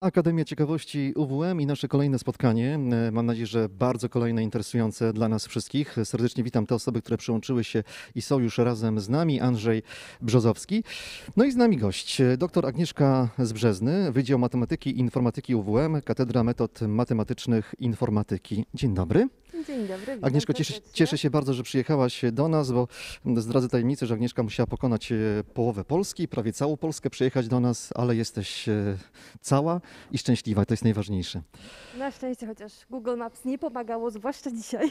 Akademia Ciekawości UWM i nasze kolejne spotkanie. E, Mam nadzieję, że bardzo kolejne interesujące dla nas wszystkich. Serdecznie witam te osoby, które przyłączyły się i są już razem z nami. Andrzej Brzozowski. No i z nami gość, e, dr Agnieszka z Brzezny, Wydział Matematyki i Informatyki UWM, Katedra Metod Matematycznych Informatyki. Dzień dobry. Dzień dobry. Agnieszko, cieszę, cieszę się bardzo, że przyjechałaś do nas, bo zdradzę tajemnicę, że Agnieszka musiała pokonać e, połowę Polski, prawie całą Polskę, przyjechać do nas, ale jesteś cała i szczęśliwa. To jest najważniejsze. Na szczęście chociaż Google Maps nie pomagało, zwłaszcza dzisiaj.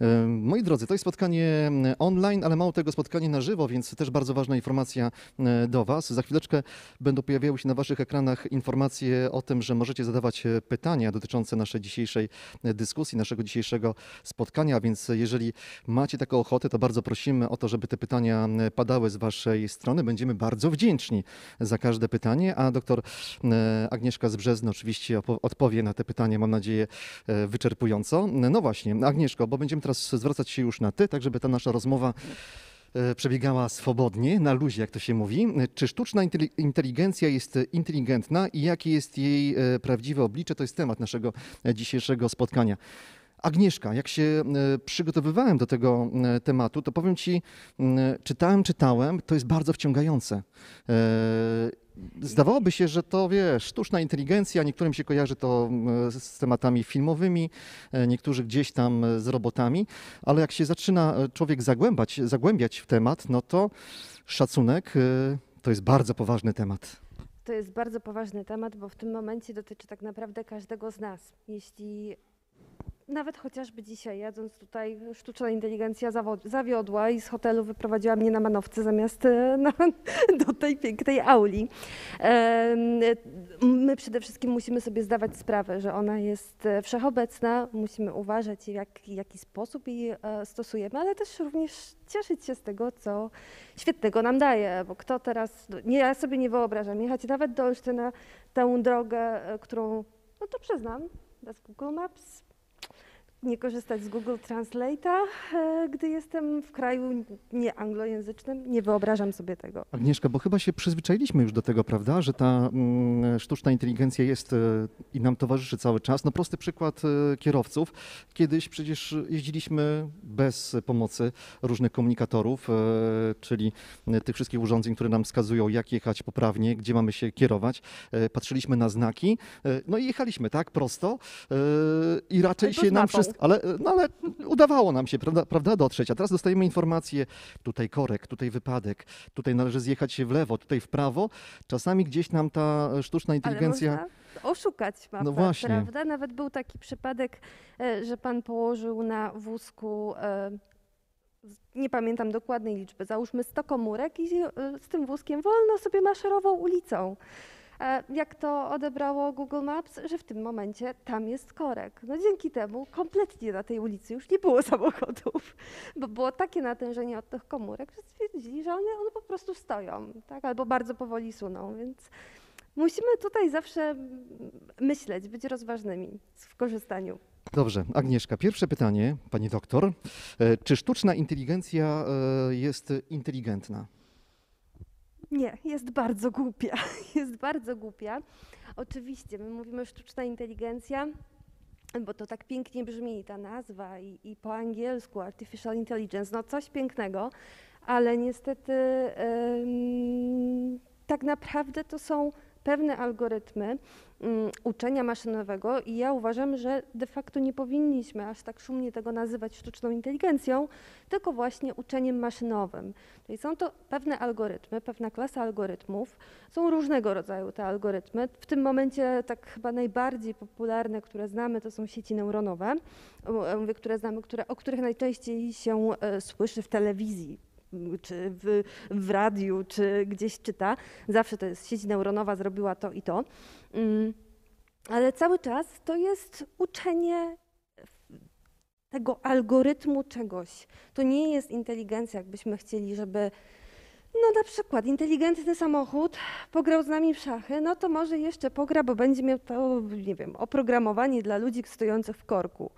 E, Moi drodzy, to jest spotkanie m, online, ale mało tego spotkanie na żywo, więc też bardzo ważna informacja e, do Was. Za chwileczkę będą pojawiały się na Waszych ekranach informacje o tym, że możecie zadawać e, pytania dotyczące naszej dzisiejszej e, dyskusji, naszego dzisiejszego spotkania, więc jeżeli macie taką ochotę, to bardzo prosimy o to, żeby te pytania padały z Waszej strony. Będziemy bardzo wdzięczni za każde pytanie, a doktor e, Agnieszka z Brzezny oczywiście odpowie na te pytania, mam nadzieję, e, wyczerpująco. No właśnie, Agnieszko, bo będziemy teraz zwracać się już na ty, tak żeby ta nasza rozmowa e, przebiegała swobodnie, na luzie, jak to się mówi. Czy sztuczna inteli- inteligencja jest inteligentna i jakie jest jej e, prawdziwe oblicze? To jest temat naszego dzisiejszego spotkania. Agnieszka, jak się przygotowywałem do tego tematu, to powiem Ci, czytałem, czytałem, to jest bardzo wciągające. Zdawałoby się, że to wiesz, sztuczna inteligencja, niektórym się kojarzy to m, z tematami filmowymi, e, niektórzy gdzieś tam e, z robotami, ale jak się zaczyna e, człowiek zagłębać, zagłębiać w temat, no to szacunek to jest bardzo poważny temat. To jest bardzo poważny temat, bo w tym momencie dotyczy tak naprawdę każdego z nas. Jeśli nawet chociażby dzisiaj, jadąc tutaj, sztuczna inteligencja zawiodła i z hotelu wyprowadziła mnie na manowce zamiast e, na, do tej pięknej auli. My przede wszystkim musimy sobie zdawać sprawę, że ona jest e, wszechobecna, musimy uważać, w jak, jaki sposób jej e, stosujemy, ale też również cieszyć się z tego, co świetnego nam daje, bo kto teraz, no, nie, ja sobie nie wyobrażam, jechać nawet do Olsztyna tę drogę, którą, no to przyznam, bez Google Maps, nie korzystać z Google Translate'a, e, gdy jestem w kraju nieanglojęzycznym, nie wyobrażam sobie tego. Agnieszka, bo chyba się przyzwyczailiśmy już do tego, prawda, że ta mm, sztuczna inteligencja jest e, i nam towarzyszy cały czas. No prosty przykład e, kierowców. Kiedyś przecież jeździliśmy bez pomocy różnych komunikatorów, czyli tych wszystkich urządzeń, które nam wskazują, jak jechać poprawnie, gdzie mamy się kierować. Patrzyliśmy na znaki, no i jechaliśmy tak prosto i raczej się nam wszystko, ale, no, ale udawało nam się, prawda, prawda, dotrzeć. A teraz dostajemy informację, tutaj korek, tutaj wypadek, tutaj należy zjechać w lewo, tutaj w prawo. Czasami gdzieś nam ta sztuczna inteligencja. Oszukać mapę, No właśnie. prawda? Nawet był taki przypadek, e, że pan położył na wózku, e, nie pamiętam dokładnej liczby, załóżmy 100 komórek i e, z tym wózkiem wolno sobie maszerował ulicą. Jak to odebrało Google Maps, że w tym momencie tam jest korek. No dzięki temu kompletnie na tej ulicy już nie było samochodów, bo było takie natężenie od tych komórek, że stwierdzili, że one, one po prostu stoją, tak? albo bardzo powoli suną, więc Musimy tutaj zawsze myśleć, być rozważnymi w korzystaniu. Dobrze, Agnieszka, pierwsze pytanie, pani doktor. E, Czy sztuczna inteligencja e, jest inteligentna? Nie, jest bardzo głupia. Jest bardzo głupia. Oczywiście, my mówimy sztuczna inteligencja, bo to tak pięknie brzmi ta nazwa i, i po angielsku artificial intelligence, no coś pięknego, ale niestety em, tak naprawdę to są pewne algorytmy mm, uczenia maszynowego i ja uważam, że de facto nie powinniśmy aż tak szumnie tego nazywać sztuczną inteligencją, tylko właśnie uczeniem maszynowym. Czyli są to pewne algorytmy, pewna klasa algorytmów. Są różnego rodzaju te algorytmy. W tym momencie tak chyba najbardziej popularne, które znamy, to są sieci neuronowe, które znamy, które, o których najczęściej się e, słyszy w telewizji czy w, w radiu, czy gdzieś czyta. Zawsze to jest sieć neuronowa zrobiła to i to. Mm, Ale cały czas to jest uczenie tego algorytmu czegoś. To nie jest inteligencja, jakbyśmy chcieli, żeby no na przykład inteligentny samochód pograł z nami w szachy, no to może jeszcze pogra, bo będzie miał to, nie wiem, oprogramowanie dla ludzi stojących w korku.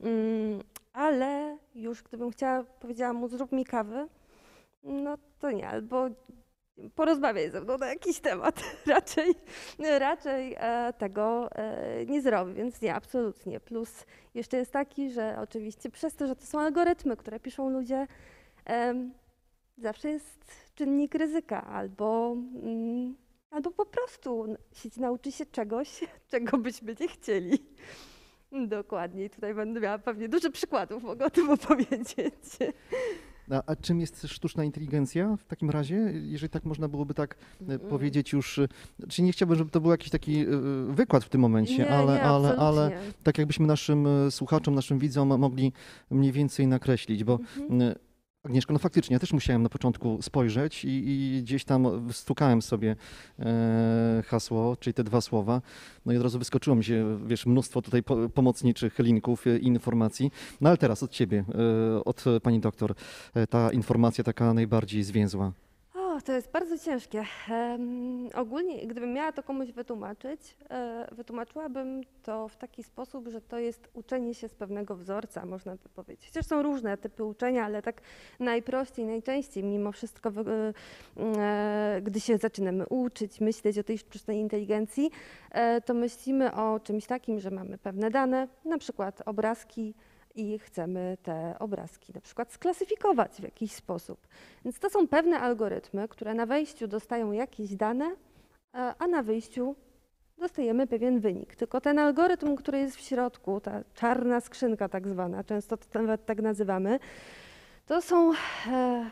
Mm, ale już gdybym chciała, powiedziała mu zrób mi kawy, no to nie, albo porozmawiaj ze mną na jakiś temat. Raczej, raczej e, tego e, nie zrobi, więc nie, absolutnie. Plus jeszcze jest taki, że oczywiście przez to, że to są algorytmy, które piszą ludzie, zawsze jest czynnik ryzyka albo, mm, albo po prostu sieć nauczy się czegoś, czego byśmy nie chcieli. Dokładnie. Tutaj będę miała pewnie dużo przykładów, mogę o tym opowiedzieć. A, a czym jest sztuczna inteligencja w takim razie, jeżeli tak można byłoby tak Mm. powiedzieć już, e, czy nie chciałbym, żeby to był jakiś taki e, wykład w tym momencie, Nie, ale, nie, ale, ale tak jakbyśmy naszym słuchaczom, naszym widzom mogli mniej więcej nakreślić, bo Mhm. e, Agnieszka, no faktycznie, ja też musiałem na początku spojrzeć i, i gdzieś tam stukałem sobie e, hasło, czyli te dwa słowa, no i od razu wyskoczyło mi się, wiesz, mnóstwo tutaj po, pomocniczych linków e, i informacji. No ale teraz od ciebie, e, od pani doktor, e, ta informacja taka najbardziej zwięzła. To jest bardzo ciężkie. Em, ogólnie, gdybym miała to komuś wytłumaczyć, e, wytłumaczyłabym to w taki sposób, że to jest uczenie się z pewnego wzorca, można by powiedzieć. Chociaż są różne typy uczenia, ale tak najprościej, najczęściej, mimo wszystko, e, gdy się zaczynamy uczyć, myśleć o tej sztucznej inteligencji, e, to myślimy o czymś takim, że mamy pewne dane, na przykład obrazki, i chcemy te obrazki na przykład sklasyfikować w jakiś sposób. Więc to są pewne algorytmy, które na wejściu dostają jakieś dane, a a na wyjściu dostajemy pewien wynik. Tylko ten algorytm, który jest w środku, ta czarna skrzynka tak zwana, często to nawet tak nazywamy, to są e,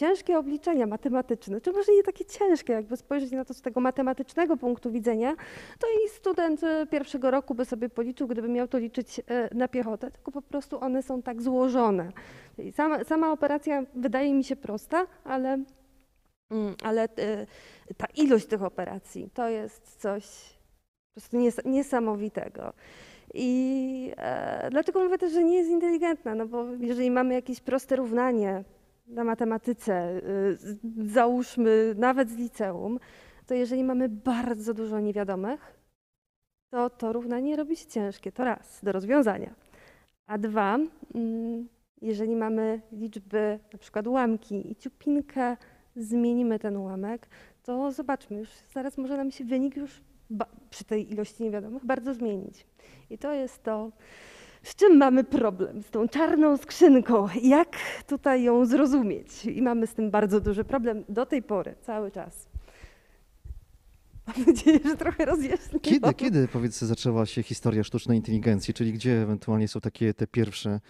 ciężkie obliczenia matematyczne, czy może nie takie ciężkie, jakby spojrzeć na to z tego matematycznego punktu widzenia, to i student e, pierwszego roku by sobie policzył, gdyby miał to liczyć e, na piechotę, tylko po prostu one są tak złożone. Sama, sama operacja wydaje mi się prosta, ale, mm, ale e, ta ilość tych operacji to jest coś po prostu nies- niesamowitego. I e, dlaczego mówię też, że nie jest inteligentna? No bo jeżeli mamy jakieś proste równanie na matematyce, y, załóżmy nawet z liceum, to jeżeli mamy bardzo dużo niewiadomych, to to równanie robi się ciężkie. To raz, do rozwiązania. A dwa, mm, jeżeli mamy liczby, na przykład ułamki i ciupinkę zmienimy ten ułamek, to zobaczmy, już zaraz może nam się wynik już przy tej ilości niewiadomych bardzo zmienić. I to jest to, z czym mamy problem, z tą czarną skrzynką, jak tutaj ją zrozumieć. I mamy z tym bardzo duży problem do tej pory, cały czas. Mam nadzieję, że trochę rozjaśniłam. Kiedy, kiedy powiedz, zaczęła się historia sztucznej inteligencji, czyli gdzie ewentualnie są takie te pierwsze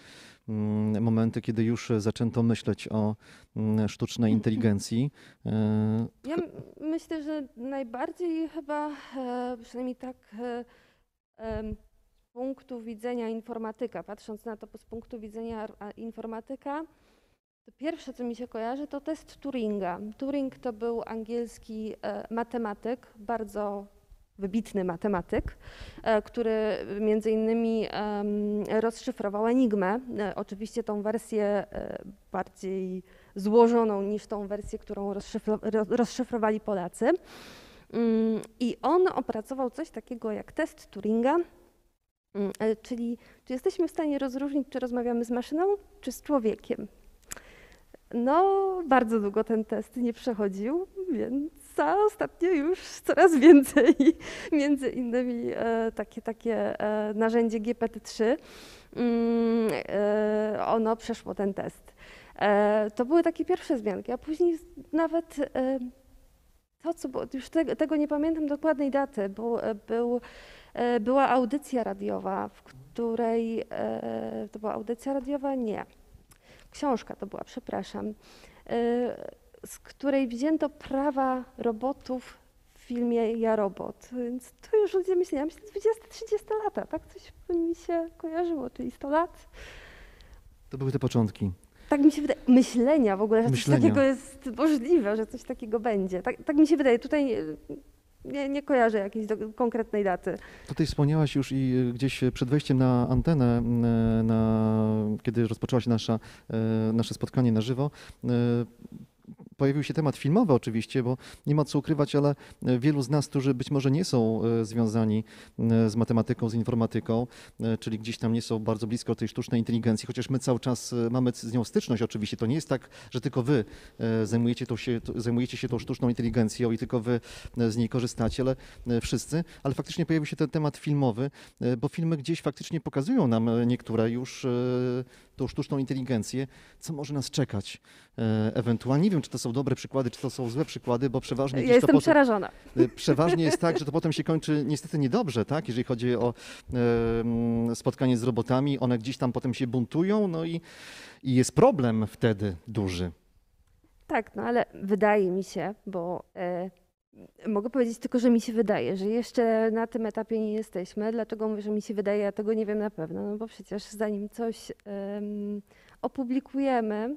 mm, momenty, kiedy już zaczęto myśleć o mm, sztucznej inteligencji? E, Ja myślę, że najbardziej chyba, e, przynajmniej tak e, punktu widzenia informatyka, patrząc na to z punktu widzenia informatyka, to pierwsze, co mi się kojarzy, to test Turinga. Turing to był angielski e, matematyk, bardzo wybitny matematyk, e, który między innymi rozszyfrował Enigmę. E, Oczywiście tą wersję bardziej złożoną niż tą wersję, którą rozszyfro, ro- rozszyfrowali Polacy. Mm, I on opracował coś takiego jak test Turinga, czyli czy jesteśmy w stanie rozróżnić, czy rozmawiamy z maszyną, czy z człowiekiem. No, bardzo długo ten test nie przechodził, więc a ostatnio już coraz więcej. Między innymi e, takie, takie e, narzędzie GPT-3, mm, e, ono przeszło ten test. E, to były takie pierwsze zmianki, a później nawet e, to, co było, już tego, tego nie pamiętam dokładnej daty, bo e, był, e, była audycja radiowa, w której, e, to była audycja radiowa? Nie. Książka to była, przepraszam, e, z której wzięto prawa robotów w filmie Ja Robot. Więc to już ludzie myśleli, ja myślę 20-30 lata, tak coś mi się kojarzyło, czyli 100 lat. to były te początki. Tak mi się wydaje, myślenia w ogóle, że Myślenia. coś takiego jest możliwe, że coś takiego będzie. Tak, tak mi się wydaje. Tutaj e, nie, nie kojarzę jakiejś do, konkretnej daty. Tutaj wspomniałaś już i e, gdzieś przed wejściem na antenę, e, na, kiedy rozpoczęła się nasza, nasze spotkanie na żywo, pojawił się temat filmowy oczywiście, bo nie ma co ukrywać, ale e, wielu z nas, którzy być może nie są e, związani e, z matematyką, z informatyką, czyli gdzieś tam nie są bardzo blisko tej sztucznej inteligencji, chociaż my cały czas mamy z nią styczność oczywiście. To nie jest tak, że tylko wy zajmujecie, tą się, to- zajmujecie się tą sztuczną inteligencją i tylko wy z niej korzystacie, ale wszyscy. Ale faktycznie pojawił się ten temat filmowy, bo filmy gdzieś faktycznie pokazują nam niektóre już tą sztuczną inteligencję, co może nas czekać e, ewentualnie. Nie wiem, czy to są dobre przykłady, czy to są złe przykłady, bo przeważnie Ja jestem potem, przerażona. e, przeważnie jest tak, że to potem się kończy niestety niedobrze, tak? Jeżeli chodzi o spotkanie z robotami, one gdzieś tam potem się buntują, no i, i jest problem wtedy duży. Tak, no ale wydaje mi się, bo e, mogę powiedzieć tylko, że mi się wydaje, że jeszcze na tym etapie nie jesteśmy. Dlaczego mówię, że mi się wydaje, ja tego nie wiem na pewno, no bo przecież zanim coś em, opublikujemy,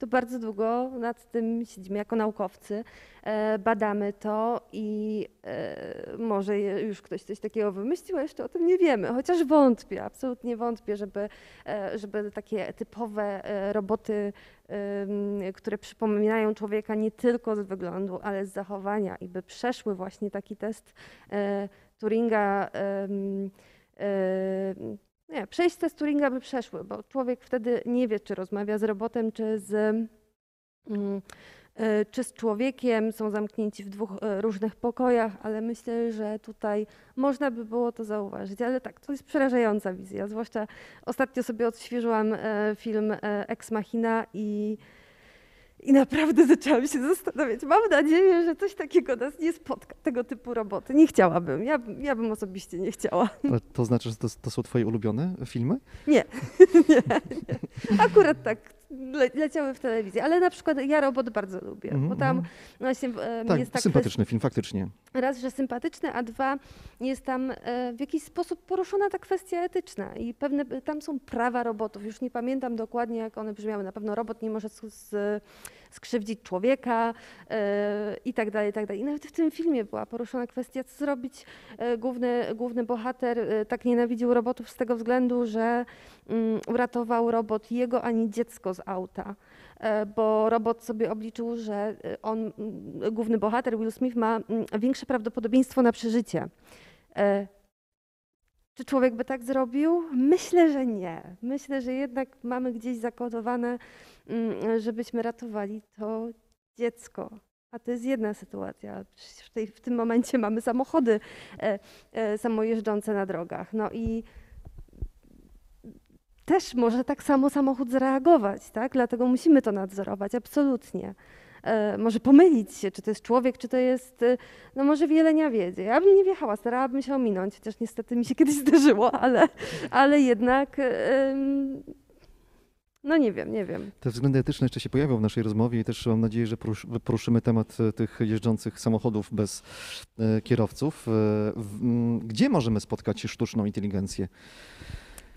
to bardzo długo nad tym siedzimy jako naukowcy, e, badamy to i e, może już ktoś coś takiego wymyślił, a jeszcze o tym nie wiemy, chociaż wątpię, absolutnie wątpię, żeby, e, żeby takie typowe roboty które przypominają człowieka nie tylko z wyglądu, ale z zachowania i by przeszły właśnie taki test Turinga. Nie, przejść test Turinga by przeszły, bo człowiek wtedy nie wie, czy rozmawia z robotem, czy z, mm, e, czy z człowiekiem. Są zamknięci w dwóch e, różnych pokojach, ale myślę, że tutaj można by było to zauważyć. Ale tak, to jest przerażająca wizja, zwłaszcza Ostatnio sobie odświeżyłam e, film Ex Machina i, i naprawdę zaczęłam się zastanawiać. Mam nadzieję, że coś takiego nas nie spotka, tego typu roboty. Nie chciałabym. Ja, bym- ja bym osobiście nie chciała. Ale to znaczy, że to, to są twoje ulubione filmy? nie, nie. Akurat tak le, leciały w telewizji, ale na przykład ja robot bardzo lubię, Mhm, bo tam mhm. właśnie e, Tak, jest tak sympatyczny film, faktycznie. raz, że sympatyczny, a dwa, jest tam e, w jakiś sposób poruszona ta kwestia etyczna i pewne, tam są prawa robotów. Już nie pamiętam dokładnie, jak one brzmiały. Na pewno robot nie może s- s- skrzywdzić człowieka e, i tak tak. I nawet w tym filmie była poruszona kwestia, co zrobić. E, Główny, główny bohater e, tak nienawidził robotów z tego względu, że mm, uratował robot jego ani dziecko z auta bo robot sobie obliczył, że on, mm, główny bohater Will Smith ma mm, większe prawdopodobieństwo na przeżycie. Czy człowiek by tak zrobił? Myślę, że nie. Myślę, że jednak mamy gdzieś zakodowane, żebyśmy ratowali to dziecko. A to jest jedna sytuacja. W, w tym momencie mamy samochody e, e, samojeżdżące na drogach. No i też może tak samo samochód zareagować, tak? Dlatego musimy to nadzorować, absolutnie. E, może pomylić się, czy to jest człowiek, czy to jest, e, no może wiele nie wiedzie. Ja bym nie wjechała, starałabym się ominąć, chociaż niestety mi się kiedyś zdarzyło, ale, ale jednak, no nie wiem, nie wiem. Te względy etyczne jeszcze się pojawią w naszej rozmowie i też mam nadzieję, że porusz, poruszymy temat e, tych jeżdżących samochodów bez e, kierowców. E, gdzie możemy spotkać sztuczną inteligencję?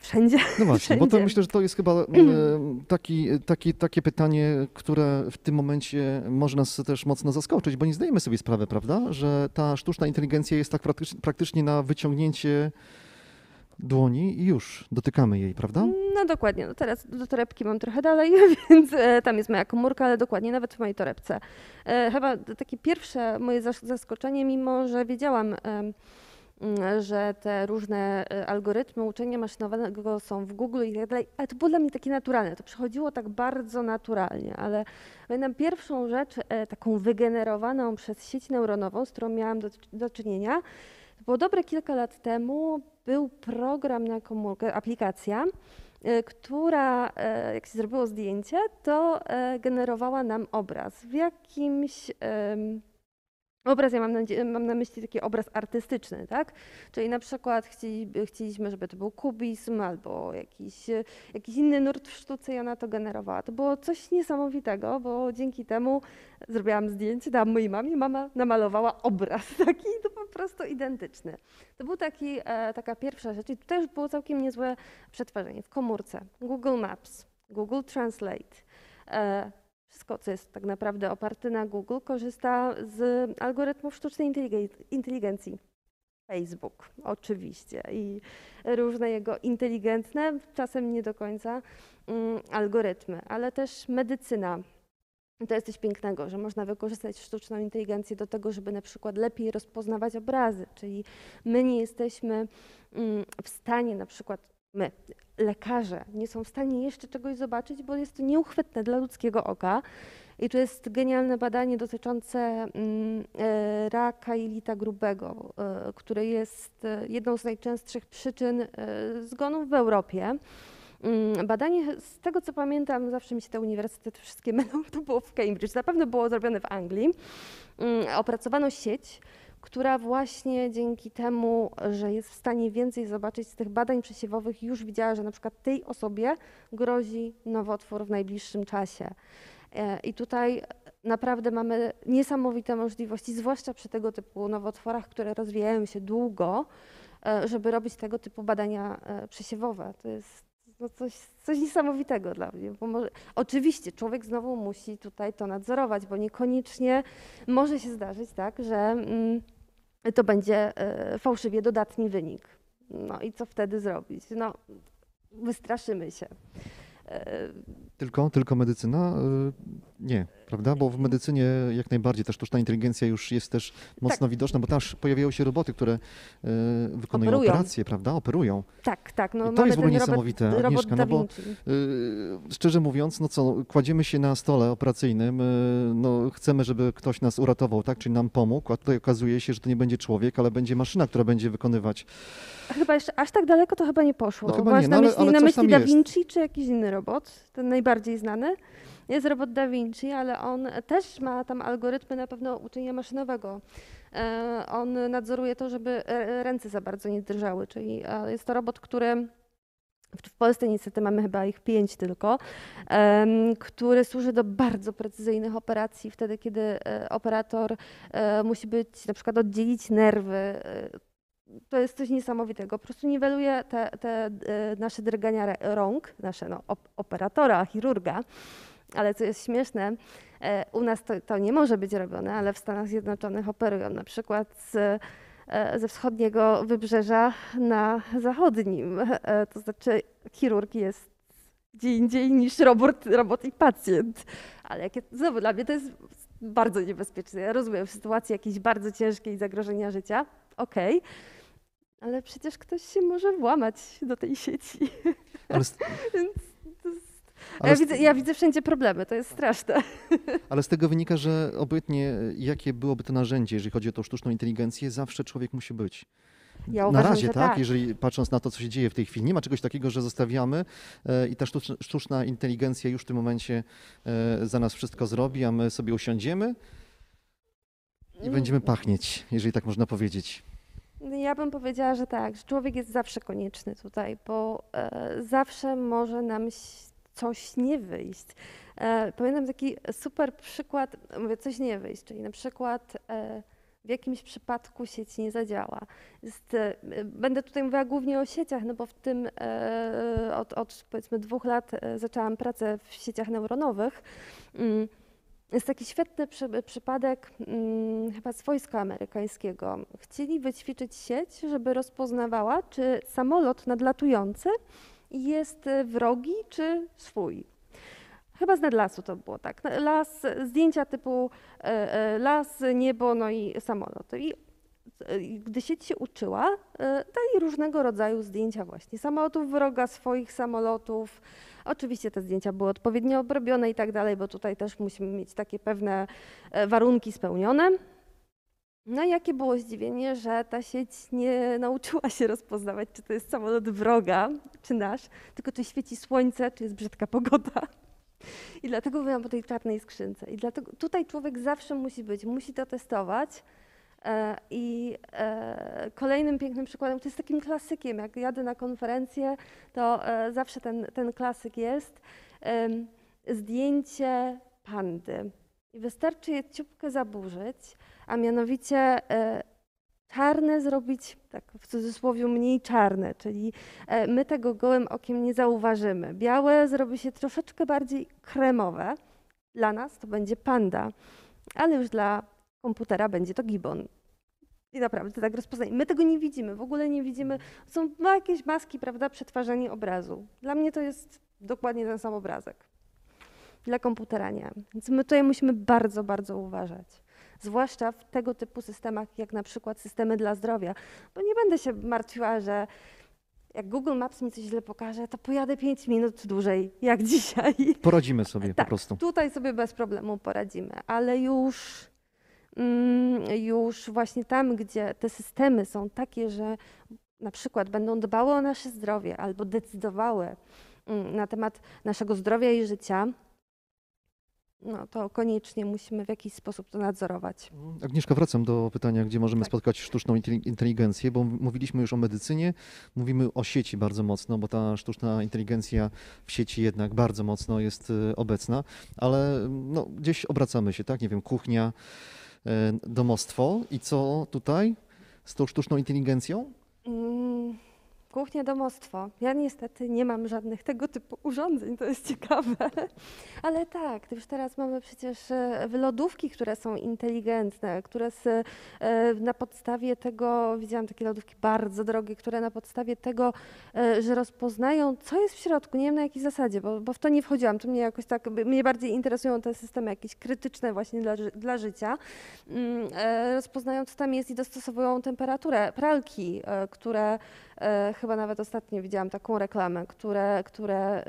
Wszędzie. No właśnie, bo to Wszędzie. myślę, że to jest chyba taki, taki, takie pytanie, które w tym momencie może nas też mocno zaskoczyć, bo nie zdajemy sobie sprawy, prawda, że ta sztuczna inteligencja jest tak praktycz, praktycznie na wyciągnięcie dłoni i już dotykamy jej, prawda? No dokładnie, no teraz do torebki mam trochę dalej, więc e, tam jest moja komórka, ale dokładnie nawet w mojej torebce. E, chyba takie pierwsze moje zas- zaskoczenie, mimo że wiedziałam, że te różne e, algorytmy uczenia maszynowego są w Google i tak dalej, ale to było dla mnie takie naturalne, to przychodziło tak bardzo naturalnie, ale pamiętam pierwszą rzecz, taką wygenerowaną przez sieć neuronową, z którą miałam do, do czynienia, to było dobre kilka lat temu, był program na komórkę, aplikacja, y, która, e, jak się zrobiło zdjęcie, to e, generowała nam obraz w jakimś. Obraz, ja mam na, mam na myśli taki obraz artystyczny, tak? Czyli na przykład chcieli, chcieliśmy, żeby to był kubizm albo jakiś, e, jakiś inny nurt w sztuce i ona to generowała. To było coś niesamowitego, bo dzięki temu zrobiłam zdjęcie, dałam mojej mamie, mama namalowała obraz taki to po prostu identyczny. To był taki, e, taka pierwsza rzecz i to też było całkiem niezłe przetwarzanie w komórce. Google Maps, Google Translate. Wszystko, co jest tak naprawdę oparte na Google, korzysta z algorytmów sztucznej inteligen- inteligencji. Facebook, oczywiście, i różne jego inteligentne, czasem nie do końca, mm, algorytmy, ale też medycyna. To jest coś pięknego, że można wykorzystać sztuczną inteligencję do tego, żeby na przykład lepiej rozpoznawać obrazy, czyli my nie jesteśmy mm, w stanie, na przykład my, lekarze, nie są w stanie jeszcze czegoś zobaczyć, bo jest to nieuchwytne dla ludzkiego oka. I tu jest genialne badanie dotyczące mm, e, raka jelita grubego, e, które jest e, jedną z najczęstszych przyczyn zgonów w Europie. Mm, Badanie, z tego co pamiętam, zawsze mi się te uniwersytety wszystkie mylą, to było w Cambridge, na pewno było zrobione w Anglii. Mm, Opracowano sieć, która właśnie dzięki temu, że jest w stanie więcej zobaczyć z tych badań przesiewowych, już widziała, że na przykład tej osobie grozi nowotwór w najbliższym czasie. E, I tutaj naprawdę mamy niesamowite możliwości, zwłaszcza przy tego typu nowotworach, które rozwijają się długo, e, żeby robić tego typu badania e, przesiewowe. To jest no coś, coś niesamowitego dla mnie. Może, oczywiście człowiek znowu musi tutaj to nadzorować, bo niekoniecznie może się zdarzyć tak, że mm, to będzie e, fałszywie dodatni wynik. No i co wtedy zrobić? No, wystraszymy się. E, Tylko, tylko medycyna? Y, Nie, prawda? Bo w medycynie jak najbardziej ta sztuczna inteligencja już jest też mocno widoczna, bo też pojawiają się roboty, które y, wykonują Operują. operacje, prawda? Operują. tak, tak. No, I to mamy jest w ogóle robot, niesamowite, robot Agnieszka, Da no bo. Y, Szczerze mówiąc, no co, kładziemy się na stole operacyjnym, y, no chcemy, żeby ktoś nas uratował, tak, czyli nam pomógł, a tutaj okazuje się, że to nie będzie człowiek, ale będzie maszyna, która będzie wykonywać. Chyba jeszcze aż tak daleko to chyba nie poszło. No chyba nie, na no ale- myśli, ale na myśli Da jest. Vinci czy jakiś inny robot? Ten najbardziej znany? Jest robot Da Vinci, ale on też ma tam algorytmy na pewno uczenia maszynowego. E, On nadzoruje to, żeby ręce za bardzo nie drżały, czyli e, jest to robot, który w Polsce niestety mamy chyba ich pięć tylko, który służy do bardzo precyzyjnych operacji, wtedy kiedy e, operator musi być, na przykład oddzielić nerwy. To jest coś niesamowitego. Po prostu niweluje te, te e, nasze drgania rąk, nasze no, op- operatora, chirurga. Ale co jest śmieszne, e, u nas to, to nie może być robione, ale w Stanach Zjednoczonych operują na przykład z, e, ze wschodniego wybrzeża na zachodnim. To znaczy chirurg jest gdzie indziej niż robot, robot i pacjent. Ale jakie, znowu dla mnie to jest bardzo niebezpieczne. Ja rozumiem w sytuacji jakiejś bardzo ciężkiej zagrożenia życia, okej, ale przecież ktoś się może włamać do tej sieci. Ale, z- ja, z- widzę, ja widzę wszędzie problemy, to jest straszne. ale z tego wynika, że obojętnie jakie byłoby to narzędzie, jeżeli chodzi o tą sztuczną inteligencję, zawsze człowiek musi być. Ja na uważam, razie, że tak, tak. jeżeli patrząc na to, co się dzieje w tej chwili, nie ma czegoś takiego, że zostawiamy e, i ta sztuczna, inteligencja już w tym momencie e, za nas wszystko zrobi, a my sobie usiądziemy i będziemy pachnieć, jeżeli tak można powiedzieć. Ja bym powiedziała, że tak, że człowiek jest zawsze konieczny tutaj, bo e, zawsze może nam coś nie wyjść. E, pamiętam taki super przykład, mówię, coś nie wyjść, czyli na przykład e, w jakimś przypadku sieć nie zadziała. Jest, e, będę tutaj mówiła głównie o sieciach, no bo w tym e, od, od powiedzmy dwóch lat e, zaczęłam pracę w sieciach neuronowych. Mm, jest taki świetny przy, przypadek mm, chyba z wojska amerykańskiego. Chcieli wyćwiczyć sieć, żeby rozpoznawała, czy samolot nadlatujący jest e, wrogi, czy swój. Chyba z nadlasu to było tak. Las, zdjęcia typu e, e, las, niebo, no i samolot. I gdy sieć się uczyła, e, dali różnego rodzaju zdjęcia właśnie samolotów wroga, swoich samolotów. Oczywiście te zdjęcia były odpowiednio obrobione i tak dalej, bo tutaj też musimy mieć takie pewne e, warunki spełnione. No i jakie było zdziwienie, że ta sieć nie nauczyła się rozpoznawać, czy to jest samolot wroga, czy nasz, tylko czy świeci słońce, czy jest brzydka pogoda. I dlatego byłam po tej czarnej skrzynce. I dlatego tutaj człowiek zawsze musi być, musi to testować. E, I e, kolejnym pięknym przykładem, to jest takim klasykiem, jak jadę na konferencję, to e, zawsze ten, ten klasyk jest zdjęcie pandy. I wystarczy je ciupkę zaburzyć, a mianowicie czarne zrobić, tak w cudzysłowie mniej czarne, czyli my tego gołym okiem nie zauważymy. Białe zrobi się troszeczkę bardziej kremowe. Dla nas to będzie panda, ale już dla komputera będzie to gibon. I naprawdę tak rozpoznaje. My tego nie widzimy, w ogóle nie widzimy. Są jakieś maski, prawda, przetwarzanie obrazu. Dla mnie to jest dokładnie ten sam obrazek. dla komputera nie. Więc my tutaj musimy bardzo, bardzo uważać. Zwłaszcza w tego typu systemach, jak na przykład systemy dla zdrowia, bo nie będę się martwiła, że jak Google Maps mi coś źle pokaże, to pojadę 5 minut dłużej, jak dzisiaj. Poradzimy sobie Tak, po prostu. Tutaj sobie bez problemu poradzimy, ale już, już właśnie tam, gdzie te systemy są takie, że na przykład będą dbały o nasze zdrowie albo decydowały mm, na temat naszego zdrowia i życia, no to koniecznie musimy w jakiś sposób to nadzorować. Agnieszka, wracam do pytania, gdzie możemy Tak. spotkać sztuczną inteli- inteligencję, bo mówiliśmy już o medycynie, mówimy o sieci bardzo mocno, bo ta sztuczna inteligencja w sieci jednak bardzo mocno jest y, obecna, ale no, gdzieś obracamy się, tak? Nie wiem, kuchnia, domostwo i co tutaj z tą sztuczną inteligencją? Mm, Kuchnia, domostwo. Ja niestety nie mam żadnych tego typu urządzeń, to jest ciekawe. Ale tak, już teraz mamy przecież e, lodówki, które są inteligentne, które z, e, na podstawie tego, widziałam takie lodówki bardzo drogie, które na podstawie tego, e, że rozpoznają, co jest w środku, nie wiem na jakiej zasadzie, bo, bo w to nie wchodziłam, to mnie jakoś tak, mnie bardziej interesują te systemy jakieś krytyczne właśnie dla, dla życia, Mm, rozpoznają, co tam jest i dostosowują temperaturę pralki, które chyba nawet ostatnio widziałam taką reklamę, które, które e,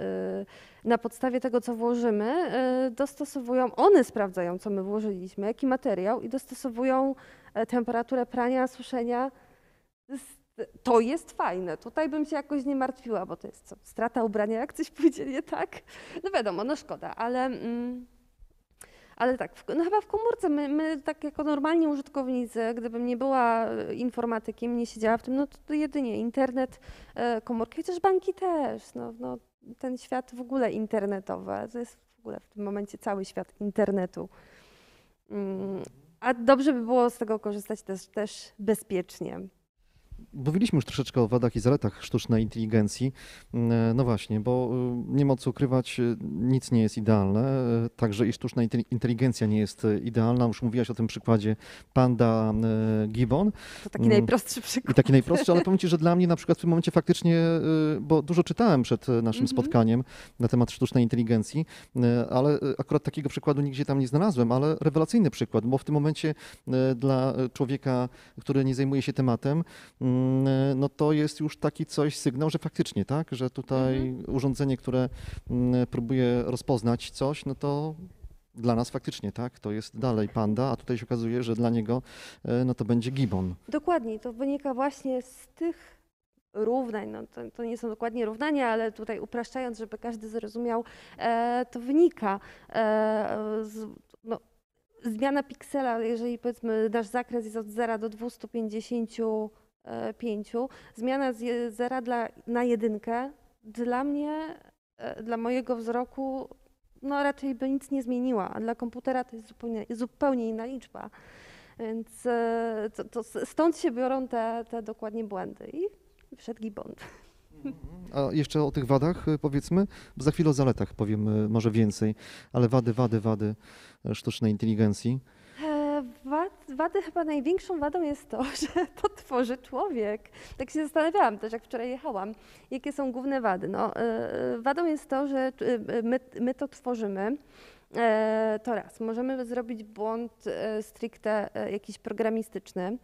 na podstawie tego, co włożymy, e, dostosowują, one sprawdzają, co my włożyliśmy, jaki materiał i dostosowują e, temperaturę prania, suszenia. To jest fajne. Tutaj bym się jakoś nie martwiła, bo to jest co, strata ubrania, jak coś pójdzie nie tak. No wiadomo, no szkoda, ale... Mm, ale tak, no chyba w komórce, my, my tak jako normalni użytkownicy, gdybym nie była e, informatykiem, nie siedziała w tym, no to, to jedynie internet, e, komórki, chociaż banki też, no, no, ten świat w ogóle internetowy, to jest w ogóle w tym momencie cały świat internetu. Mm, a dobrze by było z tego korzystać też, też bezpiecznie. Mówiliśmy już troszeczkę o wadach i zaletach sztucznej inteligencji. Mm, No właśnie, bo y, nie ma co ukrywać, y, nic nie jest idealne, y, także i sztuczna inte- inteligencja nie jest idealna. Już mówiłaś o tym przykładzie Panda Gibbon To taki Mm. najprostszy i przykład. taki najprostszy, ale powiem Ci, że dla mnie na przykład w tym momencie faktycznie, bo dużo czytałem przed naszym Mhm. spotkaniem na temat sztucznej inteligencji, ale akurat takiego przykładu nigdzie tam nie znalazłem, ale rewelacyjny przykład, bo w tym momencie dla człowieka, który nie zajmuje się tematem, mm, no to jest już taki coś, sygnał, że faktycznie, tak, że tutaj Mhm. urządzenie, które mm, próbuje rozpoznać coś, no to dla nas faktycznie, tak, to jest dalej panda, a tutaj się okazuje, że dla niego y, no to będzie gibbon. Dokładnie, to wynika właśnie z tych równań. No, to, to nie są dokładnie równania, ale tutaj upraszczając, żeby każdy zrozumiał, e, to wynika e, z, no, zmiana piksela, jeżeli powiedzmy nasz zakres jest od 0 do 255, zmiana z zera dla, na jedynkę dla mnie, e, dla mojego wzroku, no raczej by nic nie zmieniła, a dla komputera to jest zupełnie, zupełnie inna liczba. Więc e, to, to stąd się biorą te, te dokładnie błędy. I wszedł Gibbon. A jeszcze o tych wadach y, powiedzmy, za chwilę o zaletach powiemy może więcej, ale wady, wady, wady e, sztucznej inteligencji. E, Wad, wady chyba największą wadą jest to, że to tworzy człowiek. Tak się zastanawiałam też, jak wczoraj jechałam, jakie są główne wady. No, e, wadą jest to, że e, my, my to tworzymy. E, To raz, możemy zrobić błąd e, stricte e, jakiś programistyczny, e,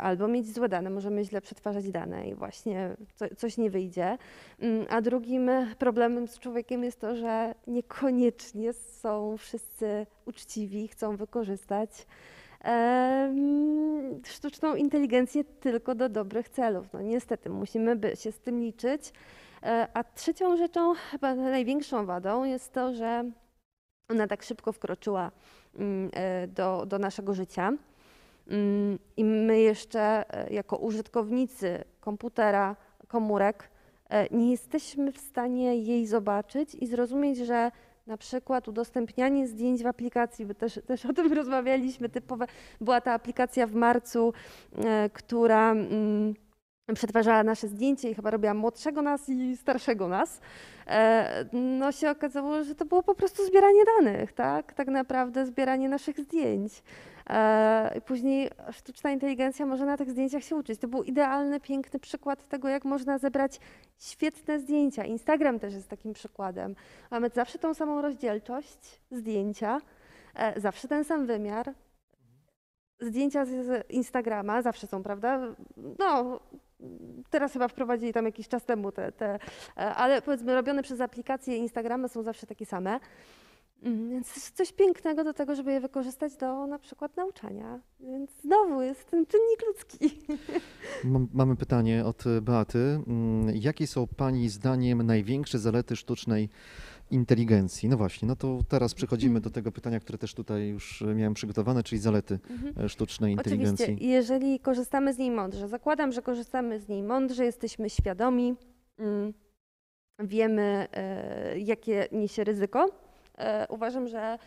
albo mieć złe dane, możemy źle przetwarzać dane i właśnie co, coś nie wyjdzie. Mm, A drugim problemem z człowiekiem jest to, że niekoniecznie są wszyscy uczciwi, chcą wykorzystać sztuczną inteligencję tylko do dobrych celów. No niestety, musimy się z tym liczyć. E, A trzecią rzeczą, chyba największą wadą jest to, że ona tak szybko wkroczyła mm, e, do, do naszego życia. Mm, I my jeszcze e, jako użytkownicy komputera, komórek, e, nie jesteśmy w stanie jej zobaczyć i zrozumieć, że na przykład udostępnianie zdjęć w aplikacji, bo też, też o tym rozmawialiśmy, typowe, była ta aplikacja w marcu, e, która mm, przetwarzała nasze zdjęcie i chyba robiła młodszego nas i starszego nas, no się okazało, że to było po prostu zbieranie danych, tak? Tak naprawdę zbieranie naszych zdjęć. E, i Później sztuczna inteligencja może na tych zdjęciach się uczyć. To był idealny, piękny przykład tego, jak można zebrać świetne zdjęcia. Instagram też jest takim przykładem. Mamy zawsze tą samą rozdzielczość zdjęcia, e, zawsze ten sam wymiar. Zdjęcia z- Instagrama zawsze są, prawda? No, teraz chyba wprowadzili tam jakiś czas temu te, te e, ale powiedzmy robione przez aplikacje Instagrama są zawsze takie same. Mm, Więc jest coś pięknego do tego, żeby je wykorzystać do na przykład nauczania. Więc znowu jest ten czynnik ludzki. Mam- Mamy pytanie od Beaty. Mm, Jakie są Pani zdaniem największe zalety sztucznej inteligencji? No właśnie, no to teraz przechodzimy do tego pytania, które też tutaj już miałem przygotowane, czyli zalety e, sztucznej inteligencji. Oczywiście, jeżeli korzystamy z niej mądrze, zakładam, że korzystamy z niej mądrze, jesteśmy świadomi, mm, wiemy, e, jakie niesie ryzyko. E, Uważam, że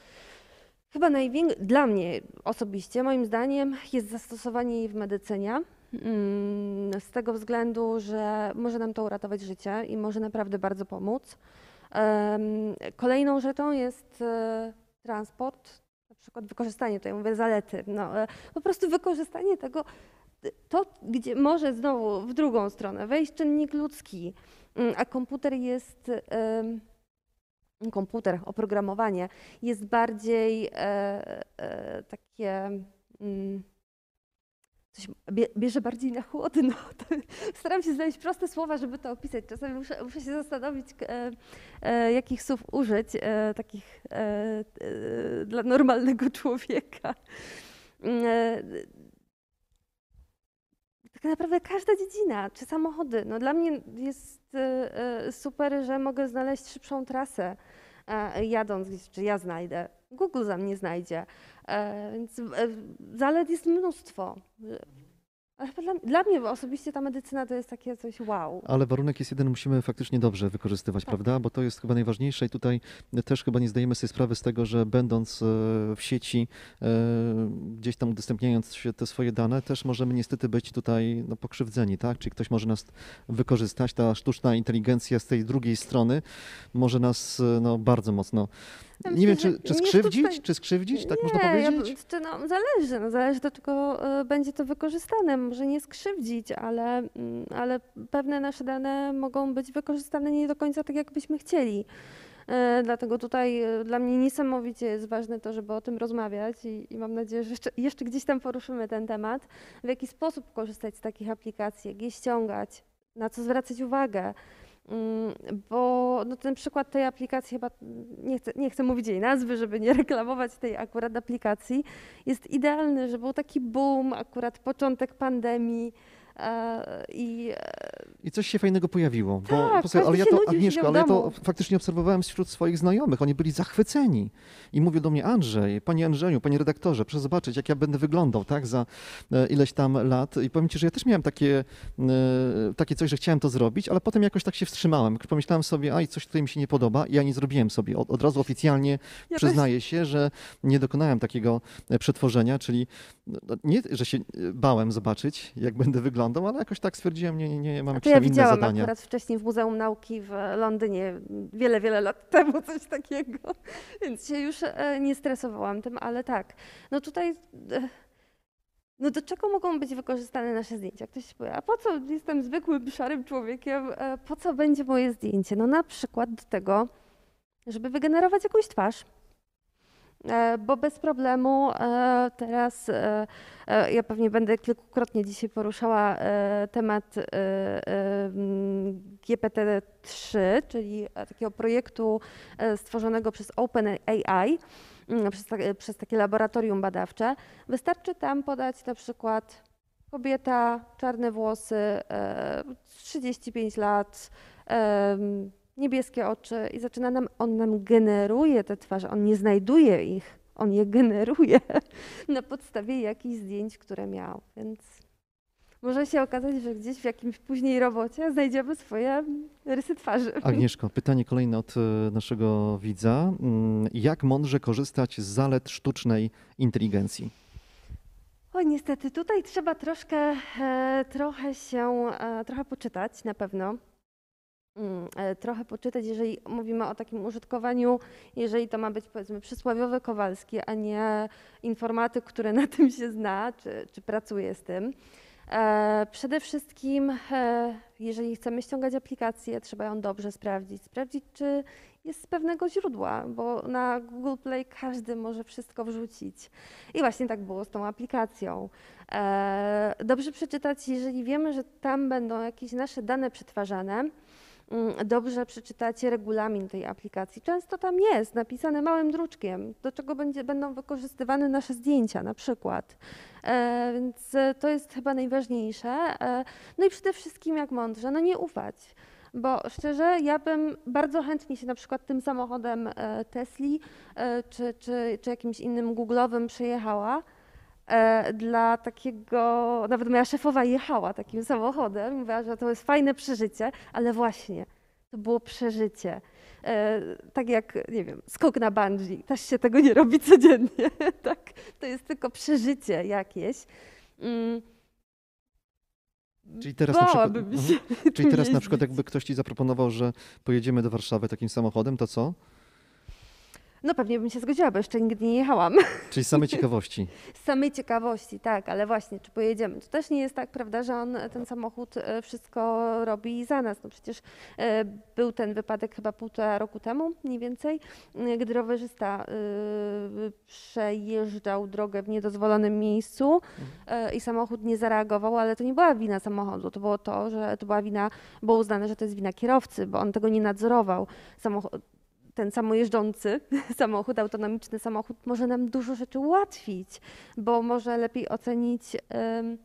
chyba największe, dla mnie osobiście, moim zdaniem, jest zastosowanie jej w medycynie. Mm, Z tego względu, że może nam to uratować życie i może naprawdę bardzo pomóc. Kolejną rzeczą jest e, transport, na przykład wykorzystanie, tutaj mówię zalety, no, e, po prostu wykorzystanie tego, to gdzie może znowu w drugą stronę wejść czynnik ludzki, mm, a komputer jest, komputer, oprogramowanie jest bardziej e, e, takie, mm, coś bie, bierze bardziej na chłodno. Staram się znaleźć proste słowa, żeby to opisać. Czasami muszę, muszę się zastanowić, e, e, jakich słów użyć, e, takich e, dla normalnego człowieka. Tak naprawdę każda dziedzina, czy samochody. No dla mnie jest e, e, super, że mogę znaleźć szybszą trasę e, jadąc gdzieś, czy ja znajdę. Google za mnie znajdzie. E, Więc e, zalet jest mnóstwo. Ale dla, dla mnie osobiście ta medycyna to jest takie coś wow. Ale warunek jest jeden, musimy faktycznie dobrze wykorzystywać, Tak. prawda? Bo to jest chyba najważniejsze i tutaj też chyba nie zdajemy sobie sprawy z tego, że będąc e, w sieci, e, gdzieś tam udostępniając się te swoje dane, też możemy niestety być tutaj no, pokrzywdzeni, tak? Czyli ktoś może nas wykorzystać, ta sztuczna inteligencja z tej drugiej strony może nas e, no, bardzo mocno, nie wiem, czy, czy skrzywdzić, czy skrzywdzić, tak można Nie, ja powiedzieć? b- czy no, zależy, no, zależy do czego e, będzie to wykorzystane. Może nie skrzywdzić, ale, mm, ale pewne nasze dane mogą być wykorzystane nie do końca tak, jakbyśmy chcieli. E, Dlatego tutaj e, dla mnie niesamowicie jest ważne to, żeby o tym rozmawiać i, i mam nadzieję, że jeszcze, jeszcze gdzieś tam poruszymy ten temat. W jaki sposób korzystać z takich aplikacji, jak je ściągać, na co zwracać uwagę. Mm, Bo no, ten przykład tej aplikacji, chyba nie chcę, nie chcę mówić jej nazwy, żeby nie reklamować tej akurat aplikacji, jest idealny, że był taki boom, akurat początek pandemii. E, I I coś się fajnego pojawiło. Bo, Tak, posłuchaj, ale ja to, Agnieszko, ale ja to faktycznie obserwowałem wśród swoich znajomych. Oni byli zachwyceni i mówią do mnie, Andrzej, panie Andrzeju, panie redaktorze, proszę zobaczyć, jak ja będę wyglądał, tak, za e, ileś tam lat. I powiem ci, że ja też miałem takie, e, takie coś, że chciałem to zrobić, ale potem jakoś tak się wstrzymałem. Pomyślałem sobie, aj, coś tutaj mi się nie podoba i ja nie zrobiłem sobie. Od, od razu oficjalnie ja też przyznaję się, że nie dokonałem takiego e, przetworzenia, czyli no, no, nie, że się e, bałem zobaczyć, jak będę wyglądał, ale jakoś tak stwierdziłem, nie, nie, nie, mam jakieś ja inne widziałam zadania. akurat wcześniej w Muzeum Nauki w Londynie wiele, wiele lat temu coś takiego, więc się już e, nie stresowałam tym, ale tak. No tutaj, e, no do czego mogą być wykorzystane nasze zdjęcia? Ktoś powie, a po co jestem zwykłym, szarym człowiekiem, e, po co będzie moje zdjęcie? No na przykład do tego, żeby wygenerować jakąś twarz. E, Bo bez problemu e, teraz e, ja pewnie będę kilkukrotnie dzisiaj poruszała temat e, e, mm, GPT-3, czyli takiego projektu stworzonego przez OpenAI, mm, przez, przez takie laboratorium badawcze. Wystarczy tam podać na przykład kobieta, czarne włosy, e, 35 lat, niebieskie oczy i zaczyna nam, on nam generuje te twarze, on nie znajduje ich, on je generuje na podstawie jakichś zdjęć, które miał, więc może się okazać, że gdzieś w jakimś później robocie znajdziemy swoje rysy twarzy. Agnieszko, pytanie kolejne od e, naszego widza. Mm, Jak mądrze korzystać z zalet sztucznej inteligencji? O, niestety, tutaj trzeba troszkę, e, trochę się, e, trochę poczytać na pewno. Mm, e, trochę poczytać, jeżeli mówimy o takim użytkowaniu, jeżeli to ma być powiedzmy przysłowiowy Kowalski, a nie informatyk, który na tym się zna, czy, czy pracuje z tym. E, Przede wszystkim, e, jeżeli chcemy ściągać aplikację, trzeba ją dobrze sprawdzić. Sprawdzić, czy jest z pewnego źródła, bo na Google Play każdy może wszystko wrzucić. I właśnie tak było z tą aplikacją. Dobrze przeczytać, jeżeli wiemy, że tam będą jakieś nasze dane przetwarzane, dobrze przeczytać regulamin tej aplikacji. Często tam jest napisane małym druczkiem, do czego będzie, będą wykorzystywane nasze zdjęcia na przykład. E, Więc e, to jest chyba najważniejsze. E, No i przede wszystkim jak mądrze, no nie ufać. Bo szczerze, ja bym bardzo chętnie się na przykład tym samochodem e, Tesli e, czy, czy, czy jakimś innym Google'owym przejechała. E, Dla takiego, nawet moja szefowa jechała takim samochodem, mówiła, że to jest fajne przeżycie, ale właśnie, to było przeżycie. E, Tak jak, nie wiem, skok na bungee, też się tego nie robi codziennie, tak? To jest tylko przeżycie jakieś. Mm, Czyli teraz na przykład, Bałabym Mhm. się Czyli teraz na przykład jakby ktoś ci zaproponował, że pojedziemy do Warszawy takim samochodem, to co? No pewnie bym się zgodziła, bo jeszcze nigdy nie jechałam. Czyli z samej ciekawości. Z samej ciekawości, tak, ale właśnie, czy pojedziemy? To też nie jest tak, prawda, że on, ten samochód e, wszystko robi za nas. No przecież e, był ten wypadek chyba półtora roku temu, mniej więcej, e, gdy rowerzysta przejeżdżał drogę w niedozwolonym miejscu i samochód nie zareagował, ale to nie była wina samochodu, to było to, że to była wina, było uznane, że to jest wina kierowcy, bo on tego nie nadzorował. Samochód, ten samojeżdżący samochód, autonomiczny samochód może nam dużo rzeczy ułatwić, bo może lepiej ocenić, mm,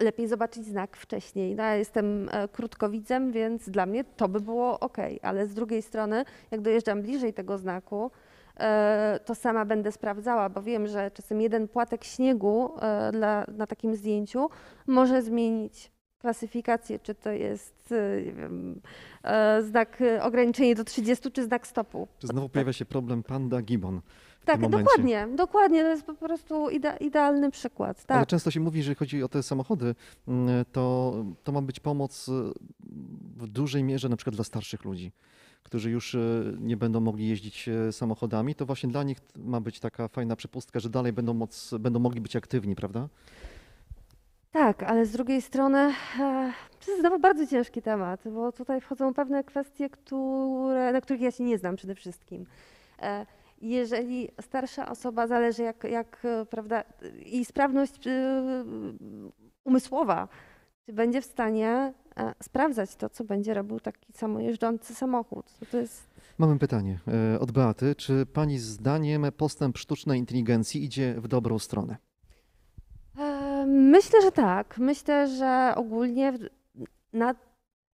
lepiej zobaczyć znak wcześniej. No, ja jestem e, krótkowidzem, więc dla mnie to by było ok, ale z drugiej strony, jak dojeżdżam bliżej tego znaku, e, to sama będę sprawdzała, bo wiem, że czasem jeden płatek śniegu e, dla, na takim zdjęciu może zmienić klasyfikację, czy to jest nie wiem, e, znak e, ograniczenie do 30, czy znak stopu. Czy znowu pojawia się problem panda gibbon? Tak, dokładnie, dokładnie. To jest po prostu ide, idealny przykład. Ale Tak. często się mówi, że jeżeli chodzi o te samochody, mm, to, to ma być pomoc y, w dużej mierze na przykład dla starszych ludzi, którzy już y, nie będą mogli jeździć y, samochodami. To właśnie dla nich ma być taka fajna przepustka, że dalej będą, moc, będą mogli być aktywni, prawda? Tak, ale z drugiej strony e, to jest znowu bardzo ciężki temat, bo tutaj wchodzą pewne kwestie, które, na których ja się nie znam przede wszystkim. E, jeżeli starsza osoba, zależy jak, jak e, prawda, i sprawność umysłowa, czy będzie w stanie sprawdzać to, co będzie robił taki samojeżdżący samochód. To, jest Mamy pytanie od Beaty. Czy pani zdaniem postęp sztucznej inteligencji idzie w dobrą stronę? E, Myślę, że tak. Myślę, że ogólnie na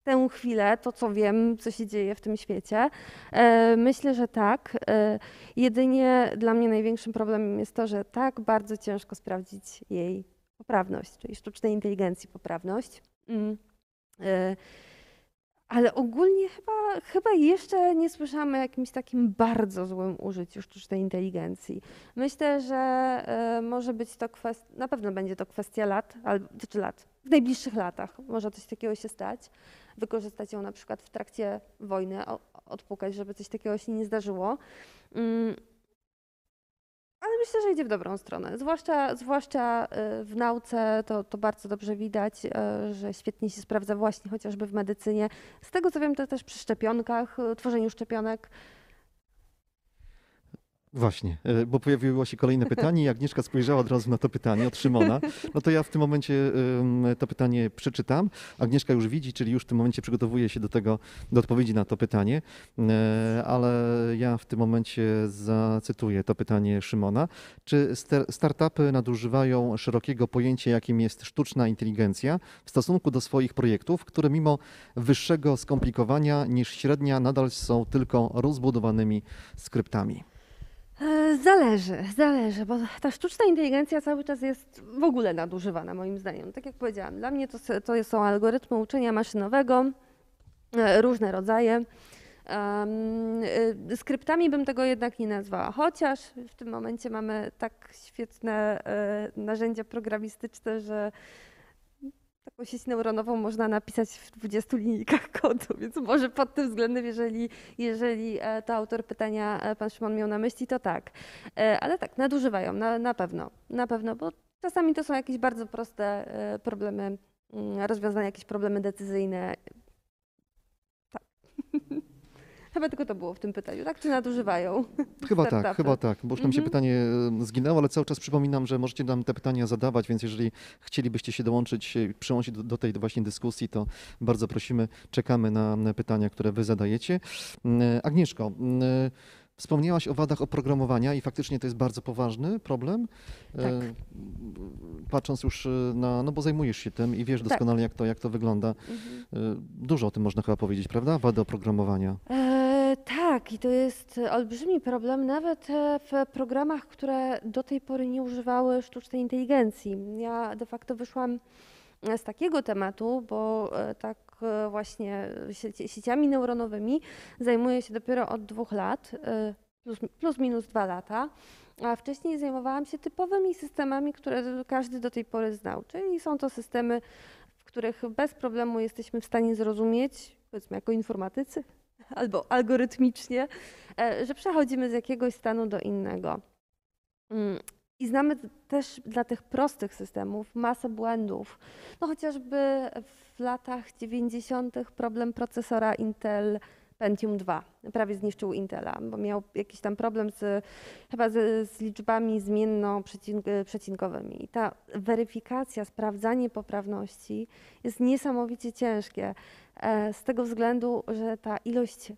tę chwilę, to co wiem, co się dzieje w tym świecie, e, myślę, że tak. E, Jedynie dla mnie największym problemem jest to, że tak bardzo ciężko sprawdzić jej poprawność, czyli sztucznej inteligencji poprawność. Ale ogólnie chyba, chyba jeszcze nie słyszamy o jakimś takim bardzo złym użyciu sztucznej inteligencji. Myślę, że e, może być to kwestia, na pewno będzie to kwestia lat, albo czy lat, w najbliższych latach może coś takiego się stać. Wykorzystać ją na przykład w trakcie wojny, o- odpukać, żeby coś takiego się nie zdarzyło. Mm. Ale myślę, że idzie w dobrą stronę. Zwłaszcza, zwłaszcza e, w nauce to, to bardzo dobrze widać, e, że świetnie się sprawdza właśnie chociażby w medycynie. Z tego co wiem, to też przy szczepionkach, e, tworzeniu szczepionek. Właśnie, e, bo pojawiło się kolejne pytanie i Agnieszka spojrzała od razu na to pytanie od Szymona. No to ja w tym momencie to pytanie przeczytam. Agnieszka już widzi, czyli już w tym momencie przygotowuje się do tego, do odpowiedzi na to pytanie, E, ale ja w tym momencie zacytuję to pytanie Szymona. Czy startupy nadużywają szerokiego pojęcia, jakim jest sztuczna inteligencja w stosunku do swoich projektów, które mimo wyższego skomplikowania niż średnia nadal są tylko rozbudowanymi skryptami? E, Zależy, zależy, bo ta sztuczna inteligencja cały czas jest w ogóle nadużywana moim zdaniem. Tak jak powiedziałam, dla mnie to, to są algorytmy uczenia maszynowego, e, różne rodzaje. E, Skryptami bym tego jednak nie nazwała, chociaż w tym momencie mamy tak świetne narzędzia programistyczne, że taką sieć neuronową można napisać w 20 linijkach kodu, więc może pod tym względem, jeżeli, jeżeli e, to autor pytania e, pan Szymon miał na myśli, to tak. E, Ale tak, nadużywają, na, na pewno, na pewno, bo czasami to są jakieś bardzo proste problemy, mm, rozwiązania jakieś problemy decyzyjne. Tak. Chyba tylko to było w tym pytaniu, tak? Czy nadużywają? Chyba tak, chyba tak, bo już nam się Mhm. pytanie e, zginęło, ale cały czas przypominam, że możecie nam te pytania zadawać, więc jeżeli chcielibyście się dołączyć, e, przyłączyć do, do tej właśnie dyskusji, to bardzo prosimy, czekamy na pytania, które wy zadajecie. Mm, e, Agnieszko, mm, wspomniałaś o wadach oprogramowania i faktycznie to jest bardzo poważny problem. E, Tak. Patrząc już e, na, no bo zajmujesz się tym i wiesz Tak. doskonale, jak to, jak to wygląda. Mhm. E, Dużo o tym można chyba powiedzieć, prawda? Wady oprogramowania. E, tak, i to jest olbrzymi problem, nawet w programach, które do tej pory nie używały sztucznej inteligencji. Ja de facto wyszłam z takiego tematu, bo tak właśnie sieci, sieciami neuronowymi zajmuję się dopiero od dwóch lat, e, plus, plus minus dwa lata. A wcześniej zajmowałam się typowymi systemami, które każdy do tej pory znał. Czyli są to systemy, w których bez problemu jesteśmy w stanie zrozumieć, powiedzmy jako informatycy, albo algorytmicznie, e, że przechodzimy z jakiegoś stanu do innego. I znamy też dla tych prostych systemów masę błędów. No chociażby w latach 90. problem procesora Intel Pentium 2 prawie zniszczył Intela, bo miał jakiś tam problem z, chyba z, z liczbami zmienno-przecinkowymi. I ta weryfikacja, sprawdzanie poprawności jest niesamowicie ciężkie. E, z tego względu, że ta ilość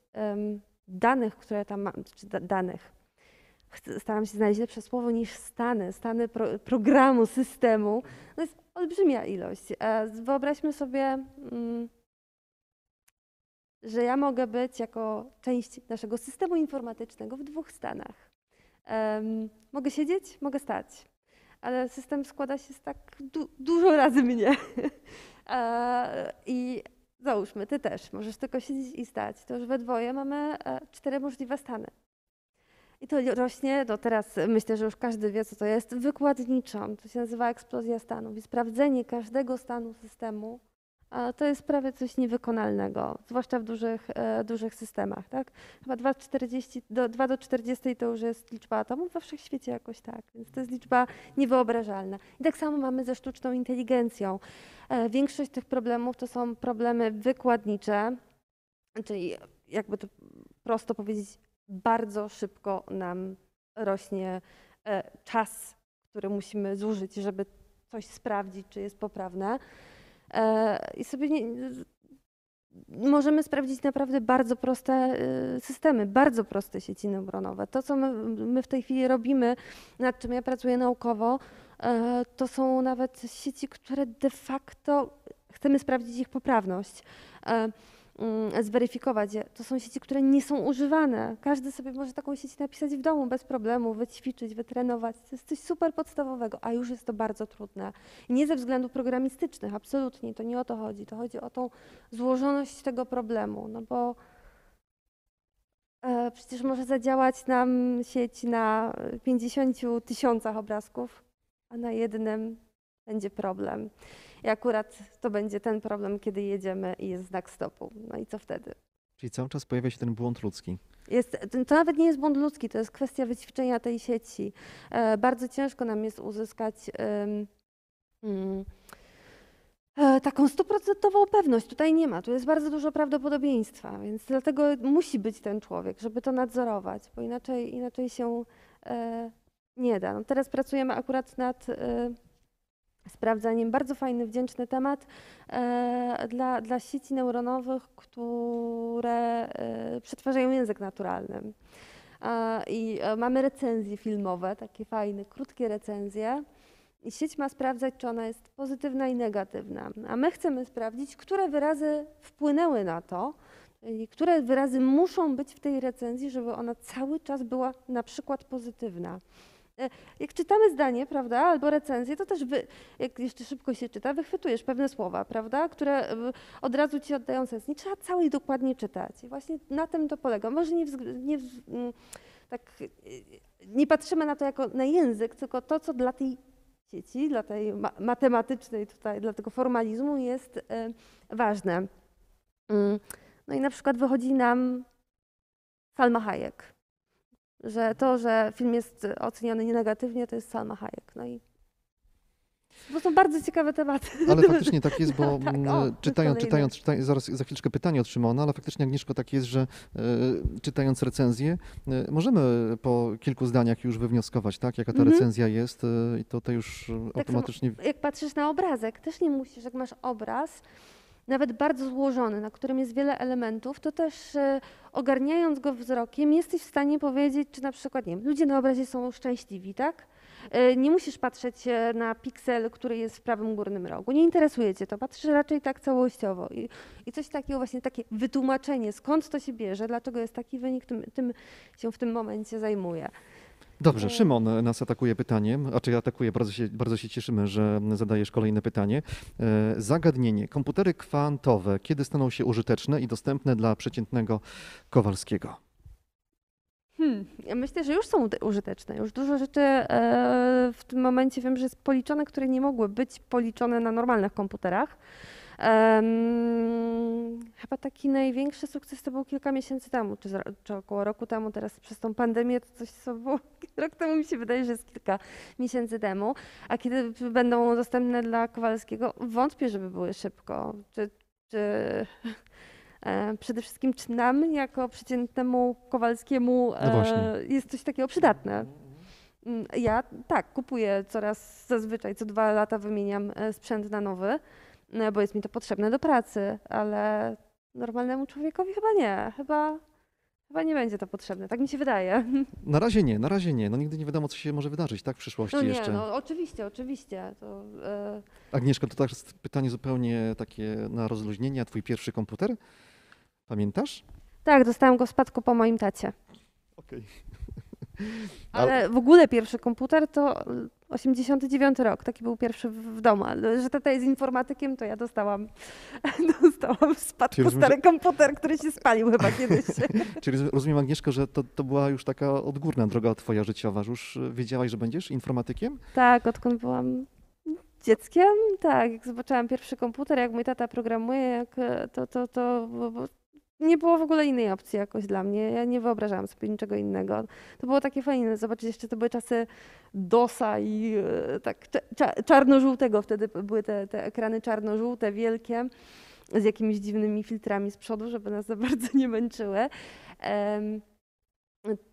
danych, które tam mam, czy da, danych, staram się znaleźć lepsze słowo niż stany, stany pro, programu, systemu, to jest olbrzymia ilość. E, wyobraźmy sobie, mm, że ja mogę być jako część naszego systemu informatycznego w dwóch stanach. Mogę siedzieć, mogę stać, ale system składa się z tak du- dużo razy mnie. E, I załóżmy, ty też możesz tylko siedzieć i stać. To już we dwoje mamy e, cztery możliwe stany. I to rośnie, to teraz myślę, że już każdy wie, co to jest, wykładniczą. To się nazywa eksplozja stanów. I sprawdzenie każdego stanu systemu to jest prawie coś niewykonalnego, zwłaszcza w dużych, e, dużych systemach. Tak? Chyba 2, 40, do, 2 do 40 to już jest liczba atomów we wszechświecie jakoś tak, więc to jest liczba niewyobrażalna. I tak samo mamy ze sztuczną inteligencją. E, Większość tych problemów to są problemy wykładnicze, czyli jakby to prosto powiedzieć, bardzo szybko nam rośnie e, czas, który musimy zużyć, żeby coś sprawdzić, czy jest poprawne. E, I sobie nie, możemy sprawdzić naprawdę bardzo proste e, systemy, bardzo proste sieci neuronowe. To, co my, my w tej chwili robimy, nad czym ja pracuję naukowo, to są nawet sieci, które de facto chcemy sprawdzić ich poprawność. Mm, Zweryfikować je. To są sieci, które nie są używane. Każdy sobie może taką sieć napisać w domu bez problemu, wyćwiczyć, wytrenować. To jest coś super podstawowego, a już jest to bardzo trudne. Nie ze względów programistycznych, absolutnie, to nie o to chodzi. To chodzi o tą złożoność tego problemu, no bo e, przecież może zadziałać nam sieć na 50 tysiącach obrazków, a na jednym będzie problem. I akurat to będzie ten problem, kiedy jedziemy i jest znak stopu. No i co wtedy? Czyli cały czas pojawia się ten błąd ludzki. Jest, to- nawet nie jest błąd ludzki, to jest kwestia wyćwiczenia tej sieci. E, bardzo ciężko nam jest uzyskać mm, e, taką stuprocentową pewność. Tutaj nie ma, tu jest bardzo dużo prawdopodobieństwa, więc dlatego musi być ten człowiek, żeby to nadzorować, bo inaczej, inaczej się e, nie da. No teraz pracujemy akurat nad e, sprawdzaniem, bardzo fajny, wdzięczny temat e, dla, dla sieci neuronowych, które e, przetwarzają język naturalny. E, I mamy recenzje filmowe, takie fajne, krótkie recenzje. I sieć ma sprawdzać, czy ona jest pozytywna i negatywna. A my chcemy sprawdzić, które wyrazy wpłynęły na to, czyli które wyrazy muszą być w tej recenzji, żeby ona cały czas była na przykład pozytywna. E, Jak czytamy zdanie, prawda, albo recenzję, to też wy, jak jeszcze szybko się czyta, wychwytujesz pewne słowa, prawda, które e, od razu ci oddają sens. Nie trzeba całej dokładnie czytać. I właśnie na tym to polega. Może nie, nie, mm, tak, e, nie patrzymy na to jako na język, tylko to, co dla tej sieci, dla tej ma- matematycznej tutaj, dla tego formalizmu jest e, ważne. Mm, No i na przykład wychodzi nam Salma Hayek, że to, że film jest oceniany negatywnie, to jest Salma Hayek. No i to są bardzo ciekawe tematy. Ale faktycznie tak jest, bo Tak, mm, o, czytając, czytając, czytając, zaraz za chwileczkę pytanie od Szymona, ale faktycznie Agnieszko tak jest, że e, czytając recenzję, e, możemy po kilku zdaniach już wywnioskować, tak, jaka ta Mhm. recenzja jest e, i to, to już samo- automatycznie jak patrzysz na obrazek, też nie musisz, jak masz obraz, nawet bardzo złożony, na którym jest wiele elementów, to też e, ogarniając go wzrokiem, jesteś w stanie powiedzieć, czy na przykład, nie wiem, ludzie na obrazie są szczęśliwi, tak? E, Nie musisz patrzeć e, na piksel, który jest w prawym górnym rogu. Nie interesuje cię to, patrzysz raczej tak całościowo. I, i coś takiego, właśnie takie wytłumaczenie, skąd to się bierze, dlaczego jest taki wynik, tym, tym się w tym momencie zajmuje. Dobrze, E, Szymon nas atakuje pytaniem, a czy atakuje, bardzo się, bardzo się cieszymy, że zadajesz kolejne pytanie. E, Zagadnienie. Komputery kwantowe, kiedy staną się użyteczne i dostępne dla przeciętnego Kowalskiego? Hmm. Ja myślę, że już są użyteczne. Już dużo rzeczy e, w tym momencie wiem, że jest policzone, które nie mogły być policzone na normalnych komputerach. Em, chyba taki największy sukces to był kilka miesięcy temu, czy, czy około roku temu. Teraz przez tą pandemię to coś co było. Rok temu mi się wydaje, że jest kilka miesięcy temu. A kiedy będą dostępne dla Kowalskiego, wątpię, żeby były szybko. Czy, czy E, Przede wszystkim, czy nam, jako przeciętnemu Kowalskiemu, No e, jest coś takiego przydatne? Mm, Ja tak, kupuję coraz, zazwyczaj co dwa lata wymieniam e, sprzęt na nowy, e, bo jest mi to potrzebne do pracy, ale normalnemu człowiekowi chyba nie. Chyba, chyba nie będzie to potrzebne, tak mi się wydaje. Na razie nie, na razie nie. No nigdy nie wiadomo, co się może wydarzyć, tak, w przyszłości No nie, jeszcze. no oczywiście, oczywiście. To, e, Agnieszka, to też jest pytanie zupełnie takie na rozluźnienie. A twój pierwszy komputer? Pamiętasz? tak, dostałam go w spadku po moim tacie. Okej. Ale w ogóle pierwszy komputer to 89 rok, taki był pierwszy w domu. Ale że tata jest informatykiem, to ja dostałam, dostałam w spadku rozumiem, stary komputer, który się spalił chyba kiedyś. Czyli rozumiem, Agnieszko, że to, to była już taka odgórna droga twoja życiowa, że już wiedziałaś, że będziesz informatykiem? tak, odkąd byłam dzieckiem, tak, jak zobaczyłam pierwszy komputer, jak mój tata programuje, jak, to, to, to nie było w ogóle innej opcji jakoś dla mnie. Ja nie wyobrażałam sobie niczego innego. To było takie fajne, zobaczyć jeszcze to były czasy DOSa i e, tak cza- cza- czarno-żółtego, wtedy były te, te ekrany czarno-żółte, wielkie, z jakimiś dziwnymi filtrami z przodu, żeby nas za bardzo nie męczyły.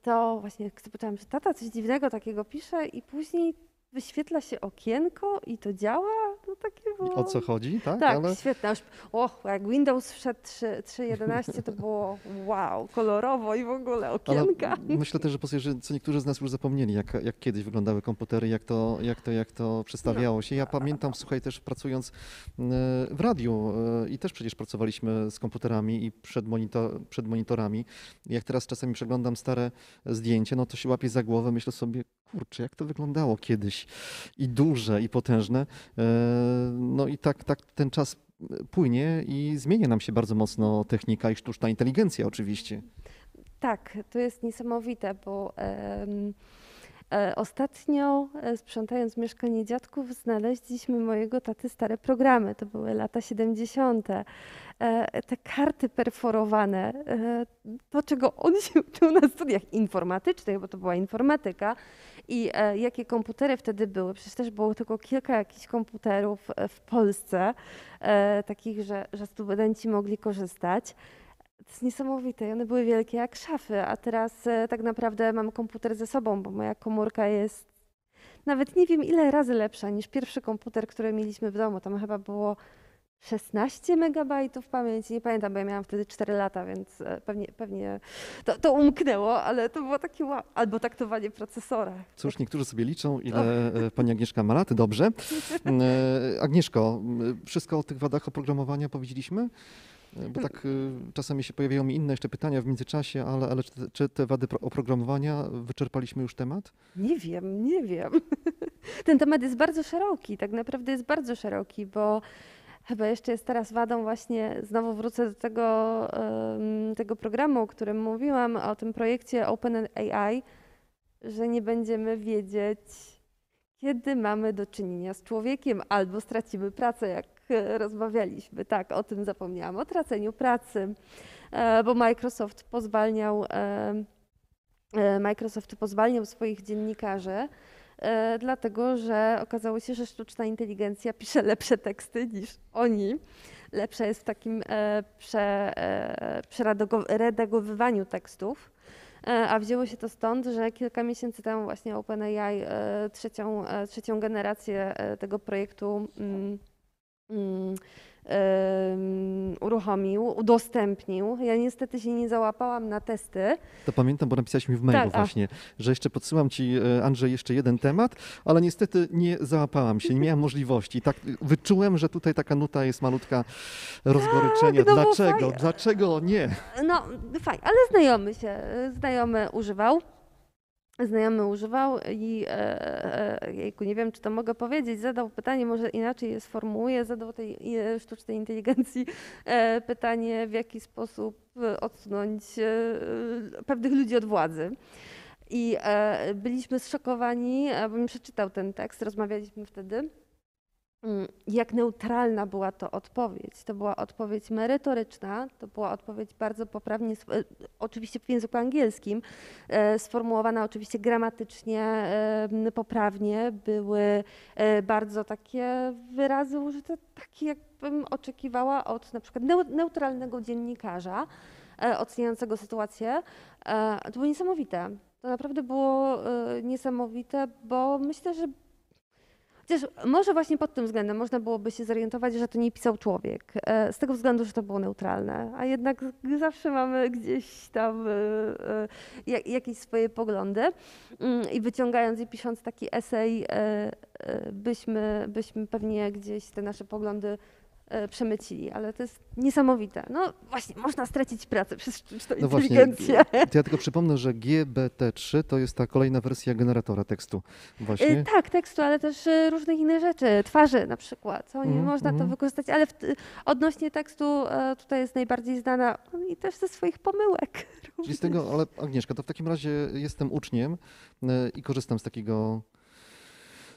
To właśnie jak zobaczyłam, że tata coś dziwnego takiego pisze i później wyświetla się okienko i to działa, to takie było... o co chodzi, tak? Tak, Ale świetne. Już, och, jak Windows wszedł 3 3.11, to było wow, kolorowo i w ogóle Ale okienka. myślę też, że pasażerzy, co niektórzy z nas już zapomnieli, jak, jak kiedyś wyglądały komputery, jak to, jak to, jak to przedstawiało się. Ja pamiętam, słuchaj, też pracując e, w radiu e, i też przecież pracowaliśmy z komputerami i przed, monitor, przed monitorami. Jak teraz czasami przeglądam stare zdjęcie, no to się łapię za głowę, myślę sobie, kurczę, jak to wyglądało kiedyś i duże, i potężne. E, No i tak, tak ten czas płynie i zmienia nam się bardzo mocno technika i sztuczna inteligencja oczywiście. Tak, to jest niesamowite, bo e, ostatnio e, sprzątając mieszkanie dziadków znaleźliśmy mojego taty stare programy. To były lata 70. E, te karty perforowane, e, to czego on się uczył na studiach informatycznych, bo to była informatyka i e, jakie komputery wtedy były. Przecież też było tylko kilka jakichś komputerów w Polsce, takich, że, że studenci mogli korzystać. To jest niesamowite. One były wielkie jak szafy, a teraz tak naprawdę mam komputer ze sobą, bo moja komórka jest nawet nie wiem ile razy lepsza niż pierwszy komputer, który mieliśmy w domu. Tam chyba było 16 megabajtów pamięci. Nie pamiętam, bo ja miałam wtedy 4 lata, więc e, pewnie, pewnie to, to umknęło, ale to było takie wow. Albo taktowanie procesora. Cóż, niektórzy sobie liczą, ile e, pani Agnieszka ma lat. Dobrze. E, Agnieszko, wszystko o tych wadach oprogramowania powiedzieliśmy? Bo tak czasami się pojawiają mi inne jeszcze pytania w międzyczasie, ale, ale czy, te, czy te wady pro- oprogramowania wyczerpaliśmy już temat? Nie wiem, nie wiem. Ten temat jest bardzo szeroki, tak naprawdę jest bardzo szeroki, bo chyba jeszcze jest teraz wadą właśnie, znowu wrócę do tego, tego programu, o którym mówiłam, o tym projekcie OpenAI, że nie będziemy wiedzieć, kiedy mamy do czynienia z człowiekiem albo stracimy pracę, jak e, rozmawialiśmy. Tak, o tym zapomniałam, o traceniu pracy, e, bo Microsoft pozwalniał, e, Microsoft pozwalniał swoich dziennikarzy, dlatego że okazało się, że sztuczna inteligencja pisze lepsze teksty niż oni. Lepsza jest w takim e, prze, e, przeredagowywaniu tekstów. E, A wzięło się to stąd, że kilka miesięcy temu właśnie OpenAI e, trzecią, e, trzecią generację e, tego projektu mm, mm, uruchomił, udostępnił. Ja niestety się nie załapałam na testy. To pamiętam, bo napisałeś mi w mailu Tak, a. właśnie, że jeszcze podsyłam ci, e, Andrzej, jeszcze jeden temat, ale niestety nie załapałam się, nie miałam możliwości. Tak e, wyczułem, że tutaj taka nuta jest malutka rozgoryczenia. no bo Dlaczego? Dlaczego nie? No fajnie, ale znajomy się, znajomy używał. Znajomy używał i e, e, jejku, nie wiem, czy to mogę powiedzieć, zadał pytanie, może inaczej je sformułuję, zadał tej e, sztucznej inteligencji e, pytanie, w jaki sposób e, odsunąć e, pewnych ludzi od władzy. I byliśmy zszokowani, bo mi przeczytał ten tekst, rozmawialiśmy wtedy. Mm, Jak neutralna była to odpowiedź. To była odpowiedź merytoryczna, to była odpowiedź bardzo poprawnie, e, oczywiście w języku angielskim, e, sformułowana oczywiście gramatycznie, poprawnie. Były e, bardzo takie wyrazy użyte, takie jakbym oczekiwała od na przykład neu- neutralnego dziennikarza oceniającego sytuację. To było niesamowite. To naprawdę było niesamowite, bo myślę, że Chociaż może właśnie pod tym względem można byłoby się zorientować, że to nie pisał człowiek, e, z tego względu, że to było neutralne, a jednak zawsze mamy gdzieś tam e, e, ja- jakieś swoje poglądy. Mm, i wyciągając i pisząc taki esej, byśmy, byśmy pewnie gdzieś te nasze poglądy przemycili, ale to jest niesamowite. No właśnie, można stracić pracę przez sztuczną No właśnie, inteligencję. to ja tylko przypomnę, że GPT-3 to jest ta kolejna wersja generatora tekstu. Właśnie. Y, Tak, tekstu, ale też y, różnych innych rzeczy, twarzy na przykład. Co nie Mhm, można to mhm. wykorzystać, ale w, odnośnie tekstu e, tutaj jest najbardziej znana i też ze swoich pomyłek. Czyli z tego, ale Agnieszka, to w takim razie jestem uczniem e, i korzystam z takiego,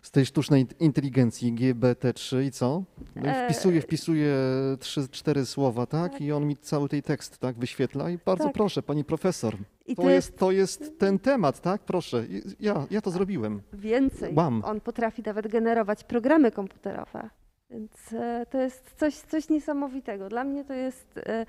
z tej sztucznej inteligencji GPT-3 i co? No i E, wpisuję, wpisuję trzy, cztery słowa, tak? tak. I on mi cały tej tekst, tak, wyświetla i bardzo Tak. proszę, pani profesor, I to jest, to jest ten temat, tak? Proszę, ja, ja to zrobiłem. więcej. Łam. On potrafi nawet generować programy komputerowe. Więc e, to jest coś, coś niesamowitego. Dla mnie to jest. e,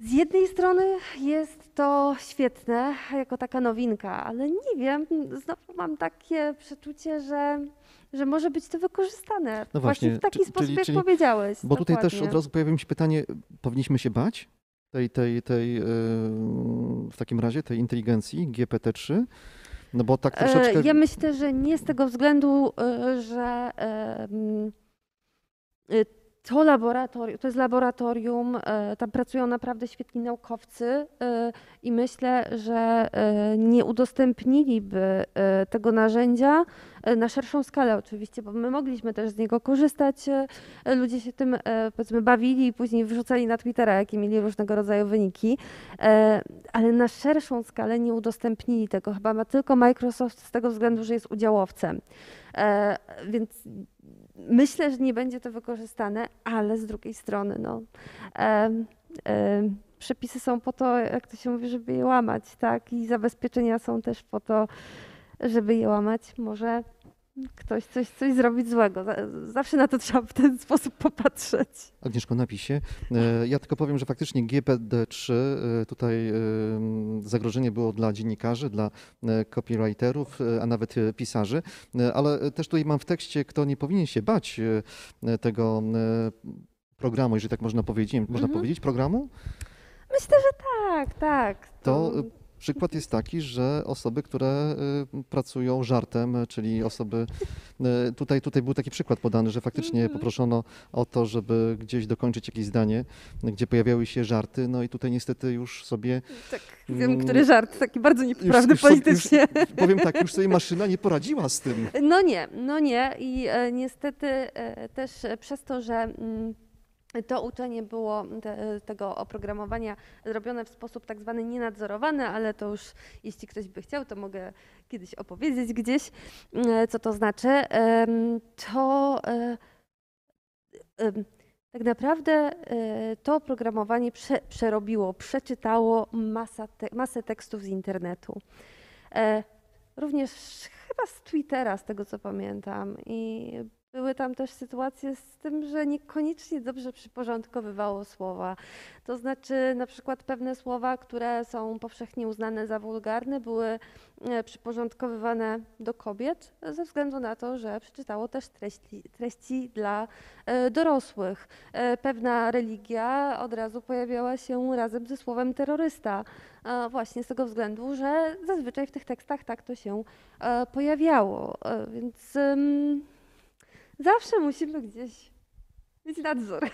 Z jednej strony jest to świetne, jako taka nowinka, ale nie wiem, znowu mam takie przeczucie, że, że może być to wykorzystane No właśnie, właśnie, w taki sposób, czyli- jak czyli- powiedziałeś. Bo tutaj też dokładnie. od razu pojawiło mi się pytanie, powinniśmy się bać tej, tej, tej, e, w takim razie tej inteligencji GPT-3? No bo tak troszeczkę... E, Ja myślę, że nie z tego względu, e, że mm, e, to laboratorium, to jest laboratorium, e, tam pracują naprawdę świetni naukowcy e, i myślę, że e, nie udostępniliby tego narzędzia na szerszą skalę oczywiście, bo my mogliśmy też z niego korzystać. Ludzie się tym powiedzmy bawili i później wrzucali na Twittera, jakie mieli różnego rodzaju wyniki, ale na szerszą skalę nie udostępnili tego. Chyba ma tylko Microsoft z tego względu, że jest udziałowcem. Więc myślę, że nie będzie to wykorzystane, ale z drugiej strony, no, em, em, przepisy są po to, jak to się mówi, żeby je łamać, tak? I zabezpieczenia są też po to, żeby je łamać. Może ktoś coś, coś zrobić złego. Za- Zawsze na to trzeba w ten sposób popatrzeć. Agnieszko, napisie. Ja tylko powiem, że faktycznie GPD3 e, tutaj e, zagrożenie było dla dziennikarzy, dla e, copywriterów, a nawet pisarzy, ale też tutaj mam w tekście, kto nie powinien się bać tego programu, jeżeli tak można powiedzieć, można Mhm. powiedzieć programu, Myślę, że tak, tak. to e, przykład jest taki, że osoby, które e, pracują żartem, czyli osoby, e, tutaj, tutaj był taki przykład podany, że faktycznie Mhm. poproszono o to, żeby gdzieś dokończyć jakieś zdanie, gdzie pojawiały się żarty, no i tutaj niestety już sobie, Tak, wiem, Mm, który żart, taki bardzo już, niepoprawny już politycznie. już, powiem tak, już sobie maszyna nie poradziła z tym. No nie, no nie i e, niestety e, też przez to, że mm, To uczenie było te, tego oprogramowania zrobione w sposób tak zwany nienadzorowany, ale to już jeśli ktoś by chciał, to mogę kiedyś opowiedzieć gdzieś, e, co to znaczy. To e, tak naprawdę e, to oprogramowanie prze, przerobiło, przeczytało masa te, masę tekstów z internetu. Również chyba z Twittera, z tego co pamiętam. I były tam też sytuacje z tym, że niekoniecznie dobrze przyporządkowywało słowa. To znaczy, na przykład pewne słowa, które są powszechnie uznane za wulgarne, były e, przyporządkowywane do kobiet ze względu na to, że przeczytało też treści, treści dla e, dorosłych. E, Pewna religia od razu pojawiała się razem ze słowem terrorysta. Właśnie z tego względu, że zazwyczaj w tych tekstach tak to się pojawiało. Więc zawsze musimy gdzieś mieć nadzór.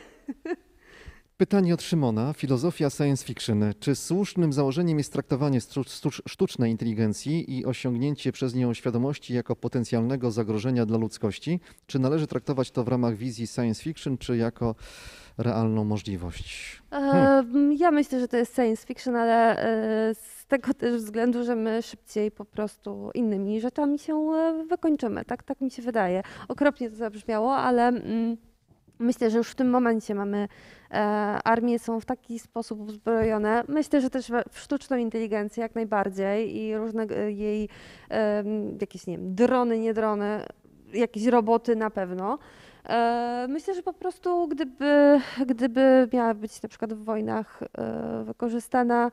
Pytanie od Szymona. Filozofia science fiction. Czy słusznym założeniem jest traktowanie sztucznej inteligencji i osiągnięcie przez nią świadomości jako potencjalnego zagrożenia dla ludzkości? Czy należy traktować to w ramach wizji science fiction, czy jako realną możliwość? E, Ja myślę, że to jest science fiction, ale e, z tego też względu, że my szybciej po prostu innymi rzeczami się e, wykończymy. Tak, tak mi się wydaje. Okropnie to zabrzmiało, ale mm, myślę, że już w tym momencie mamy e, armie są w taki sposób uzbrojone. Myślę, że też w sztuczną inteligencję jak najbardziej i różne e, jej em, jakieś, nie wiem, drony, nie drony, jakieś roboty na pewno. E, Myślę, że po prostu gdyby, gdyby miała być na przykład w wojnach e, wykorzystana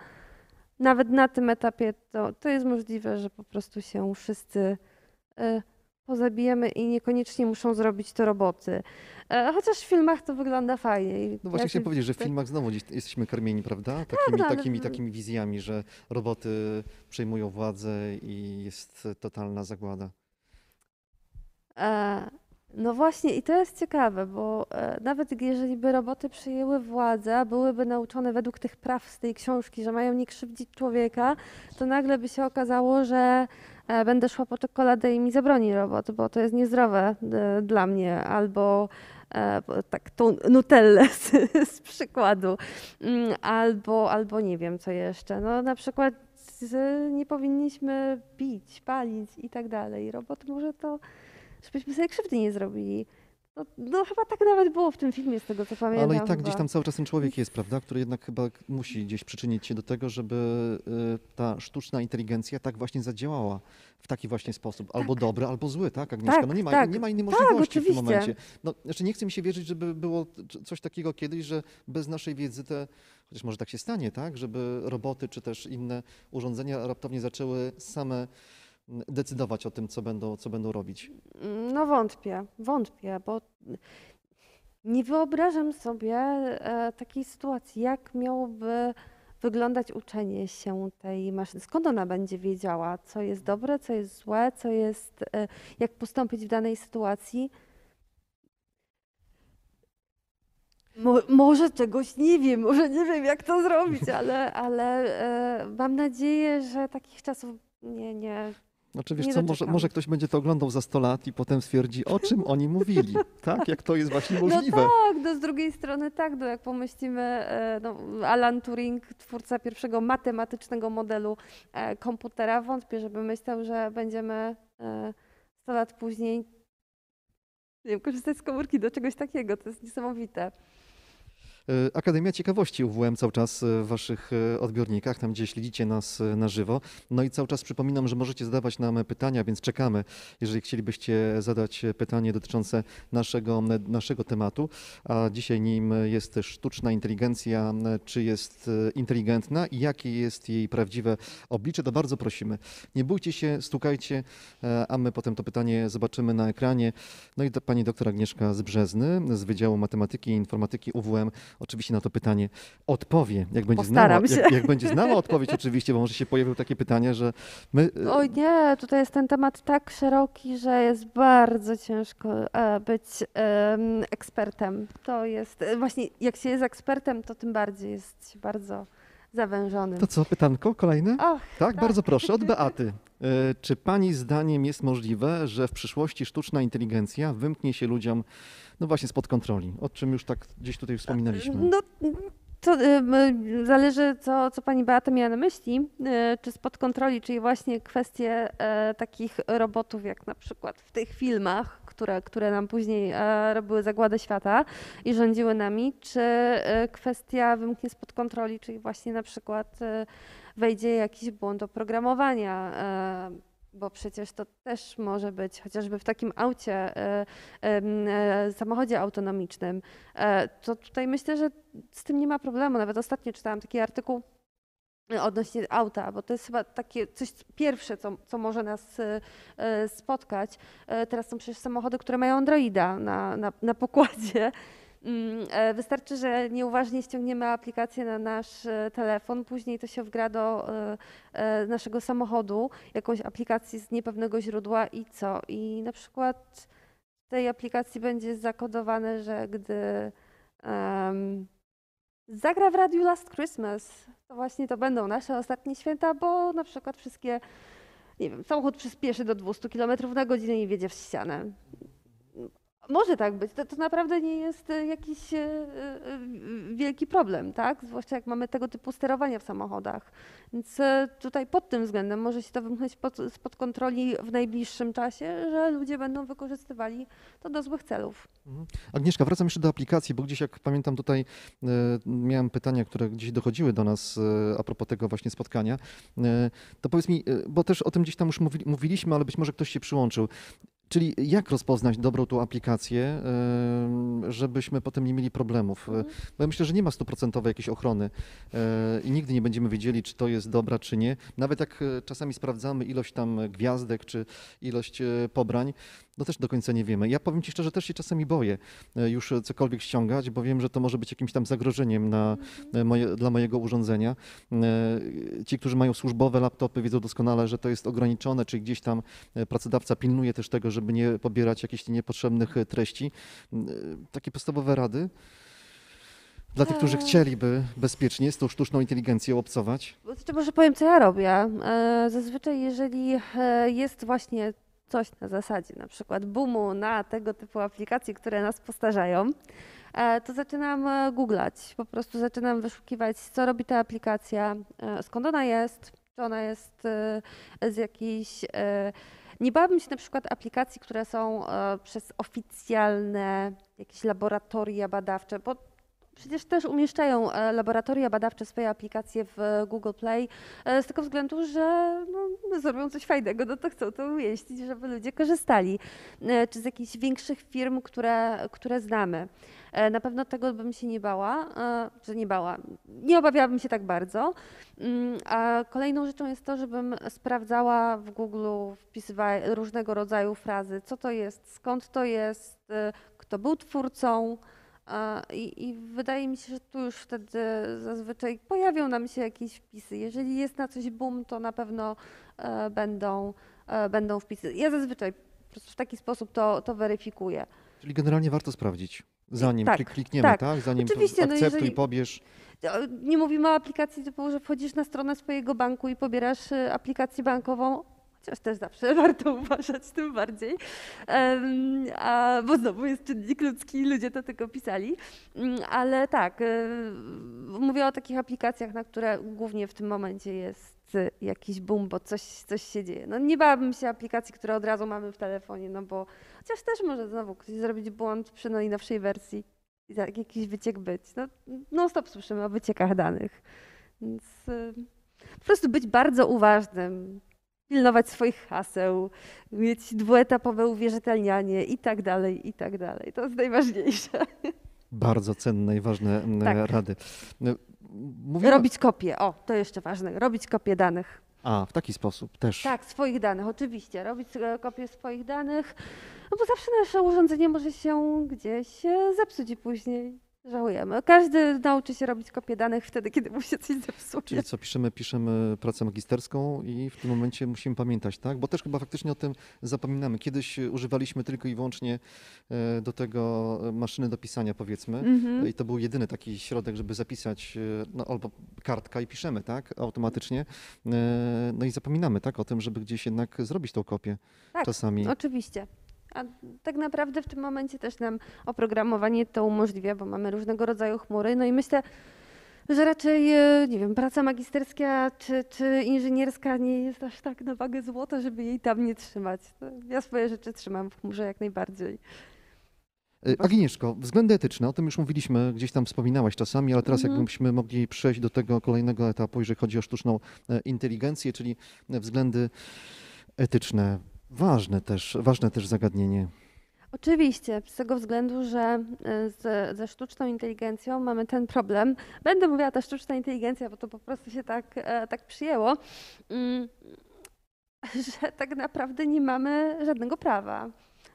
nawet na tym etapie, to, to jest możliwe, że po prostu się wszyscy e, pozabijemy i niekoniecznie muszą zrobić to roboty. Chociaż w filmach to wygląda fajnie. No właśnie ja chciałem powiedzieć, że w tak- filmach znowu jesteśmy karmieni, prawda? Takimi, no ale- takimi, takimi wizjami, że roboty przejmują władzę i jest totalna zagłada. E, No właśnie, i to jest ciekawe, bo e, nawet jeżeli by roboty przejęły władzę, byłyby nauczone według tych praw z tej książki, że mają nie krzywdzić człowieka, to nagle by się okazało, że e, będę szła po czekoladę i mi zabroni robot, bo to jest niezdrowe e, dla mnie, albo bo tak tą nutellę z, z przykładu, Mm, albo, albo nie wiem co jeszcze. No na przykład nie powinniśmy pić, palić i tak dalej. Robot może to żebyśmy sobie krzywdy nie zrobili. No, no chyba tak nawet było w tym filmie, z tego co pamiętam. Ale i tak chyba. gdzieś tam cały czas ten człowiek jest, prawda? Który jednak chyba musi gdzieś przyczynić się do tego, żeby y, ta sztuczna inteligencja tak właśnie zadziałała w taki właśnie sposób. Albo dobry, albo zły, tak Agnieszka? Tak, no nie ma, tak. nie ma innej Tak, możliwości w tym momencie. No, znaczy nie chce mi się wierzyć, żeby było coś takiego kiedyś, że bez naszej wiedzy te, chociaż może tak się stanie, tak? Żeby roboty czy też inne urządzenia raptownie zaczęły same decydować o tym, co będą, co będą robić. No wątpię, wątpię, bo nie wyobrażam sobie e, takiej sytuacji, jak miałoby wyglądać uczenie się tej maszyny. Skąd ona będzie wiedziała, co jest dobre, co jest złe, co jest, e, jak postąpić w danej sytuacji? Mo, może czegoś nie wiem, może nie wiem, jak to zrobić, ale, ale e, mam nadzieję, że takich czasów nie, nie, Znaczy wiesz Nie co, może, może ktoś będzie to oglądał za 100 lat i potem stwierdzi, o czym oni mówili, tak? Jak to jest właśnie możliwe. No tak, no z drugiej strony tak, no jak pomyślimy, e, no, Alan Turing, twórca pierwszego matematycznego modelu e, komputera, wątpię, żeby myślał, że będziemy e, 100 lat później nie wiem, korzystać z komórki do czegoś takiego. To jest niesamowite. E, Akademia Ciekawości UWM cały czas e, w waszych e, odbiornikach, tam gdzie śledzicie nas na żywo. No i cały czas przypominam, że możecie zadawać nam pytania, więc czekamy, jeżeli chcielibyście zadać pytanie dotyczące naszego, naszego tematu. A dzisiaj nim jest sztuczna inteligencja, czy jest inteligentna i jakie jest jej prawdziwe oblicze, to bardzo prosimy. Nie bójcie się, stukajcie, a my potem to pytanie zobaczymy na ekranie. No i do, pani doktor Agnieszka z Brzezny z Wydziału Matematyki i Informatyki UWM oczywiście na to pytanie odpowie. Jak będzie, znała, Postaram jak, jak będzie znała odpowiedź oczywiście, bo może się pojawiły takie pytania, że my... e, Oj nie, tutaj jest ten temat tak szeroki, że jest bardzo ciężko e, być em, ekspertem. To jest, e, właśnie jak się jest ekspertem, to tym bardziej jest się bardzo zawężonym. To co, pytanko kolejne? Och, Tak, tak. bardzo proszę, od Beaty. Czy pani zdaniem jest możliwe, że w przyszłości sztuczna inteligencja wymknie się ludziom, no właśnie, spod kontroli, o czym już tak gdzieś tutaj wspominaliśmy? No, to y, zależy, co, co pani Beata miała na myśli, y, czy spod kontroli, czyli właśnie kwestie e, takich robotów, jak na przykład w tych filmach, które, które nam później e, robiły zagładę świata i rządziły nami, czy e, kwestia wymknie spod kontroli, czyli właśnie na przykład wejdzie jakiś błąd oprogramowania, bo przecież to też może być chociażby w takim aucie, e, em, e, samochodzie autonomicznym, e, to tutaj myślę, że z tym nie ma problemu. Nawet ostatnio czytałam taki artykuł e, odnośnie auta, bo to jest chyba takie coś pierwsze, co, co może nas e, e, spotkać. E, Teraz są przecież samochody, które mają Androida na, na, na pokładzie. Mm, e, Wystarczy, że nieuważnie ściągniemy aplikację na nasz e, telefon, później to się wgra do e, naszego samochodu, jakąś aplikację z niepewnego źródła i co? I na przykład w tej aplikacji będzie zakodowane, że gdy em, zagra w radiu Last Christmas, to właśnie to będą nasze ostatnie święta, bo na przykład wszystkie, nie wiem, samochód przyspieszy do 200 km na godzinę i wjedzie w ścianę. Może tak być. To, to naprawdę nie jest e, jakiś e, e, wielki problem, tak? Zwłaszcza jak mamy tego typu sterowania w samochodach. Więc tutaj pod tym względem może się to wymknąć pod, spod kontroli w najbliższym czasie, że ludzie będą wykorzystywali to do złych celów. Mhm. Agnieszka, wracam jeszcze do aplikacji, bo gdzieś jak pamiętam tutaj miałem pytania, które gdzieś dochodziły do nas a propos tego właśnie spotkania. To powiedz mi, bo też o tym gdzieś tam już mówi, mówiliśmy, ale być może ktoś się przyłączył. Czyli jak rozpoznać dobrą tą aplikację, żebyśmy potem nie mieli problemów? Mhm. Bo ja myślę, że nie ma stuprocentowej jakiejś ochrony e, i nigdy nie będziemy wiedzieli, czy to jest dobra, czy nie. Nawet jak e, czasami sprawdzamy ilość tam gwiazdek, czy ilość e, pobrań, no też do końca nie wiemy. Ja powiem Ci szczerze, też się czasami boję e, już cokolwiek ściągać, bo wiem, że to może być jakimś tam zagrożeniem na, e, moje, dla mojego urządzenia. E, Ci, którzy mają służbowe laptopy, wiedzą doskonale, że to jest ograniczone, czy gdzieś tam pracodawca pilnuje też tego, żeby nie pobierać jakichś niepotrzebnych treści. Takie podstawowe rady. Dla tych, którzy chcieliby bezpiecznie z tą sztuczną inteligencją obcować. Znaczy, może powiem, co ja robię. Zazwyczaj, jeżeli jest właśnie coś na zasadzie na przykład boomu na tego typu aplikacje, które nas postarzają, e, to zaczynam e, googlać. Po prostu zaczynam wyszukiwać, co robi ta aplikacja, e, skąd ona jest, czy ona jest z jakiejś. Nie bałabym się na przykład aplikacji, które są przez oficjalne jakieś laboratoria badawcze, bo Przecież też umieszczają e, laboratoria badawcze swoje aplikacje w e, Google Play e, z tego względu, że no, zrobią coś fajnego, no to chcą to umieścić, żeby ludzie korzystali. Czy z jakichś większych firm, które, które znamy. Na pewno tego bym się nie bała, że nie bała. Nie obawiałabym się tak bardzo. Mm, A kolejną rzeczą jest to, żebym sprawdzała w Google, wpisywała różnego rodzaju frazy, co to jest, skąd to jest, kto był twórcą. I, I wydaje mi się, że tu już wtedy zazwyczaj pojawią nam się jakieś wpisy. Jeżeli jest na coś boom, to na pewno e, będą, e, będą wpisy. Ja zazwyczaj po prostu w taki sposób to, to weryfikuję. Czyli generalnie warto sprawdzić, zanim Tak, klik- klikniemy, tak? tak. Zanim to Oczywiście, no akceptuj, jeżeli- pobierz. Nie mówimy o aplikacji typu, że wchodzisz na stronę swojego banku i pobierasz e, aplikację bankową, chociaż też zawsze warto uważać tym bardziej, a, bo znowu jest czynnik ludzki ludzie to tylko pisali. Mm, Ale tak, e, mówię o takich aplikacjach, na które głównie w tym momencie jest e, jakiś boom, bo coś, coś się dzieje. No nie bałabym się aplikacji, które od razu mamy w telefonie, no bo chociaż też może znowu ktoś zrobić błąd przy najnowszej wersji i tak jakiś wyciek być. No, non stop słyszymy o wyciekach danych. Więc y, po prostu być bardzo uważnym, pilnować swoich haseł, mieć dwuetapowe uwierzytelnianie i tak dalej, i tak dalej. To jest najważniejsze. Bardzo cenne i ważne Tak. rady. Robić kopie, o, to jeszcze ważne, robić kopie danych. A, w taki sposób też. Tak, swoich danych, oczywiście, robić e, kopie swoich danych, no bo zawsze nasze urządzenie może się gdzieś e, zepsuć później żałujemy. Każdy nauczy się robić kopię danych wtedy, kiedy mu się coś zepsuje. Czyli co, piszemy, piszemy pracę magisterską i w tym momencie musimy pamiętać, tak? Bo też chyba faktycznie o tym zapominamy. Kiedyś używaliśmy tylko i wyłącznie e, do tego maszyny do pisania, powiedzmy. Mhm. I to był jedyny taki środek, żeby zapisać, e, no, albo kartka i piszemy, tak? Automatycznie. E, No i zapominamy, tak? O tym, żeby gdzieś jednak zrobić tą kopię Tak, czasami. Oczywiście. A tak naprawdę w tym momencie też nam oprogramowanie to umożliwia, bo mamy różnego rodzaju chmury. No i myślę, że raczej, e, nie wiem, praca magisterska czy, czy inżynierska nie jest aż tak na wagę złota, żeby jej tam nie trzymać. No, Ja swoje rzeczy trzymam w chmurze jak najbardziej. E, Agnieszko, względy etyczne, o tym już mówiliśmy, gdzieś tam wspominałaś czasami, ale teraz Mhm. jakbyśmy mogli przejść do tego kolejnego etapu, jeżeli chodzi o sztuczną e, inteligencję, czyli względy etyczne. Ważne też, ważne też zagadnienie. Oczywiście, z tego względu, że e, z, ze sztuczną inteligencją mamy ten problem. Będę mówiła ta sztuczna inteligencja, bo to po prostu się tak, e, tak przyjęło, mm, że tak naprawdę nie mamy żadnego prawa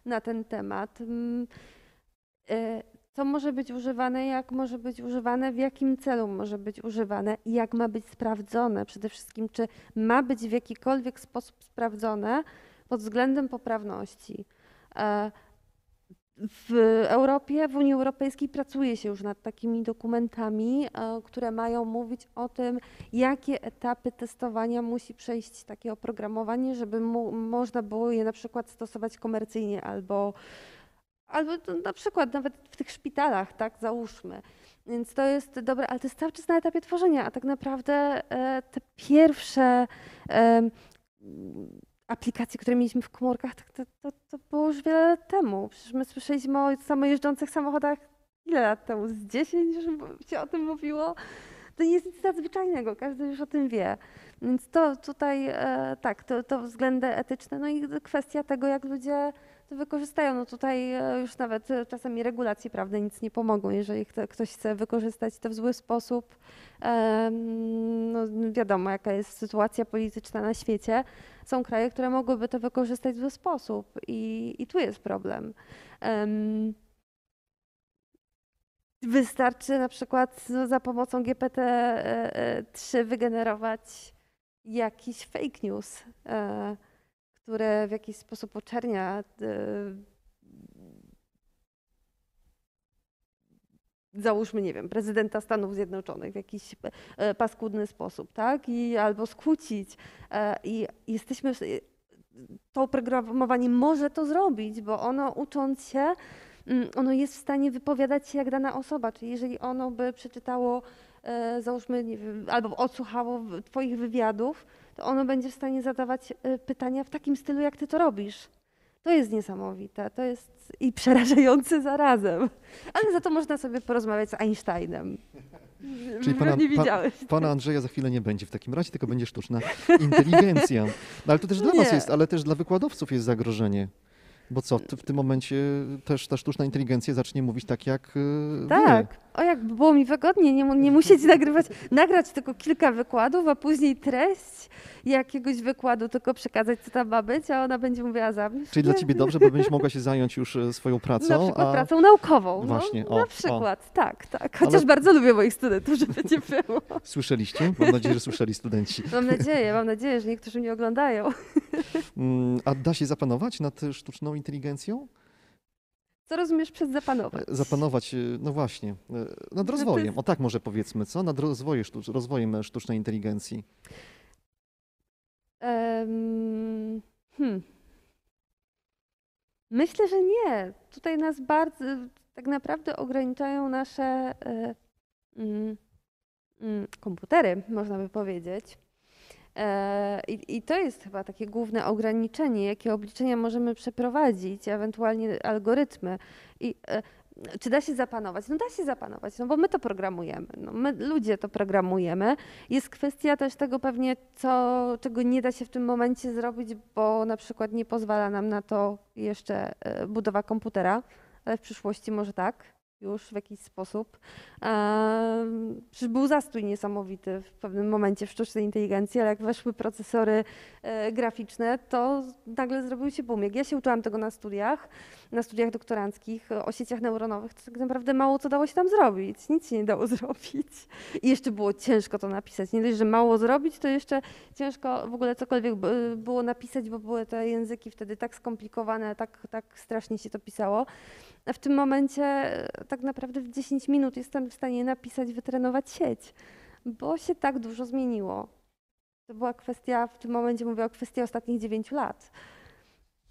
na ten temat. Mm, e, Co może być używane, jak może być używane, w jakim celu może być używane i jak ma być sprawdzone. Przede wszystkim, czy ma być w jakikolwiek sposób sprawdzone pod względem poprawności. E, w Europie, w Unii Europejskiej pracuje się już nad takimi dokumentami, e, które mają mówić o tym, jakie etapy testowania musi przejść takie oprogramowanie, żeby mu, można było je na przykład stosować komercyjnie albo, albo na przykład nawet w tych szpitalach, tak, załóżmy. Więc to jest dobre, ale to jest cały czas na etapie tworzenia, a tak naprawdę e, te pierwsze aplikacje, które mieliśmy w komórkach, tak to, to, to było już wiele lat temu. Przecież my słyszeliśmy o samojeżdżących samochodach ile lat temu? Z 10 już się o tym mówiło. To nie jest nic nadzwyczajnego, każdy już o tym wie. Więc to tutaj e, tak, to, to względy etyczne, no i kwestia tego, jak ludzie to wykorzystają. No tutaj e, już nawet e, czasami regulacje prawne nic nie pomogą, jeżeli ktoś chce wykorzystać to w zły sposób. Em, no wiadomo, jaka jest sytuacja polityczna na świecie. Są kraje, które mogłyby to wykorzystać w zły sposób i, i tu jest problem. Em, Wystarczy na przykład no, za pomocą GPT-3 wygenerować jakiś fake news, e, które w jakiś sposób oczernia e, załóżmy, nie wiem, prezydenta Stanów Zjednoczonych w jakiś e, paskudny sposób, tak? I albo skłócić. E, I jesteśmy, to oprogramowanie może to zrobić, bo ono ucząc się, mm, ono jest w stanie wypowiadać się jak dana osoba, czyli jeżeli ono by przeczytało, załóżmy, nie wiem, albo odsłuchało twoich wywiadów, to ono będzie w stanie zadawać e, pytania w takim stylu, jak ty to robisz. To jest niesamowite, to jest i przerażające zarazem. Ale za to można sobie porozmawiać z Einsteinem. Czyli pana- nie pa-. Pana Andrzeja za chwilę nie będzie w takim razie, tylko będzie sztuczna inteligencja. No, ale to też dla Nie. jest, ale też dla wykładowców jest zagrożenie. Bo co, w tym momencie też ta sztuczna inteligencja zacznie mówić tak jak wy. Tak. O, jakby było mi wygodnie, nie, nie musieć nagrywać, nagrać tylko kilka wykładów, a później treść jakiegoś wykładu tylko przekazać, co tam ma być, a ona będzie mówiła za mnie. Czyli dla ciebie dobrze, bo będziesz mogła się zająć już e, swoją pracą. Na przykład a... pracą naukową. Właśnie, no, o, na o. przykład, tak, tak. Chociaż Ale- bardzo lubię moich studentów, żeby nie było. Słyszeliście? Mam nadzieję, że słyszeli studenci. Mam nadzieję, mam nadzieję, że niektórzy mnie oglądają. Mm, A da się zapanować nad sztuczną inteligencją? Co rozumiesz przez zapanować? E, Zapanować, e, no właśnie, e, nad to rozwojem. jest- O tak może powiedzmy, co? Nad rozwojem, rozwojem sztucznej inteligencji. Em, hmm. Myślę, że nie. Tutaj nas bardzo, tak naprawdę ograniczają nasze e, mm, mm, komputery, można by powiedzieć. E, I, I to jest chyba takie główne ograniczenie, jakie obliczenia możemy przeprowadzić, ewentualnie algorytmy. I e, czy da się zapanować? No da się zapanować, no bo my to programujemy, no my ludzie to programujemy. Jest kwestia też tego pewnie, co, czego nie da się w tym momencie zrobić, bo na przykład nie pozwala nam na to jeszcze e, budowa komputera, ale w przyszłości może tak, już w jakiś sposób. Przecież był zastój niesamowity w pewnym momencie w sztucznej inteligencji, ale jak weszły procesory e, graficzne, to nagle zrobił się boom. Jak ja się uczyłam tego na studiach, na studiach doktoranckich e, o sieciach neuronowych, to tak naprawdę mało co dało się tam zrobić. Nic się nie dało zrobić. I jeszcze było ciężko to napisać. Nie dość, że mało zrobić, to jeszcze ciężko w ogóle cokolwiek b- było napisać, bo były te języki wtedy tak skomplikowane, tak, tak strasznie się to pisało. W tym momencie e, tak naprawdę w 10 minut jestem w stanie napisać, wytrenować sieć, bo się tak dużo zmieniło. To była kwestia, w tym momencie mówię o kwestii ostatnich 9 lat.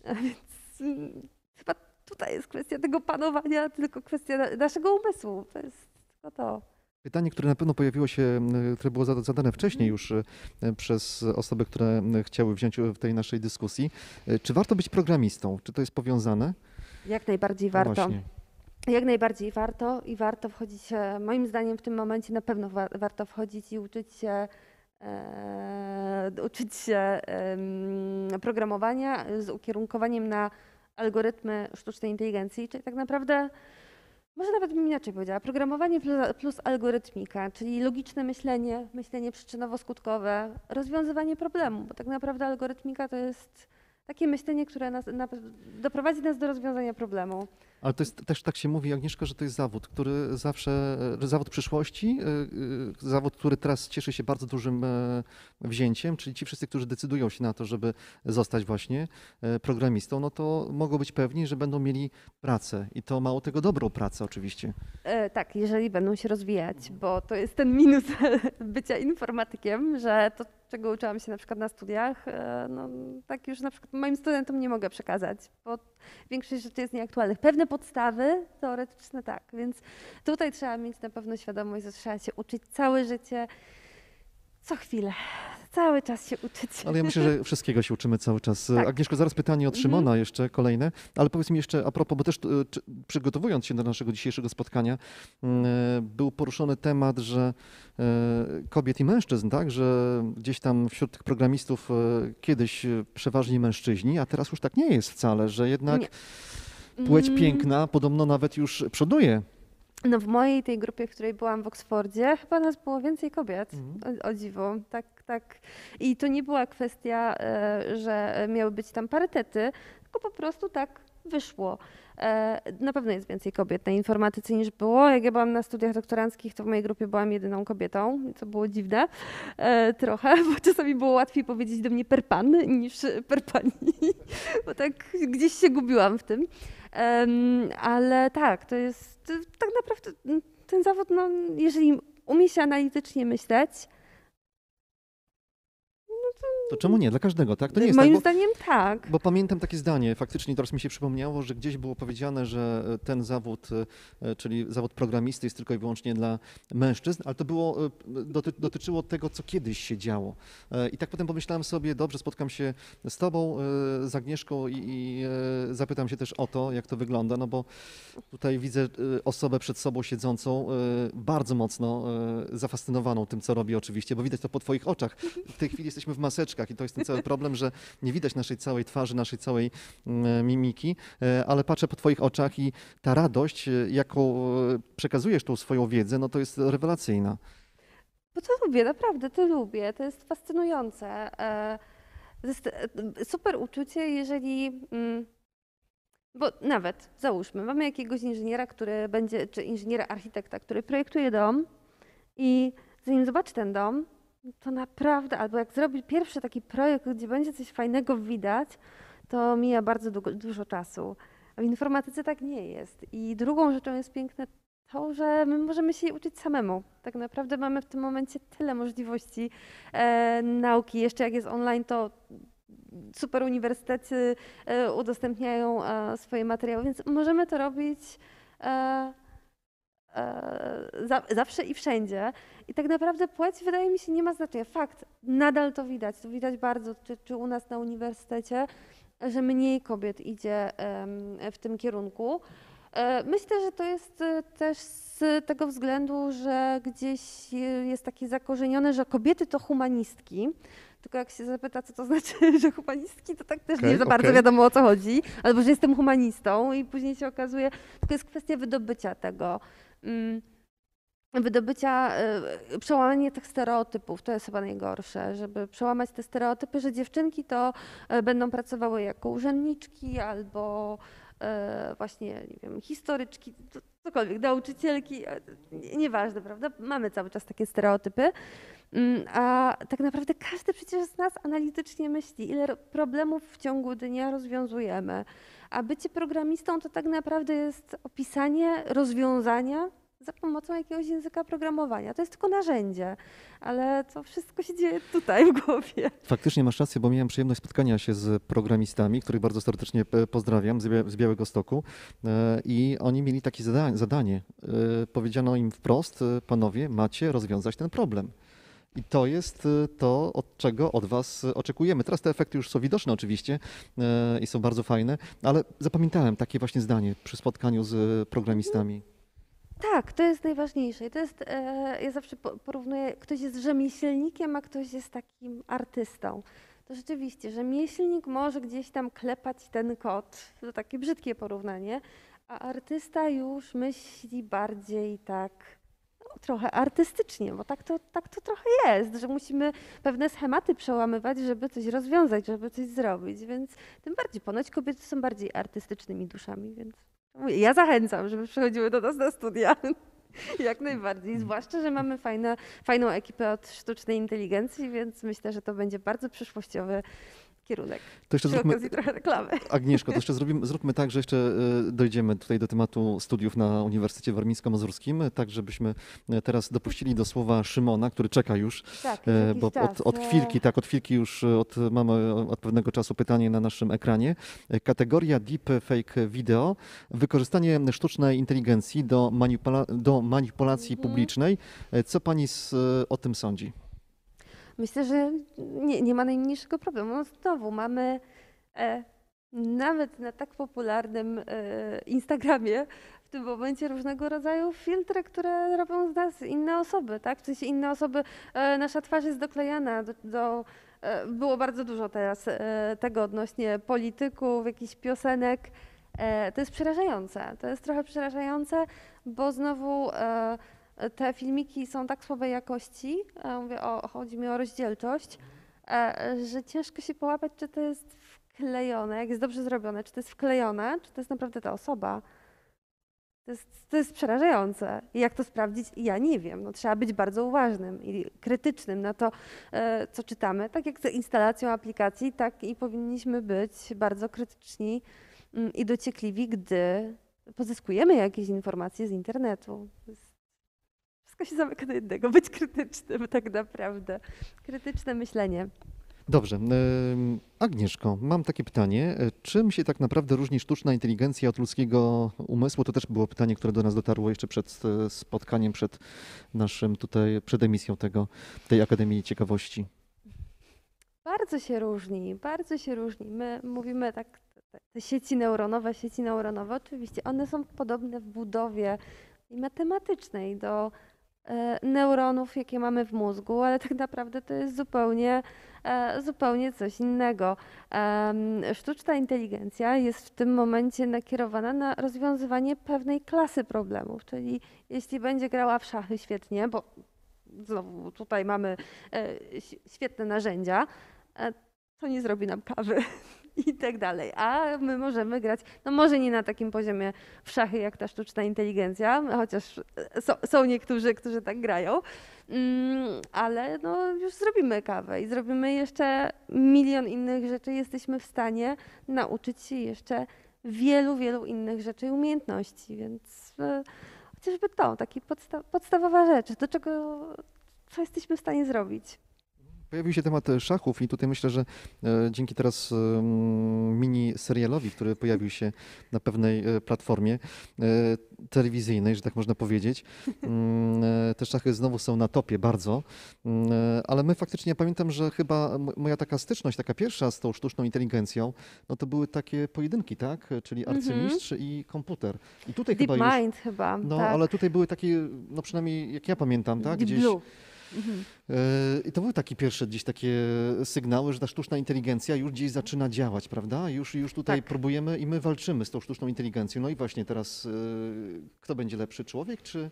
A więc mm, chyba tutaj jest kwestia tego panowania, tylko kwestia na- naszego umysłu. To jest tylko to. Pytanie, które na pewno pojawiło się, które było zada- zadane wcześniej już e, przez osoby, które chciały wziąć w tej naszej dyskusji. E, Czy warto być programistą? Czy to jest powiązane? Jak najbardziej No warto. właśnie. Jak najbardziej warto i warto wchodzić, e, moim zdaniem w tym momencie na pewno wa- warto wchodzić i uczyć się, e, uczyć się em, programowania z ukierunkowaniem na algorytmy sztucznej inteligencji, czyli tak naprawdę, może nawet bym inaczej powiedziała, programowanie plus algorytmika, czyli logiczne myślenie, myślenie przyczynowo-skutkowe, rozwiązywanie problemu, bo tak naprawdę algorytmika to jest takie myślenie, które nas, na, doprowadzi nas do rozwiązania problemu. Ale to jest też tak się mówi, Agnieszka, że to jest zawód, który zawsze, zawód przyszłości, e, e, zawód, który teraz cieszy się bardzo dużym e, wzięciem, czyli ci wszyscy, którzy decydują się na to, żeby zostać właśnie programistą, no to mogą być pewni, że będą mieli pracę i to mało tego dobrą pracę oczywiście. Tak, jeżeli będą się rozwijać, bo to jest ten minus bycia informatykiem, że to, czego uczyłam się na przykład na studiach, e, no, tak już na przykład moim studentom nie mogę przekazać, bo większość rzeczy jest nieaktualnych. Pewne podstawy teoretyczne tak, więc tutaj trzeba mieć na pewno świadomość, że trzeba się uczyć całe życie, co chwilę, cały czas się uczyć. Ale ja myślę, że wszystkiego się uczymy cały czas. Tak. Agnieszko, zaraz pytanie od Mhm. Szymona jeszcze kolejne, ale powiedz mi jeszcze a propos, bo też e, czy- przygotowując się do naszego dzisiejszego spotkania, e, był poruszony temat, że e, kobiet i mężczyzn, tak, że gdzieś tam wśród tych programistów e, kiedyś przeważnie mężczyźni, a teraz już tak nie jest wcale, że jednak Nie. płeć Mm. piękna podobno nawet już przoduje. No w mojej tej grupie, w której byłam w Oksfordzie, chyba nas było więcej kobiet, Mhm. o, o dziwo, tak, tak. I to nie była kwestia, e, że miały być tam parytety, tylko po prostu tak wyszło. E, Na pewno jest więcej kobiet na informatyce niż było. Jak ja byłam na studiach doktoranckich, to w mojej grupie byłam jedyną kobietą, co było dziwne e, trochę, bo czasami było łatwiej powiedzieć do mnie per pan niż per pani, bo tak gdzieś się gubiłam w tym. Ale tak, to jest tak naprawdę ten zawód, no, jeżeli umie się analitycznie myśleć, To czemu nie? Dla każdego, tak? To nie jest moim tak, bo... zdaniem tak. Bo pamiętam takie zdanie, faktycznie teraz mi się przypomniało, że gdzieś było powiedziane, że e, ten zawód, e, czyli zawód programisty jest tylko i wyłącznie dla mężczyzn, ale to było, e, doty, dotyczyło tego, co kiedyś się działo. I tak potem pomyślałem sobie, dobrze, spotkam się z tobą, z Agnieszką i, i zapytam się też o to, jak to wygląda, no bo tutaj widzę osobę przed sobą siedzącą, bardzo mocno zafascynowaną tym, co robi oczywiście, bo widać to po twoich oczach. W tej chwili jesteśmy w maseczkach i to jest ten cały problem, że nie widać naszej całej twarzy, naszej całej mm, mimiki, e, ale patrzę po Twoich oczach i ta radość, e, jaką e, przekazujesz tą swoją wiedzę, no to jest rewelacyjna. Bo to lubię, naprawdę to lubię. To jest fascynujące. E, e, super uczucie, jeżeli. mm, Bo nawet załóżmy, mamy jakiegoś inżyniera, który będzie, czy inżyniera architekta, który projektuje dom i zanim zobaczy ten dom, to naprawdę, albo jak zrobi pierwszy taki projekt, gdzie będzie coś fajnego widać, to mija bardzo dużo czasu. A w informatyce tak nie jest. I drugą rzeczą jest piękne to, że my możemy się uczyć samemu. Tak naprawdę mamy w tym momencie tyle możliwości e, nauki. Jeszcze jak jest online, to super uniwersytety e, udostępniają e, swoje materiały, więc możemy to robić e, zawsze i wszędzie. I tak naprawdę płeć wydaje mi się nie ma znaczenia. Fakt, nadal to widać. To widać bardzo, czy, czy u nas na uniwersytecie, że mniej kobiet idzie w tym kierunku. E, Myślę, że to jest e, też z tego względu, że gdzieś e, jest takie zakorzenione, że kobiety to humanistki. Tylko jak się zapyta, co to znaczy, że humanistki, to tak też Okej, nie za bardzo okej. wiadomo o co chodzi. Albo że jestem humanistą i później się okazuje, tylko jest kwestia wydobycia tego. Mm, wydobycia, y, przełamanie tych stereotypów, to jest chyba najgorsze, żeby przełamać te stereotypy, że dziewczynki to y, będą pracowały jako urzędniczki albo y, właśnie, nie wiem, historyczki, co- cokolwiek, nauczycielki, e, nie- nieważne, prawda? Mamy cały czas takie stereotypy. Mm, A tak naprawdę każdy przecież z nas analitycznie myśli, ile ro- problemów w ciągu dnia rozwiązujemy. A bycie programistą to tak naprawdę jest opisanie rozwiązania za pomocą jakiegoś języka programowania. To jest tylko narzędzie, ale to wszystko się dzieje tutaj w głowie. Faktycznie masz rację, bo miałem przyjemność spotkania się z programistami, których bardzo serdecznie e, pozdrawiam z, Bia- z Białego Stoku e, i oni mieli takie zada- zadanie. E, Powiedziano im wprost, panowie, macie rozwiązać ten problem. I to jest e, to, od czego od Was e, oczekujemy. Teraz te efekty już są widoczne oczywiście e, i są bardzo fajne, ale zapamiętałem takie właśnie zdanie przy spotkaniu z programistami. Tak, to jest najważniejsze. To jest, e, ja zawsze po- porównuję, ktoś jest rzemieślnikiem, a ktoś jest takim artystą. To rzeczywiście, rzemieślnik może gdzieś tam klepać ten kod, to takie brzydkie porównanie, a artysta już myśli bardziej tak trochę artystycznie, bo tak to, tak to trochę jest, że musimy pewne schematy przełamywać, żeby coś rozwiązać, żeby coś zrobić, więc tym bardziej ponoć kobiety są bardziej artystycznymi duszami, więc Ja zachęcam, żeby przychodziły do nas na studia. Jak najbardziej. Zwłaszcza, że mamy fajne, fajną ekipę od sztucznej inteligencji, więc myślę, że to będzie bardzo przyszłościowy kierunek. To jeszcze Przy zróbmy, okazji trochę reklamy. Agnieszko, to jeszcze zrobimy, zróbmy tak, że jeszcze e, dojdziemy tutaj do tematu studiów na Uniwersytecie Warmińsko-Mazurskim, tak żebyśmy e, teraz dopuścili do słowa Szymona, który czeka już, Tak, e, bo czas. od, od e, chwilki, tak, od chwilki już e, od, mamy od pewnego czasu pytanie na naszym ekranie. E, Kategoria Deep Fake Video, wykorzystanie sztucznej inteligencji do, manipula do manipulacji Mhm. publicznej. E, Co pani z, e, o tym sądzi? Myślę, że nie, nie ma najmniejszego problemu. No znowu mamy e, nawet na tak popularnym e, Instagramie w tym momencie różnego rodzaju filtry, które robią z nas inne osoby, tak? W sensie inne osoby, e, nasza twarz jest doklejana do, do e, było bardzo dużo teraz e, tego odnośnie polityków, jakichś piosenek. E, to jest przerażające. To jest trochę przerażające, bo znowu te filmiki są tak słabej jakości, mówię o, chodzi mi o rozdzielczość, e, że ciężko się połapać, czy to jest wklejone, jak jest dobrze zrobione, czy to jest wklejone, czy to jest naprawdę ta osoba. To jest, to jest przerażające. I jak to sprawdzić? Ja nie wiem. No, trzeba być bardzo uważnym i krytycznym na to, e, co czytamy. Tak jak z instalacją aplikacji, tak i powinniśmy być bardzo krytyczni mm, i dociekliwi, gdy pozyskujemy jakieś informacje z internetu. To jest wszystko się zamyka do jednego, być krytycznym tak naprawdę. Krytyczne myślenie. Dobrze. Agnieszko, mam takie pytanie. Czym się tak naprawdę różni sztuczna inteligencja od ludzkiego umysłu? To też było pytanie, które do nas dotarło jeszcze przed e, spotkaniem, przed naszym tutaj, przed emisją tego, tej Akademii Ciekawości. Bardzo się różni, bardzo się różni. My mówimy tak, te- sieci neuronowe, sieci neuronowe, oczywiście one są podobne w budowie i matematycznej do neuronów, jakie mamy w mózgu, ale tak naprawdę to jest zupełnie, e, zupełnie coś innego. Sztuczna inteligencja jest w tym momencie nakierowana na rozwiązywanie pewnej klasy problemów, czyli jeśli będzie grała w szachy świetnie, bo znowu tutaj mamy e, świetne narzędzia, e, to nie zrobi nam kawy i tak dalej. A my możemy grać, no może nie na takim poziomie w szachy jak ta sztuczna inteligencja, chociaż e, są, są niektórzy, którzy tak grają, mm, ale no już zrobimy kawę i zrobimy jeszcze milion innych rzeczy. Jesteśmy w stanie nauczyć się jeszcze wielu, wielu innych rzeczy i umiejętności, więc e, chociażby to, takie podsta- podstawowa rzecz, do czego, co jesteśmy w stanie zrobić. Pojawił się temat e, szachów i tutaj myślę, że e, dzięki teraz em, mini serialowi, który pojawił się na pewnej e, platformie e, telewizyjnej, że tak można powiedzieć, mm, e, te szachy znowu są na topie bardzo, Mm, e, ale my faktycznie, ja pamiętam, że chyba moja taka styczność, taka pierwsza z tą sztuczną inteligencją, no to były takie pojedynki, tak? Czyli Mhm. arcymistrz i komputer. I tutaj Deep chyba już... Mind chyba, No, tak. ale tutaj były takie, no przynajmniej jak ja pamiętam, tak? Deep Gdzieś, Blue. Mhm. E, I to były takie pierwsze gdzieś takie sygnały, że ta sztuczna inteligencja już gdzieś zaczyna działać, prawda? Już, już tutaj Tak. próbujemy i my walczymy z tą sztuczną inteligencją. No i właśnie teraz, e, kto będzie lepszy, człowiek czy...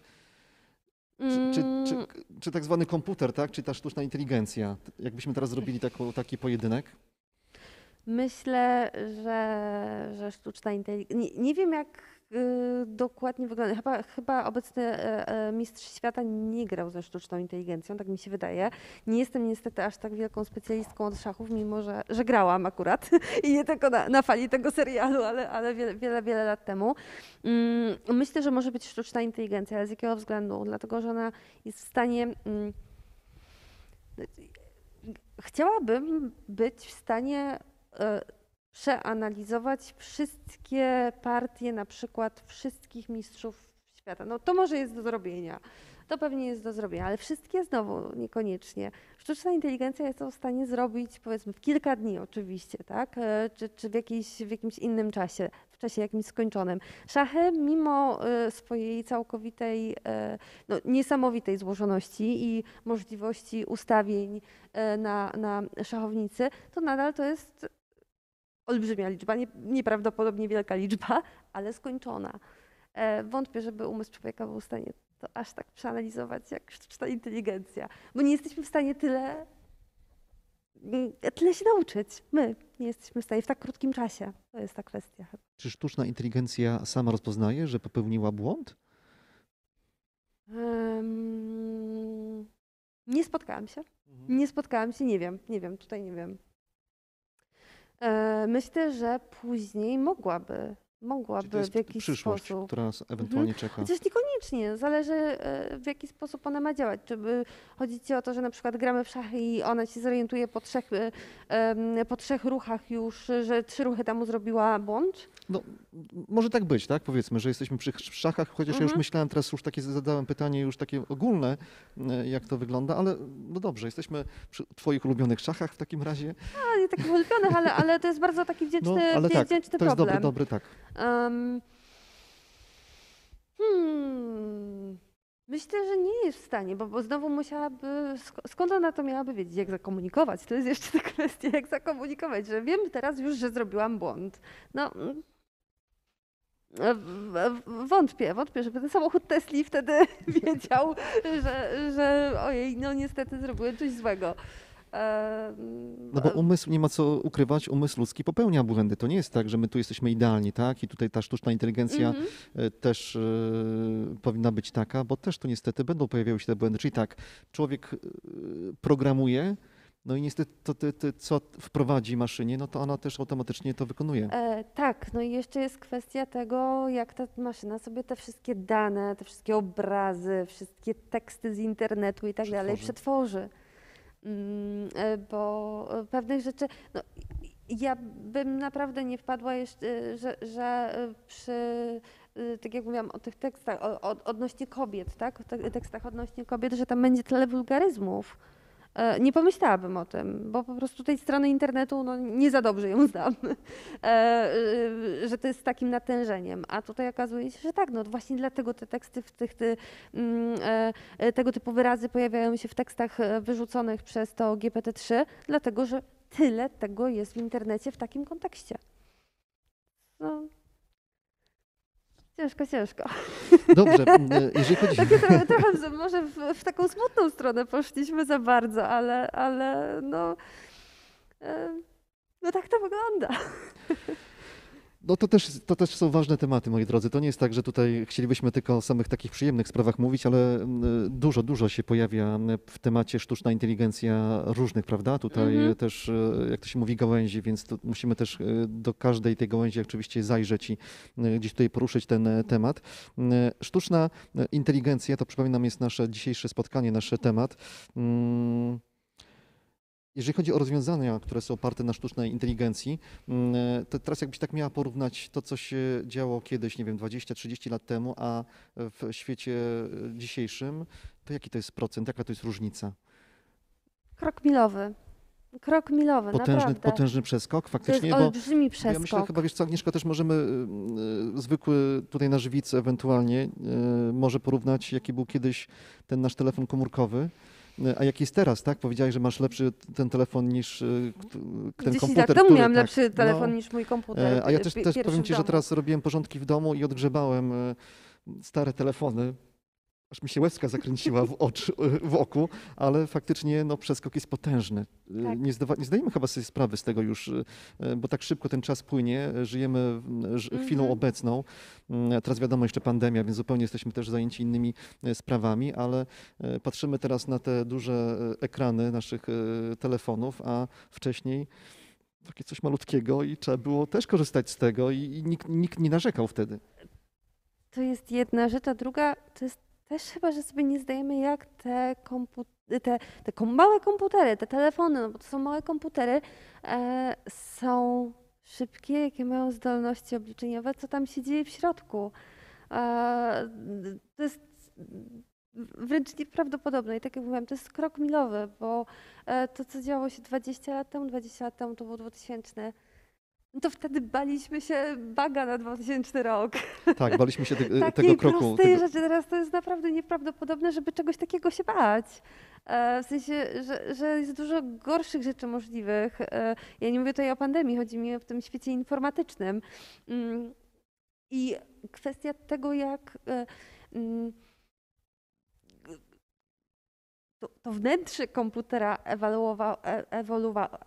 Czy, czy, Mm, czy, czy tak zwany komputer, tak? Czy ta sztuczna inteligencja? Jakbyśmy teraz zrobili taką, taki pojedynek? Myślę, że, że sztuczna inteligencja. Nie, nie wiem, jak dokładnie wygląda. Chyba, chyba obecny e, e, mistrz świata nie grał ze sztuczną inteligencją, tak mi się wydaje. Nie jestem niestety aż tak wielką specjalistką od szachów, mimo że, że grałam akurat i nie tylko na, na fali tego serialu, ale, ale wiele, wiele, wiele lat temu. Mm, Myślę, że może być sztuczna inteligencja, ale z jakiego względu? Dlatego, że ona jest w stanie. mm, Chciałabym być w stanie e, przeanalizować wszystkie partie, na przykład wszystkich mistrzów świata. No to może jest do zrobienia. To pewnie jest do zrobienia, ale wszystkie znowu niekoniecznie. Sztuczna inteligencja jest to w stanie zrobić powiedzmy w kilka dni oczywiście, tak? E, Czy, czy w, jakiejś, w jakimś innym czasie, w czasie jakimś skończonym. Szachy mimo e, swojej całkowitej, e, no, niesamowitej złożoności i możliwości ustawień na, na szachownicy, to nadal to jest olbrzymia liczba, nie, nieprawdopodobnie wielka liczba, ale skończona. E, wątpię, żeby umysł człowieka był w stanie to aż tak przeanalizować jak sztuczna inteligencja, bo nie jesteśmy w stanie tyle, mm, tyle się nauczyć. My nie jesteśmy w stanie w tak krótkim czasie. To jest ta kwestia. Czy sztuczna inteligencja sama rozpoznaje, że popełniła błąd? Em, nie spotkałam się. Nie spotkałam się, nie wiem, nie wiem, tutaj nie wiem. E, myślę, że później mogłaby, To mogłaby jest w jakiś przyszłość, sposób. która s- ewentualnie czeka? Chociaż niekoniecznie, zależy e, w jaki sposób ona ma działać. Czy chodzi ci o to, że na przykład gramy w szachy i ona się zorientuje po trzech, e, po trzech ruchach już, że trzy ruchy temu zrobiła błąd? No, może tak być, tak? Powiedzmy, że jesteśmy przy ch- szachach, chociaż ja już Mhm. myślałem, teraz już takie zadałem pytanie już takie ogólne, e, jak to wygląda, ale no dobrze, jesteśmy przy twoich ulubionych szachach w takim razie. A, nie takich ulubionych, ale, ale to jest bardzo taki wdzięczny, No, ale tak, wdzięczny to jest dobry, dobry, tak. Em, hmm, myślę, że nie jest w stanie, bo, bo znowu musiałaby. sk- Skąd ona to miałaby wiedzieć, jak zakomunikować? To jest jeszcze ta kwestia, jak zakomunikować, że wiem teraz już, że zrobiłam błąd. No. mm, Wątpię, wątpię, żeby ten samochód Tesli wtedy wiedział, że, że ojej, no niestety zrobiłem coś złego. No bo umysł, nie ma co ukrywać, umysł ludzki popełnia błędy. To nie jest tak, że my tu jesteśmy idealni, tak? I tutaj ta sztuczna inteligencja mhm. e, też e, powinna być taka, bo też tu niestety będą pojawiały się te błędy. Czyli tak, człowiek e, programuje, no i niestety to, ty, ty, co wprowadzi maszynie, no to ona też automatycznie to wykonuje. E, tak, no i jeszcze jest kwestia tego, jak ta maszyna sobie te wszystkie dane, te wszystkie obrazy, wszystkie teksty z internetu i tak dalej Przetworzy. Mm, e, bo e, pewnych rzeczy, no, ja bym naprawdę nie wpadła jeszcze, e, że, że przy, tak jak mówiłam o tych tekstach, o, odnośnie kobiet, tak, o te, tekstach odnośnie kobiet, że tam będzie tyle wulgaryzmów. E, Nie pomyślałabym o tym, bo po prostu tej strony internetu no, nie za dobrze ją znam, e, e, że to jest takim natężeniem. A tutaj okazuje się, że tak, no właśnie dlatego te teksty, w tych, ty, mm, tego typu wyrazy pojawiają się w tekstach wyrzuconych przez to GPT-3, dlatego że tyle tego jest w internecie w takim kontekście. No. Ciężko, ciężko. Dobrze, e, jeżeli chodzi... Takie trochę, trochę może w, w taką smutną stronę poszliśmy za bardzo, ale, ale no, e, no tak to wygląda. No to też, to też są ważne tematy, moi drodzy. To nie jest tak, że tutaj chcielibyśmy tylko o samych takich przyjemnych sprawach mówić, ale mm, dużo, dużo się pojawia mm, w temacie sztuczna inteligencja różnych, prawda? Tutaj Mhm. też, e, jak to się mówi, gałęzi, więc musimy też e, do każdej tej gałęzi oczywiście zajrzeć i e, gdzieś tutaj poruszyć ten temat. Mm, Sztuczna inteligencja, to przypominam, jest nasze dzisiejsze spotkanie, nasz temat. Mm, Jeżeli chodzi o rozwiązania, które są oparte na sztucznej inteligencji, mm, to teraz jakbyś tak miała porównać to, co się działo kiedyś, nie wiem, 20-30 lat temu, a w świecie dzisiejszym, to jaki to jest procent, jaka to jest różnica? Krok milowy. Krok milowy, Potężny, naprawdę. potężny przeskok to jest faktycznie, bo olbrzymi bo ja myślę przeskok. chyba, wiesz co, Agnieszka, też możemy y, y, zwykły tutaj na żywicy ewentualnie y, może porównać, jaki był kiedyś ten nasz telefon komórkowy, a jaki jest teraz, tak? Powiedziałeś, że masz lepszy ten telefon niż kt- ten 10 komputer, lat temu który, miałam tak, lepszy telefon no. niż mój komputer. E, A ja też, też powiem Ci, że teraz robiłem porządki w domu i odgrzebałem e, stare telefony. Aż mi się łezka zakręciła w, oczu, w oku, ale faktycznie no, przeskok jest potężny. Y, Tak. Nie, zdawa, nie zdajemy chyba sobie sprawy z tego już, y, bo tak szybko ten czas płynie, żyjemy chwilą Mhm. obecną. Mm, Teraz wiadomo, jeszcze pandemia, więc zupełnie jesteśmy też zajęci innymi e, sprawami, ale patrzymy teraz na te duże ekrany naszych telefonów, a wcześniej takie coś malutkiego i trzeba było też korzystać z tego i, i nikt, nikt nie narzekał wtedy. To jest jedna rzecz, a druga to jest też chyba, że sobie nie zdajemy, jak te, te, te kom- małe komputery, te telefony, no bo to są małe komputery, e, są szybkie, jakie mają zdolności obliczeniowe, co tam się dzieje w środku. E, to jest wręcz nieprawdopodobne i tak jak mówiłam, to jest krok milowy, bo e, to, co działo się 20 lat temu, 20 lat temu, to było 2000, no to wtedy baliśmy się baga na 2000 rok. Tak, baliśmy się te, Takiej tego kroku. prostej Tego, rzeczy teraz to jest naprawdę nieprawdopodobne, żeby czegoś takiego się bać. E, W sensie, że, że jest dużo gorszych rzeczy możliwych. E, Ja nie mówię tutaj o pandemii, chodzi mi o w tym świecie informatycznym. Mm, I kwestia tego, jak e, mm, to, to wnętrze komputera ewoluowało.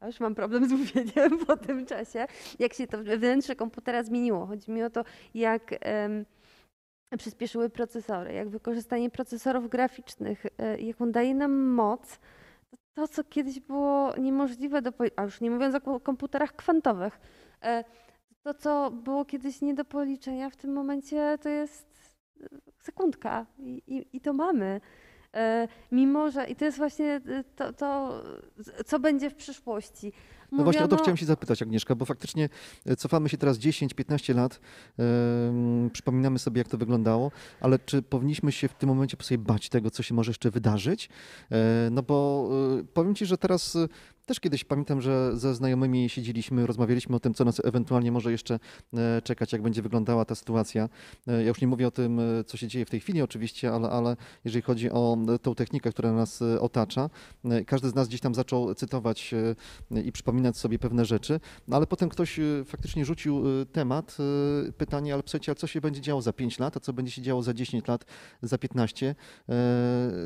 Ja już mam problem z mówieniem po tym czasie, jak się to wnętrze komputera zmieniło. Chodzi mi o to, jak em, przyspieszyły procesory, jak wykorzystanie procesorów graficznych, e, jak on daje nam moc, to, co kiedyś było niemożliwe do, a już nie mówiąc o ko- komputerach kwantowych, e, to co było kiedyś nie do policzenia, w tym momencie to jest e, sekundka i, i, i to mamy. E, Mimo, że i to jest właśnie e, to, to co będzie w przyszłości. No właśnie o to Mówiono- chciałem się zapytać, Agnieszka, bo faktycznie e, cofamy się teraz 10-15 lat, em, przypominamy sobie, jak to wyglądało, ale czy powinniśmy się w tym momencie sobie bać tego, co się może jeszcze wydarzyć? E, No bo e, powiem Ci, że teraz też kiedyś pamiętam, że ze znajomymi siedzieliśmy, rozmawialiśmy o tym, co nas ewentualnie może jeszcze e, czekać, jak będzie wyglądała ta sytuacja. E, Ja już nie mówię o tym, e, co się dzieje w tej chwili oczywiście, ale, ale jeżeli chodzi o tą technikę, która nas otacza, każdy z nas gdzieś tam zaczął cytować i przypominać sobie pewne rzeczy, no ale potem ktoś faktycznie rzucił temat, pytanie, ale słuchajcie, ale co się będzie działo za 5 lat, a co będzie się działo za 10 lat, za 15? E,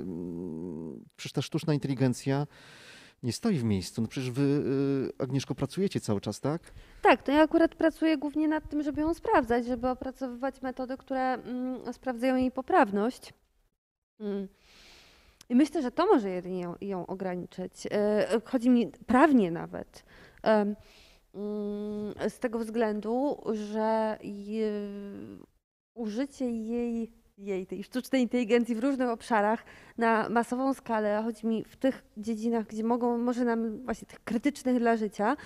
mm, Przecież ta sztuczna inteligencja nie stoi w miejscu. No przecież wy, e, Agnieszko, pracujecie cały czas, tak? Tak, to ja akurat pracuję głównie nad tym, żeby ją sprawdzać, żeby opracowywać metody, które mm, sprawdzają jej poprawność. Mm. I myślę, że to może jedynie ją, ją ograniczyć. E, Chodzi mi prawnie nawet. Mm, Z tego względu, że użycie jej, jej, tej sztucznej inteligencji w różnych obszarach na masową skalę, chodzi mi w tych dziedzinach, gdzie mogą, może nam właśnie tych krytycznych dla życia,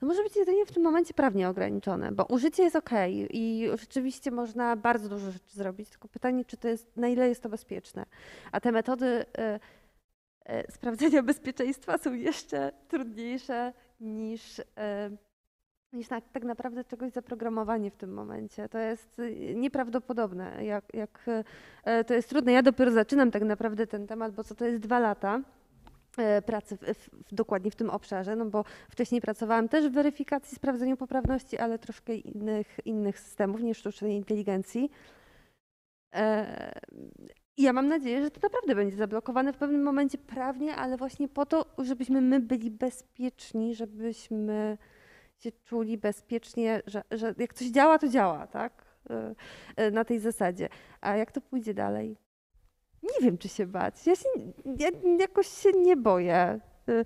może być jedynie w tym momencie prawnie ograniczone, bo użycie jest ok i rzeczywiście można bardzo dużo rzeczy zrobić, tylko pytanie, czy to jest, na ile jest to bezpieczne. A te metody e, e, sprawdzenia bezpieczeństwa są jeszcze trudniejsze niż, e, niż na, tak naprawdę czegoś zaprogramowanie w tym momencie. To jest e, nieprawdopodobne, jak, jak e, to jest trudne. Ja dopiero zaczynam tak naprawdę ten temat, bo co to jest dwa lata e, pracy w, w, dokładnie w tym obszarze, no bo wcześniej pracowałam też w weryfikacji, sprawdzeniu poprawności, ale troszkę innych, innych systemów niż sztucznej inteligencji. E, ja mam nadzieję, że to naprawdę będzie zablokowane w pewnym momencie prawnie, ale właśnie po to, żebyśmy my byli bezpieczni, żebyśmy się czuli bezpiecznie, że, że jak coś działa, to działa, tak? E, e, Na tej zasadzie. A jak to pójdzie dalej? Nie wiem, czy się bać. Ja, się, ja jakoś się nie boję. Y,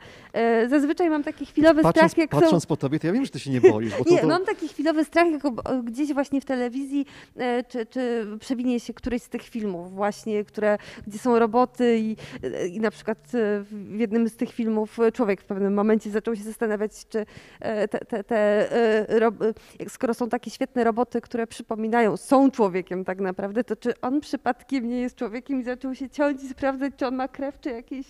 y, Zazwyczaj mam taki chwilowy Patrząc, strach, jak są... patrząc po tobie, to ja wiem, że ty się nie boisz, bo to, Nie, to, mam taki chwilowy strach, jak gdzieś właśnie w telewizji, e, czy, czy przewinie się któryś z tych filmów właśnie, które, gdzie są roboty i, i na przykład e, w jednym z tych filmów człowiek w pewnym momencie zaczął się zastanawiać, czy e, te, te, te rob- skoro są takie świetne roboty, które przypominają, są człowiekiem tak naprawdę, to czy on przypadkiem nie jest człowiekiem i zaczął się ciąć i sprawdzać, czy on ma krew, czy jakieś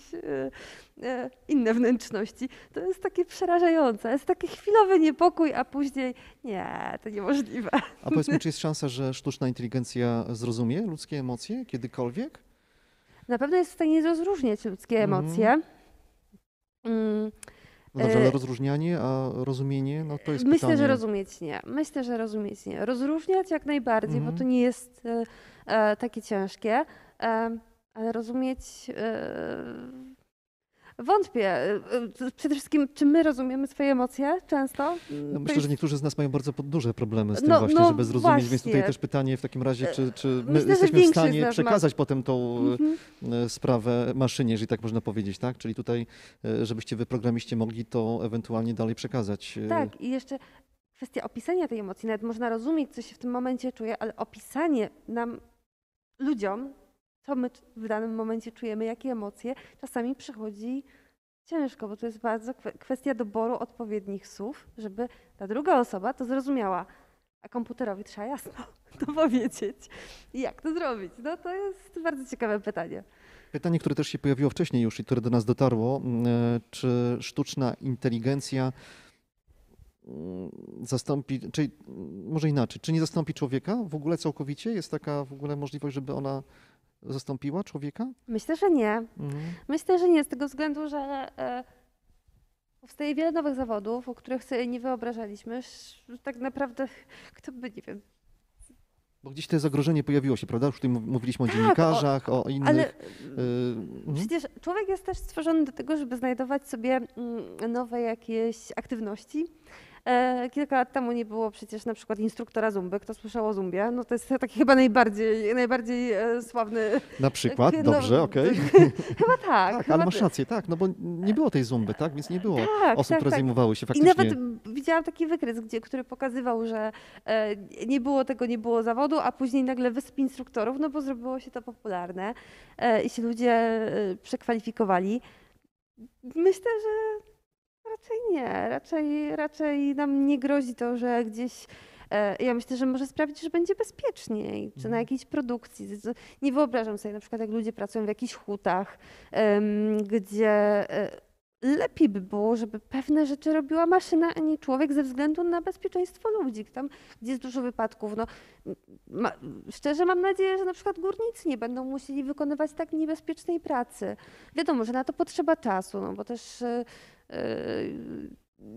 inne wnętrzności. To jest takie przerażające. Jest taki chwilowy niepokój, a później nie, to niemożliwe. a powiedz mi, czy jest szansa, że sztuczna inteligencja zrozumie ludzkie emocje kiedykolwiek? Na pewno jest w stanie rozróżniać ludzkie Mhm. emocje. Mm, No dobrze, ale E, rozróżnianie, a rozumienie, no to jest Myślę, pytanie. że rozumieć nie. Myślę, że rozumieć nie. Rozróżniać jak najbardziej, Mhm. bo to nie jest e, e, takie ciężkie. em, ale rozumieć e, wątpię. E, e, Przede wszystkim, czy my rozumiemy swoje emocje często? No myślę, że niektórzy z nas mają bardzo duże problemy z tym No- właśnie, no żeby zrozumieć, więc tutaj właśnie. też pytanie w takim razie, czy, czy my myślę, jesteśmy w stanie nas ma- przekazać potem tą Mhm. e, sprawę maszynie, jeżeli tak można powiedzieć, tak? Czyli tutaj, e, żebyście wy programiści mogli to ewentualnie dalej przekazać. e, Tak, i jeszcze kwestia opisania tej emocji. Nawet można rozumieć, co się w tym momencie czuje, ale opisanie nam, ludziom, co my w danym momencie czujemy, jakie emocje, czasami przychodzi ciężko, bo to jest bardzo kwe- kwestia doboru odpowiednich słów, żeby ta druga osoba to zrozumiała. A komputerowi trzeba jasno to powiedzieć. I jak to zrobić? No to jest bardzo ciekawe pytanie. Pytanie, które też się pojawiło wcześniej już i które do nas dotarło, m, e, czy sztuczna inteligencja mm, zastąpi, czyli mm, może inaczej, czy nie zastąpi człowieka w ogóle całkowicie? Jest taka w ogóle możliwość, żeby ona zastąpiła człowieka? Myślę, że nie. Mhm. Myślę, że nie, z tego względu, że e, powstaje wiele nowych zawodów, o których sobie nie wyobrażaliśmy. Tak naprawdę, kto by, nie wiem, Bo gdzieś to zagrożenie pojawiło się, prawda? Już tutaj mów- mówiliśmy o Tak, dziennikarzach, o, innych. ale y, mhm. przecież człowiek jest też stworzony do tego, żeby znajdować sobie mm, nowe jakieś aktywności. E, Kilka lat temu nie było przecież na przykład instruktora zumby. Kto słyszał o zumbie? No to jest taki chyba najbardziej, najbardziej e, sławny. Na przykład, no, dobrze, okej. Chyba tak. Tak, chyba ale masz tak. rację, tak, no bo nie było tej zumby, tak? Więc nie było Tak, osób, tak, które tak. zajmowały się I faktycznie. nawet widziałam taki wykres, gdzie, który pokazywał, że e, nie było tego, nie było zawodu, a później nagle wysp instruktorów, no bo zrobiło się to popularne i się ludzie przekwalifikowali. Myślę, że raczej nie. Raczej, raczej nam nie grozi to, że gdzieś. e, Ja myślę, że może sprawić, że będzie bezpieczniej, czy na Mhm. jakiejś produkcji. Nie wyobrażam sobie na przykład, jak ludzie pracują w jakichś hutach, gdzie e, lepiej by było, żeby pewne rzeczy robiła maszyna, a nie człowiek ze względu na bezpieczeństwo ludzi. Tam, gdzie jest dużo wypadków. No, ma, szczerze mam nadzieję, że na przykład górnicy nie będą musieli wykonywać tak niebezpiecznej pracy. Wiadomo, że na to potrzeba czasu, no bo też e,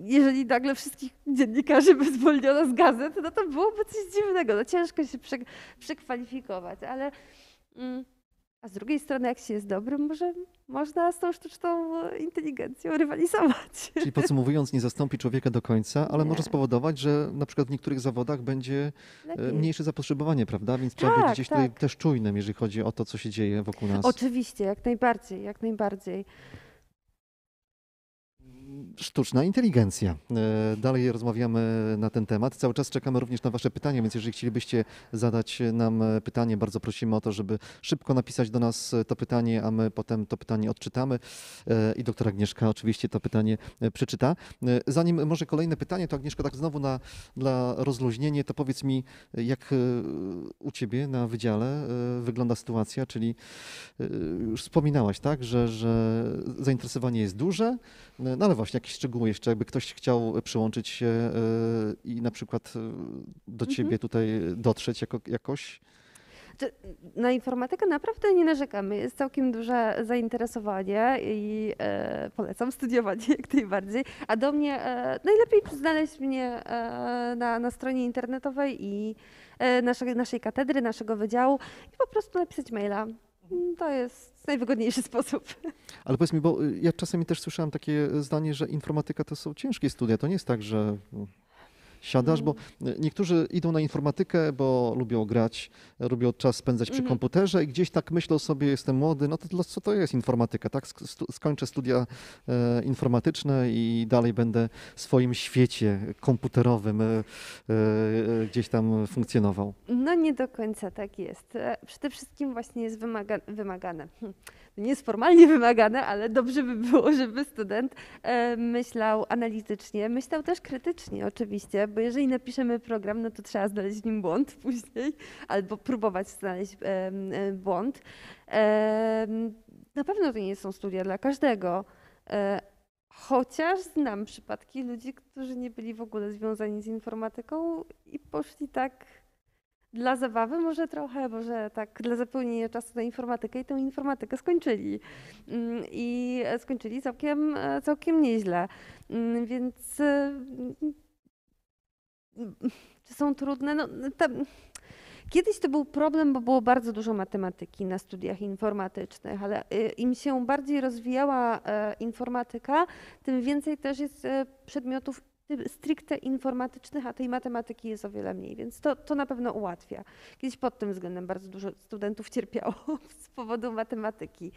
jeżeli nagle wszystkich dziennikarzy by zwolniono z gazet, no to byłoby coś dziwnego. No ciężko się prze, przekwalifikować, ale mm, a z drugiej strony, jak się jest dobrym, może można z tą sztuczną inteligencją rywalizować. Czyli podsumowując, nie zastąpi człowieka do końca, ale Nie. może spowodować, że na przykład w niektórych zawodach będzie e, Lepiej. mniejsze zapotrzebowanie, prawda? Więc trzeba być Tak, gdzieś tutaj tak. też czujnym, jeżeli chodzi o to, co się dzieje wokół nas. Oczywiście, jak najbardziej, jak najbardziej. Sztuczna inteligencja. E, Dalej rozmawiamy na ten temat. Cały czas czekamy również na Wasze pytania, więc jeżeli chcielibyście zadać nam e, pytanie, bardzo prosimy o to, żeby szybko napisać do nas e, to pytanie, a my potem to pytanie odczytamy i doktor Agnieszka oczywiście to pytanie przeczyta. Zanim może kolejne pytanie, to Agnieszka, tak znowu na, dla rozluźnienia, to powiedz mi, jak u Ciebie na wydziale wygląda sytuacja, czyli już wspominałaś, tak, że, że zainteresowanie jest duże, no ale właśnie, jakieś szczegóły jeszcze, jakby ktoś chciał przyłączyć się e, i na przykład e, do Mhm. ciebie tutaj dotrzeć jako, jakoś? Na informatykę naprawdę nie narzekamy. Jest całkiem duże zainteresowanie i e, polecam studiowanie jak najbardziej. A do mnie e, najlepiej znaleźć mnie e, na, na stronie internetowej i e, naszej, naszej katedry, naszego wydziału i po prostu napisać maila. To jest najwygodniejszy sposób. Ale powiedz mi, bo y, ja czasami też słyszałem takie zdanie, że informatyka to są ciężkie studia. To nie jest tak, że mm, siadasz, bo Mm. y, niektórzy idą na informatykę, bo lubią grać, lubią czas spędzać przy Mhm. komputerze i gdzieś tak myślą sobie, jestem młody, no to co to jest informatyka, tak? Skończę studia e, informatyczne i dalej będę w swoim świecie komputerowym e, e, gdzieś tam funkcjonował. No nie do końca tak jest. Przede wszystkim właśnie jest wymaga wymagane. Nie jest formalnie wymagane, ale dobrze by było, żeby student e, myślał analitycznie, myślał też krytycznie oczywiście, bo jeżeli napiszemy program, no to trzeba znaleźć w nim błąd później, albo próbować znaleźć em, e, błąd. Na pewno to nie są studia dla każdego. E, Chociaż znam przypadki ludzi, którzy nie byli w ogóle związani z informatyką i poszli tak dla zabawy, może trochę, może tak dla zapełnienia czasu na informatykę i tę informatykę skończyli. Mm, I e, skończyli całkiem, e, całkiem nieźle. Mm, Więc e, mm, czy są trudne? No, Kiedyś to był problem, bo było bardzo dużo matematyki na studiach informatycznych, ale im się bardziej rozwijała informatyka, tym więcej też jest przedmiotów stricte informatycznych, a tej matematyki jest o wiele mniej, więc to, to na pewno ułatwia. Kiedyś pod tym względem bardzo dużo studentów cierpiało z powodu matematyki.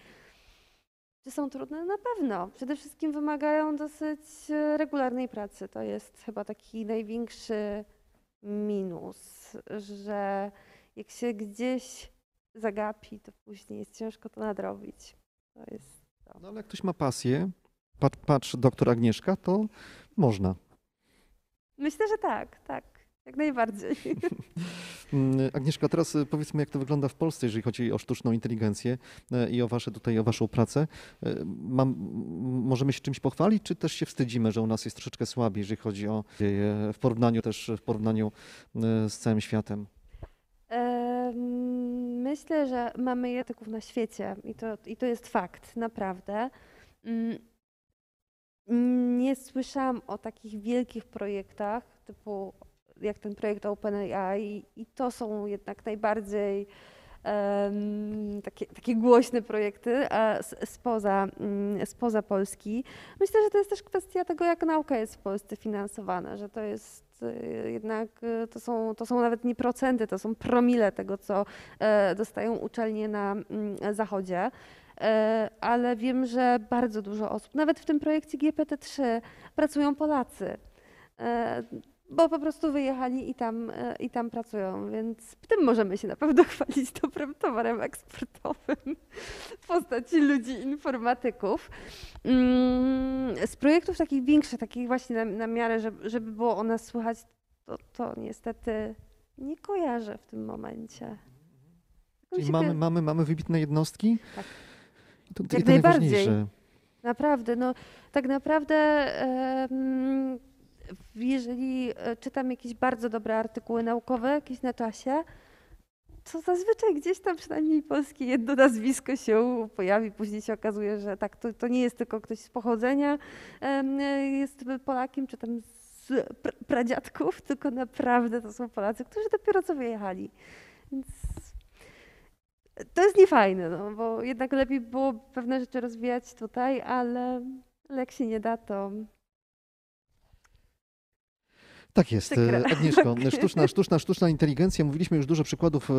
Czy są trudne? Na pewno. Przede wszystkim wymagają dosyć e, regularnej pracy. To jest chyba taki największy minus, że jak się gdzieś zagapi, to później jest ciężko to nadrobić. To jest to. No ale jak ktoś ma pasję, patrz, patrz doktor Agnieszka, to można. Myślę, że tak, tak, jak najbardziej. Mm, Agnieszka, teraz y, powiedzmy, jak to wygląda w Polsce, jeżeli chodzi o sztuczną inteligencję e, i o wasze tutaj, o waszą pracę. E, Mam, możemy się czymś pochwalić, czy też się wstydzimy, że u nas jest troszeczkę słabiej, jeżeli chodzi o w porównaniu też w porównaniu z całym światem? Em, Myślę, że mamy języków na świecie i to, i to jest fakt, naprawdę. Nie słyszałam o takich wielkich projektach, typu jak ten projekt OpenAI, i to są jednak najbardziej em, takie, takie głośne projekty a s- spoza, mm, spoza Polski. Myślę, że to jest też kwestia tego, jak nauka jest w Polsce finansowana, że to jest y, jednak, y, to są, to są nawet nie procenty, to są promile tego, co e, dostają uczelnie na mm, zachodzie. E, Ale wiem, że bardzo dużo osób, nawet w tym projekcie GPT-3 pracują Polacy, e, bo po prostu wyjechali i tam, e, i tam pracują, więc tym możemy się na pewno chwalić dobrym towarem eksportowym w postaci ludzi informatyków. Mm, Z projektów takich większych, takich właśnie na, na miarę, żeby, żeby było o nas słychać, to, to niestety nie kojarzę w tym momencie. Czyli mamy, mamy, mamy wybitne jednostki? Tak. To, Jak to najbardziej. Naprawdę, no tak naprawdę jeżeli e, czytam jakieś bardzo dobre artykuły naukowe, jakieś na czasie, to zazwyczaj gdzieś tam przynajmniej polskie jedno nazwisko się pojawi. Później się okazuje, że tak, to, to nie jest tylko ktoś z pochodzenia, jest Polakiem, czy tam z pr- pradziadków, tylko naprawdę to są Polacy, którzy dopiero co wyjechali. Więc to jest niefajne, no, bo jednak lepiej było pewne rzeczy rozwijać tutaj, ale, ale jak się nie da, to Tak jest. Przykre. Agnieszko, sztuczna, sztuczna, sztuczna inteligencja. Mówiliśmy już dużo przykładów, e,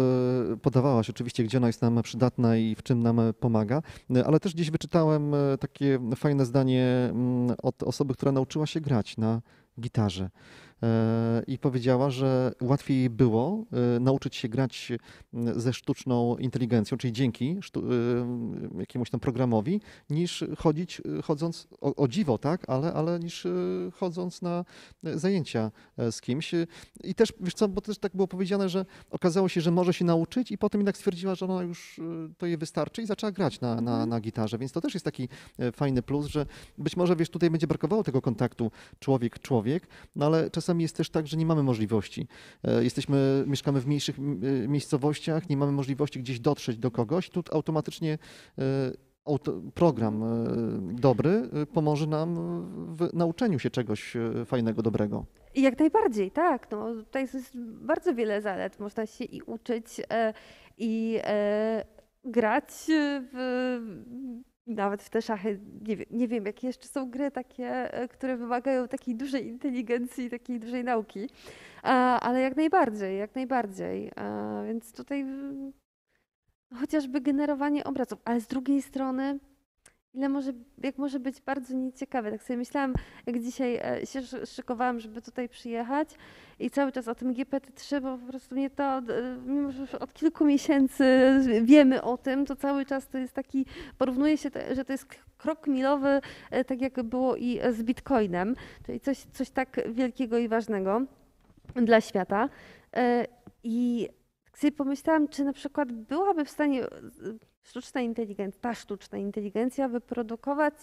podawałaś oczywiście, gdzie ona jest nam przydatna i w czym nam pomaga, E, ale też gdzieś wyczytałem e, takie fajne zdanie mm, od osoby, która nauczyła się grać na gitarze. E, I powiedziała, że łatwiej jej było e, nauczyć się grać ze sztuczną inteligencją, czyli dzięki e, jakiemuś tam programowi, niż chodzić, chodząc, o, o dziwo, tak, ale, ale niż chodząc na zajęcia z kimś. I też, wiesz co, bo też tak było powiedziane, że okazało się, że może się nauczyć i potem jednak stwierdziła, że ona już to jej wystarczy i zaczęła grać na, na, Mhm. na gitarze, więc to też jest taki fajny plus, że być może, wiesz, tutaj będzie brakowało tego kontaktu człowiek-człowiek, no ale czasami jest też tak, że nie mamy możliwości. E, Jesteśmy, mieszkamy w mniejszych e, miejscowościach, nie mamy możliwości gdzieś dotrzeć do kogoś, tu automatycznie e, program dobry pomoże nam w nauczeniu się czegoś fajnego, dobrego. Jak najbardziej, tak. No, tutaj jest bardzo wiele zalet. Można się i uczyć, i grać w, nawet w te szachy. Nie wiem, nie wiem, jakie jeszcze są gry takie, e, które wymagają takiej dużej inteligencji, takiej dużej nauki. Ale jak najbardziej, jak najbardziej. Więc tutaj chociażby generowanie obrazów, ale z drugiej strony. Ile może, jak może być bardzo nieciekawe. Tak sobie myślałam, jak dzisiaj e, się szy- szykowałam, żeby tutaj przyjechać i cały czas o tym GPT-3, bo po prostu mnie to, e, mimo że już od kilku miesięcy wiemy o tym, to cały czas to jest taki, porównuje się, że to jest krok milowy, e, tak jak było i z Bitcoinem, czyli coś, coś tak wielkiego i ważnego dla świata. I tak sobie pomyślałam, czy na przykład byłaby w stanie sztuczna inteligencja, ta sztuczna inteligencja wyprodukować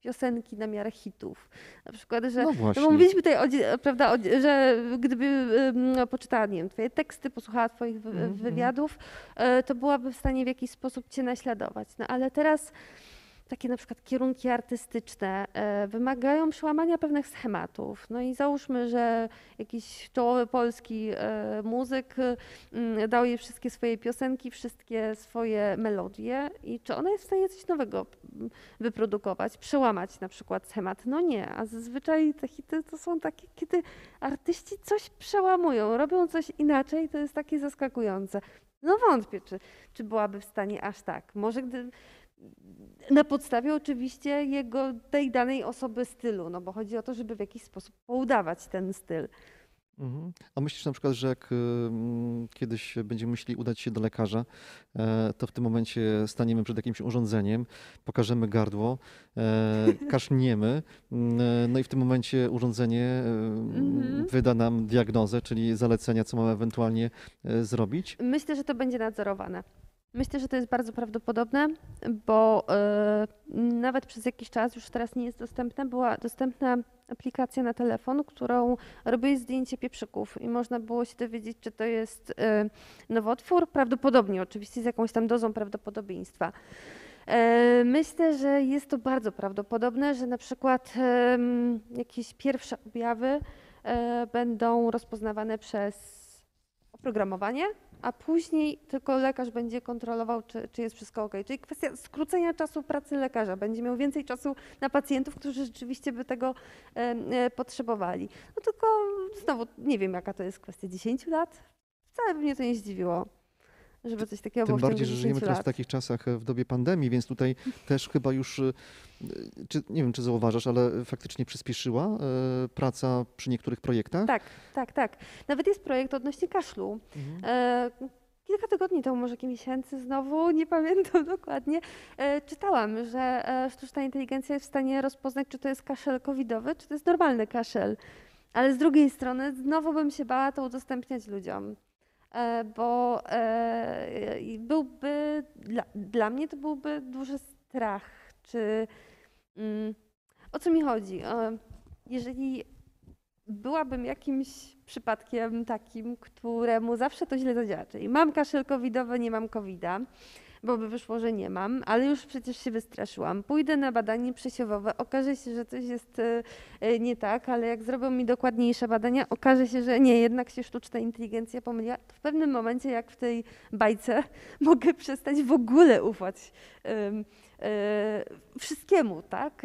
piosenki na miarę hitów. Na przykład, że No no właśnie. mówiliśmy tutaj, o, prawda, o, że gdyby um, poczytała, nie wiem, twoje teksty, posłuchała twoich wy, Mhm, wywiadów, e, to byłaby w stanie w jakiś sposób cię naśladować. No ale teraz takie na przykład kierunki artystyczne e, wymagają przełamania pewnych schematów. No i załóżmy, że jakiś czołowy polski e, muzyk mm, dał jej wszystkie swoje piosenki, wszystkie swoje melodie i czy ona jest w stanie coś nowego mm, wyprodukować, przełamać na przykład schemat? No nie, a zazwyczaj te hity to są takie, kiedy artyści coś przełamują, robią coś inaczej, to jest takie zaskakujące. No wątpię, czy, czy byłaby w stanie aż tak. Może gdy na podstawie oczywiście jego, tej danej osoby stylu, no bo chodzi o to, żeby w jakiś sposób poudawać ten styl. Mhm. A myślisz na przykład, że jak ym, kiedyś będziemy musieli udać się do lekarza, e, to w tym momencie staniemy przed jakimś urządzeniem, pokażemy gardło, e, kaszniemy, mm, e, no i w tym momencie urządzenie Mhm. wyda nam diagnozę, czyli zalecenia, co mamy ewentualnie zrobić. Myślę, że to będzie nadzorowane. Myślę, że to jest bardzo prawdopodobne, bo e, nawet przez jakiś czas, już teraz nie jest dostępna, była dostępna aplikacja na telefon, którą robiłeś zdjęcie pieprzyków i można było się dowiedzieć, czy to jest e, nowotwór, prawdopodobnie oczywiście z jakąś tam dozą prawdopodobieństwa. E, Myślę, że jest to bardzo prawdopodobne, że na przykład jakieś pierwsze objawy będą rozpoznawane przez oprogramowanie, a później tylko lekarz będzie kontrolował, czy, czy jest wszystko ok. Czyli kwestia skrócenia czasu pracy lekarza. Będzie miał więcej czasu na pacjentów, którzy rzeczywiście by tego e, e, potrzebowali. No tylko znowu nie wiem, jaka to jest kwestia 10 lat. Wcale by mnie to nie zdziwiło, żeby coś takiego Tym bardziej, że 10 żyjemy teraz w takich czasach e, w dobie pandemii, więc tutaj też chyba już, e, czy, nie wiem czy zauważasz, ale faktycznie przyspieszyła e, praca przy niektórych projektach. Tak, tak, tak. Nawet jest projekt odnośnie kaszlu. Mhm. E, Kilka tygodni temu, może kilka miesięcy znowu, nie pamiętam dokładnie, czytałam, że sztuczna inteligencja jest w stanie rozpoznać, czy to jest kaszel covidowy, czy to jest normalny kaszel. Ale z drugiej strony znowu bym się bała to udostępniać ludziom, bo e, byłby, dla, dla mnie to byłby duży strach, czy mm, o co mi chodzi? E, Jeżeli byłabym jakimś przypadkiem takim, któremu zawsze to źle zadziała. Czyli mam kaszel nie mam covida, bo by wyszło, że nie mam, ale już przecież się wystraszyłam. Pójdę na badanie przesiewowe, okaże się, że coś jest e, e, nie tak, ale jak zrobią mi dokładniejsze badania, okaże się, że nie, jednak się sztuczna inteligencja pomyliła. To w pewnym momencie, jak w tej bajce, mogę przestać w ogóle ufać e, wszystkiemu, tak?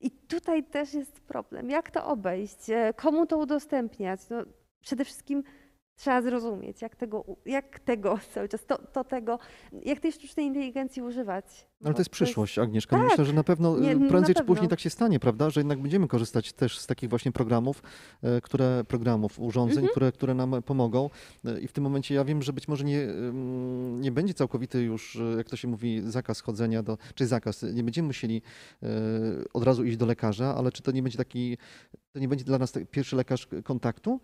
I tutaj też jest problem. Jak to obejść? Komu to udostępniać? No, przede wszystkim trzeba zrozumieć, jak tego, jak tego cały czas, to, to tego, jak tej sztucznej inteligencji używać. Ale to jest przyszłość, Agnieszka. Tak. Myślę, że na pewno e, Nie, na prędzej czy pewno. później tak się stanie, prawda? Że jednak będziemy korzystać też z takich właśnie programów, e, które, programów, urządzeń, Mhm. które, które nam pomogą. E, I w tym momencie ja wiem, że być może nie, nie będzie całkowity już, e, jak to się mówi, zakaz chodzenia do, czy zakaz, nie będziemy musieli e, od razu iść do lekarza, ale czy to nie będzie taki, to nie będzie dla nas taki pierwszy lekarz kontaktu,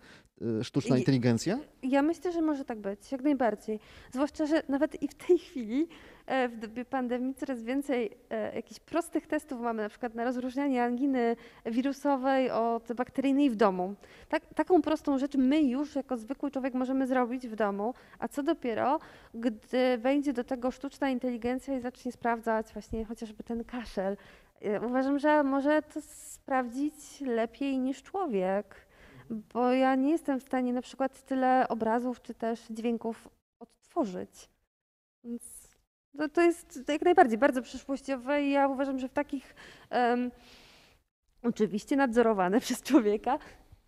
e, sztuczna inteligencja? Ja myślę, że może tak być, jak najbardziej. Zwłaszcza, że nawet i w tej chwili, e, w dobie pandemii, coraz więcej e, jakichś prostych testów mamy, na przykład na rozróżnianie anginy wirusowej od bakteryjnej w domu. Tak, taką prostą rzecz my już jako zwykły człowiek możemy zrobić w domu, a co dopiero, gdy wejdzie do tego sztuczna inteligencja i zacznie sprawdzać właśnie chociażby ten kaszel. E, Uważam, że może to sprawdzić lepiej niż człowiek bo ja nie jestem w stanie na przykład tyle obrazów czy też dźwięków odtworzyć. Więc to, to jest jak najbardziej bardzo przyszłościowe i ja uważam, że w takich em, oczywiście nadzorowane przez człowieka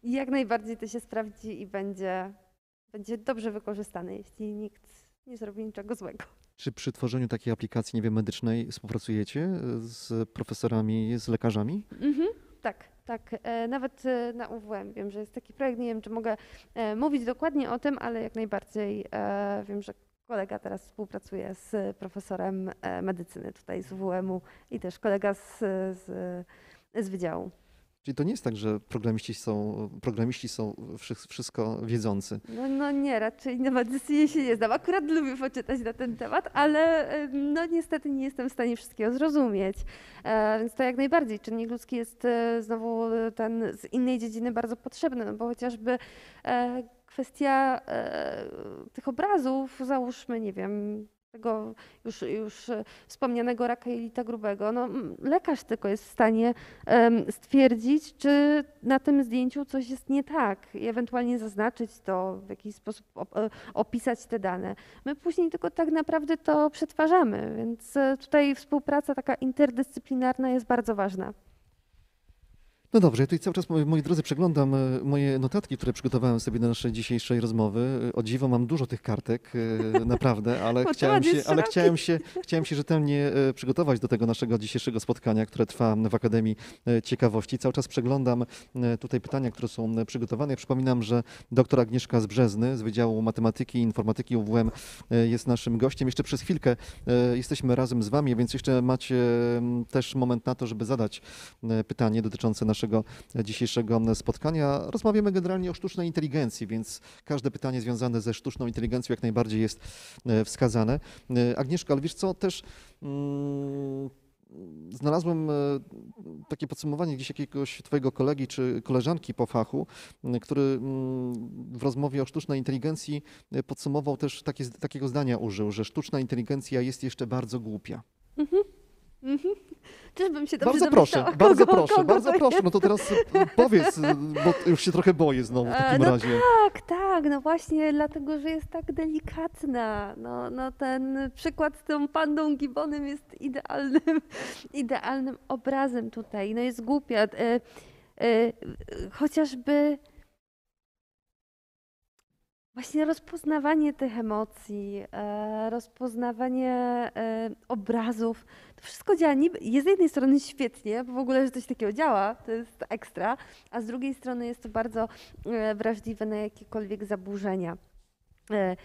jak najbardziej to się sprawdzi i będzie, będzie dobrze wykorzystane, jeśli nikt nie zrobi niczego złego. Czy przy tworzeniu takiej aplikacji, nie wiem, medycznej współpracujecie e, z profesorami, z lekarzami? Mhm, tak, tak. E, nawet e, na UWM wiem, że jest taki projekt. Nie wiem, czy mogę mówić dokładnie o tym, ale jak najbardziej wiem, że kolega teraz współpracuje z profesorem e, medycyny tutaj z UWM-u i też kolega z, z, z wydziału. Czyli to nie jest tak, że programiści są, programiści są wszy- wszystko wiedzący. No, no nie, raczej na medycynie się nie znam. Akurat lubię poczytać na ten temat, ale no niestety nie jestem w stanie wszystkiego zrozumieć. E, więc to jak najbardziej czynnik ludzki jest e, znowu ten z innej dziedziny bardzo potrzebny, no bo chociażby kwestia e, tych obrazów, załóżmy, nie wiem, tego już, już e, wspomnianego raka jelita grubego, no, lekarz tylko jest w stanie stwierdzić, czy na tym zdjęciu coś jest nie tak i ewentualnie zaznaczyć to, w jakiś sposób e, opisać te dane. My później tylko tak naprawdę to przetwarzamy, więc tutaj współpraca taka interdyscyplinarna jest bardzo ważna. No dobrze, ja tutaj cały czas, moi, drodzy, przeglądam e, moje notatki, które przygotowałem sobie do naszej dzisiejszej rozmowy. E, O dziwo mam dużo tych kartek, e, naprawdę, ale chciałem się, ale chciałem się, chciałem się rzetelnie przygotować do tego naszego dzisiejszego spotkania, które trwa w Akademii Ciekawości. Cały czas przeglądam tutaj pytania, które są przygotowane. Przypominam, że doktor Agnieszka z Brzezny z Wydziału Matematyki i Informatyki UWM jest naszym gościem. Jeszcze przez chwilkę jesteśmy razem z Wami, więc jeszcze macie mm, też moment na to, żeby zadać pytanie dotyczące naszego dzisiejszego spotkania. Rozmawiamy generalnie o sztucznej inteligencji, więc każde pytanie związane ze sztuczną inteligencją jak najbardziej jest e, wskazane. E, Agnieszka, ale wiesz co, też mm, znalazłem e, takie podsumowanie gdzieś jakiegoś twojego kolegi czy koleżanki po fachu, który mm, w rozmowie o sztucznej inteligencji podsumował też takie, takiego zdania użył, że sztuczna inteligencja jest jeszcze bardzo głupia. Mhm. Też bym się dobrze Bardzo proszę, domyślała, bardzo kogo- proszę, kogo bardzo proszę. No to teraz e, powiedz, e, bo już się trochę boję znowu w takim no razie. Tak, tak, no właśnie dlatego, że jest tak delikatna. No, no ten przykład z tą pandą Gibbonem jest idealnym, idealnym obrazem tutaj. No jest głupia. E, e, e, chociażby właśnie rozpoznawanie tych emocji, e, rozpoznawanie e, obrazów, to wszystko działa niby, jest z jednej strony świetnie, bo w ogóle, że coś takiego działa, to jest ekstra, a z drugiej strony jest to bardzo e, wrażliwe na jakiekolwiek zaburzenia. E,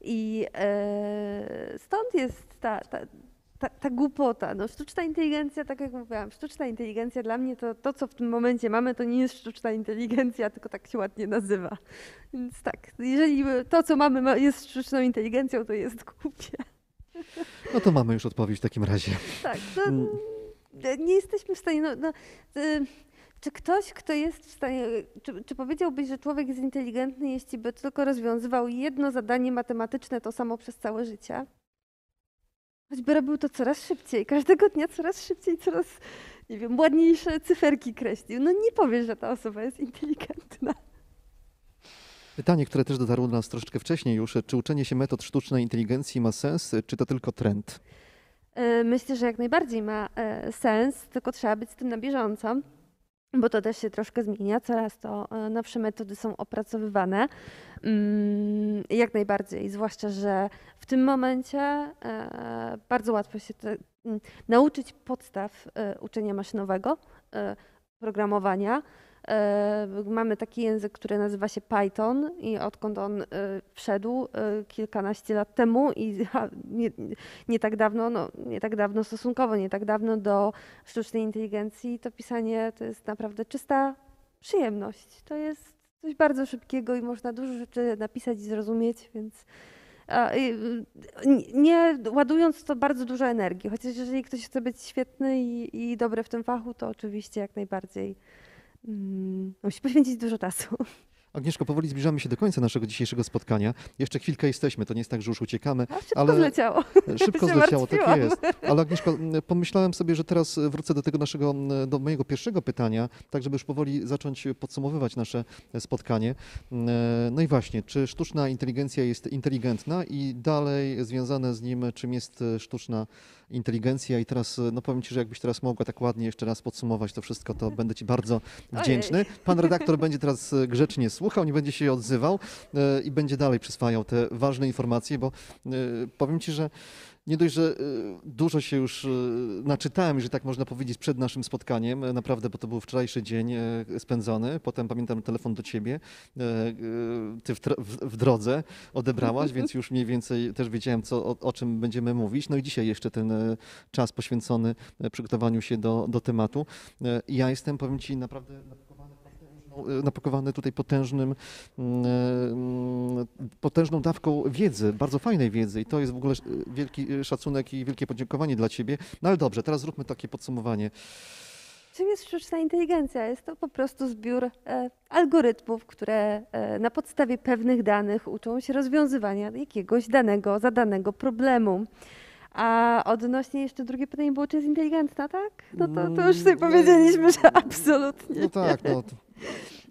I e, stąd jest ta, ta, ta, ta głupota. No, sztuczna inteligencja, tak jak mówiłam, sztuczna inteligencja dla mnie to, to, co w tym momencie mamy, to nie jest sztuczna inteligencja, tylko tak się ładnie nazywa. Więc tak, jeżeli to, co mamy, ma- jest sztuczną inteligencją, to jest głupie. No to mamy już odpowiedź w takim razie. Tak, no, nie jesteśmy w stanie. No, no, y, czy ktoś, kto jest w stanie. Czy, czy powiedziałbyś, że człowiek jest inteligentny, jeśli by tylko rozwiązywał jedno zadanie matematyczne to samo przez całe życie? Choćby robił to coraz szybciej, każdego dnia coraz szybciej, coraz, nie wiem, ładniejsze cyferki kreślił. No nie powiesz, że ta osoba jest inteligentna. Pytanie, które też dotarło do nas troszeczkę wcześniej już. Czy uczenie się metod sztucznej inteligencji ma sens, czy to tylko trend? E, Myślę, że jak najbardziej ma e, sens, tylko trzeba być z tym na bieżąco, bo to też się troszkę zmienia. Coraz to e, nowsze metody są opracowywane. Mm, Jak najbardziej, zwłaszcza, że w tym momencie bardzo łatwo się mm, nauczyć podstaw uczenia maszynowego, programowania. E, Mamy taki język, który nazywa się Python i odkąd on e, wszedł e, kilkanaście lat temu i nie, nie tak dawno, no nie tak dawno stosunkowo, nie tak dawno do sztucznej inteligencji, to pisanie to jest naprawdę czysta przyjemność. To jest coś bardzo szybkiego i można dużo rzeczy napisać i zrozumieć, więc nie ładując to bardzo dużo energii. Chociaż jeżeli ktoś chce być świetny i, i dobry w tym fachu, to oczywiście jak najbardziej mm, musi poświęcić dużo czasu. Agnieszko, powoli zbliżamy się do końca naszego dzisiejszego spotkania. Jeszcze chwilkę jesteśmy, to nie jest tak, że już uciekamy. A szybko Ale- zleciało. Szybko zleciało, tak jest. Ale Agnieszko, pomyślałem sobie, że teraz wrócę do tego naszego, do mojego pierwszego pytania, tak żeby już powoli zacząć podsumowywać nasze spotkanie. No i właśnie, czy sztuczna inteligencja jest inteligentna i dalej związane z nim, czym jest e, sztuczna inteligencja i teraz, no powiem Ci, że jakbyś teraz mogła tak ładnie jeszcze raz podsumować to wszystko, to będę Ci bardzo wdzięczny. Pan redaktor będzie teraz e, grzecznie słuchał, nie będzie się odzywał e, i będzie dalej przyswajał te ważne informacje, bo e, powiem Ci, że nie dość, że e, dużo się już e, naczytałem, że tak można powiedzieć, przed naszym spotkaniem, e, naprawdę, bo to był wczorajszy dzień spędzony. Potem pamiętam telefon do ciebie, ty w, w, drodze odebrałaś, więc już mniej więcej też wiedziałem, co, o, o czym będziemy mówić. No i dzisiaj jeszcze ten czas poświęcony przygotowaniu się do, do tematu. Ja jestem, powiem ci, naprawdę e, napakowany tutaj potężnym, mm, mm, potężną dawką wiedzy, bardzo fajnej wiedzy i to jest w ogóle e, wielki e, szacunek i wielkie podziękowanie dla Ciebie. No ale dobrze, teraz zróbmy takie podsumowanie. Czym jest sztuczna inteligencja? Jest to po prostu zbiór e, algorytmów, które e, na podstawie pewnych danych uczą się rozwiązywania jakiegoś danego, zadanego problemu. A odnośnie jeszcze drugie pytanie było, czy jest inteligentna, tak? No to, to już sobie Mm, powiedzieliśmy, że absolutnie No tak, no.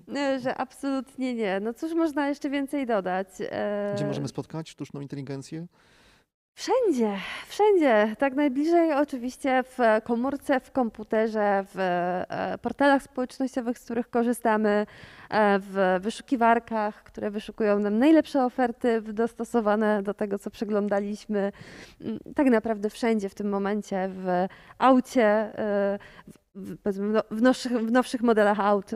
Nie, że absolutnie nie. No cóż można jeszcze więcej dodać? E, Gdzie możemy spotkać sztuczną inteligencję? Wszędzie, wszędzie. Tak najbliżej oczywiście w komórce, w komputerze, w e, portalach społecznościowych, z których korzystamy, e, w wyszukiwarkach, które wyszukują nam najlepsze oferty dostosowane do tego, co przeglądaliśmy. Mm, Tak naprawdę wszędzie w tym momencie, w aucie, w, w, no- w, nowszych, w nowszych modelach aut.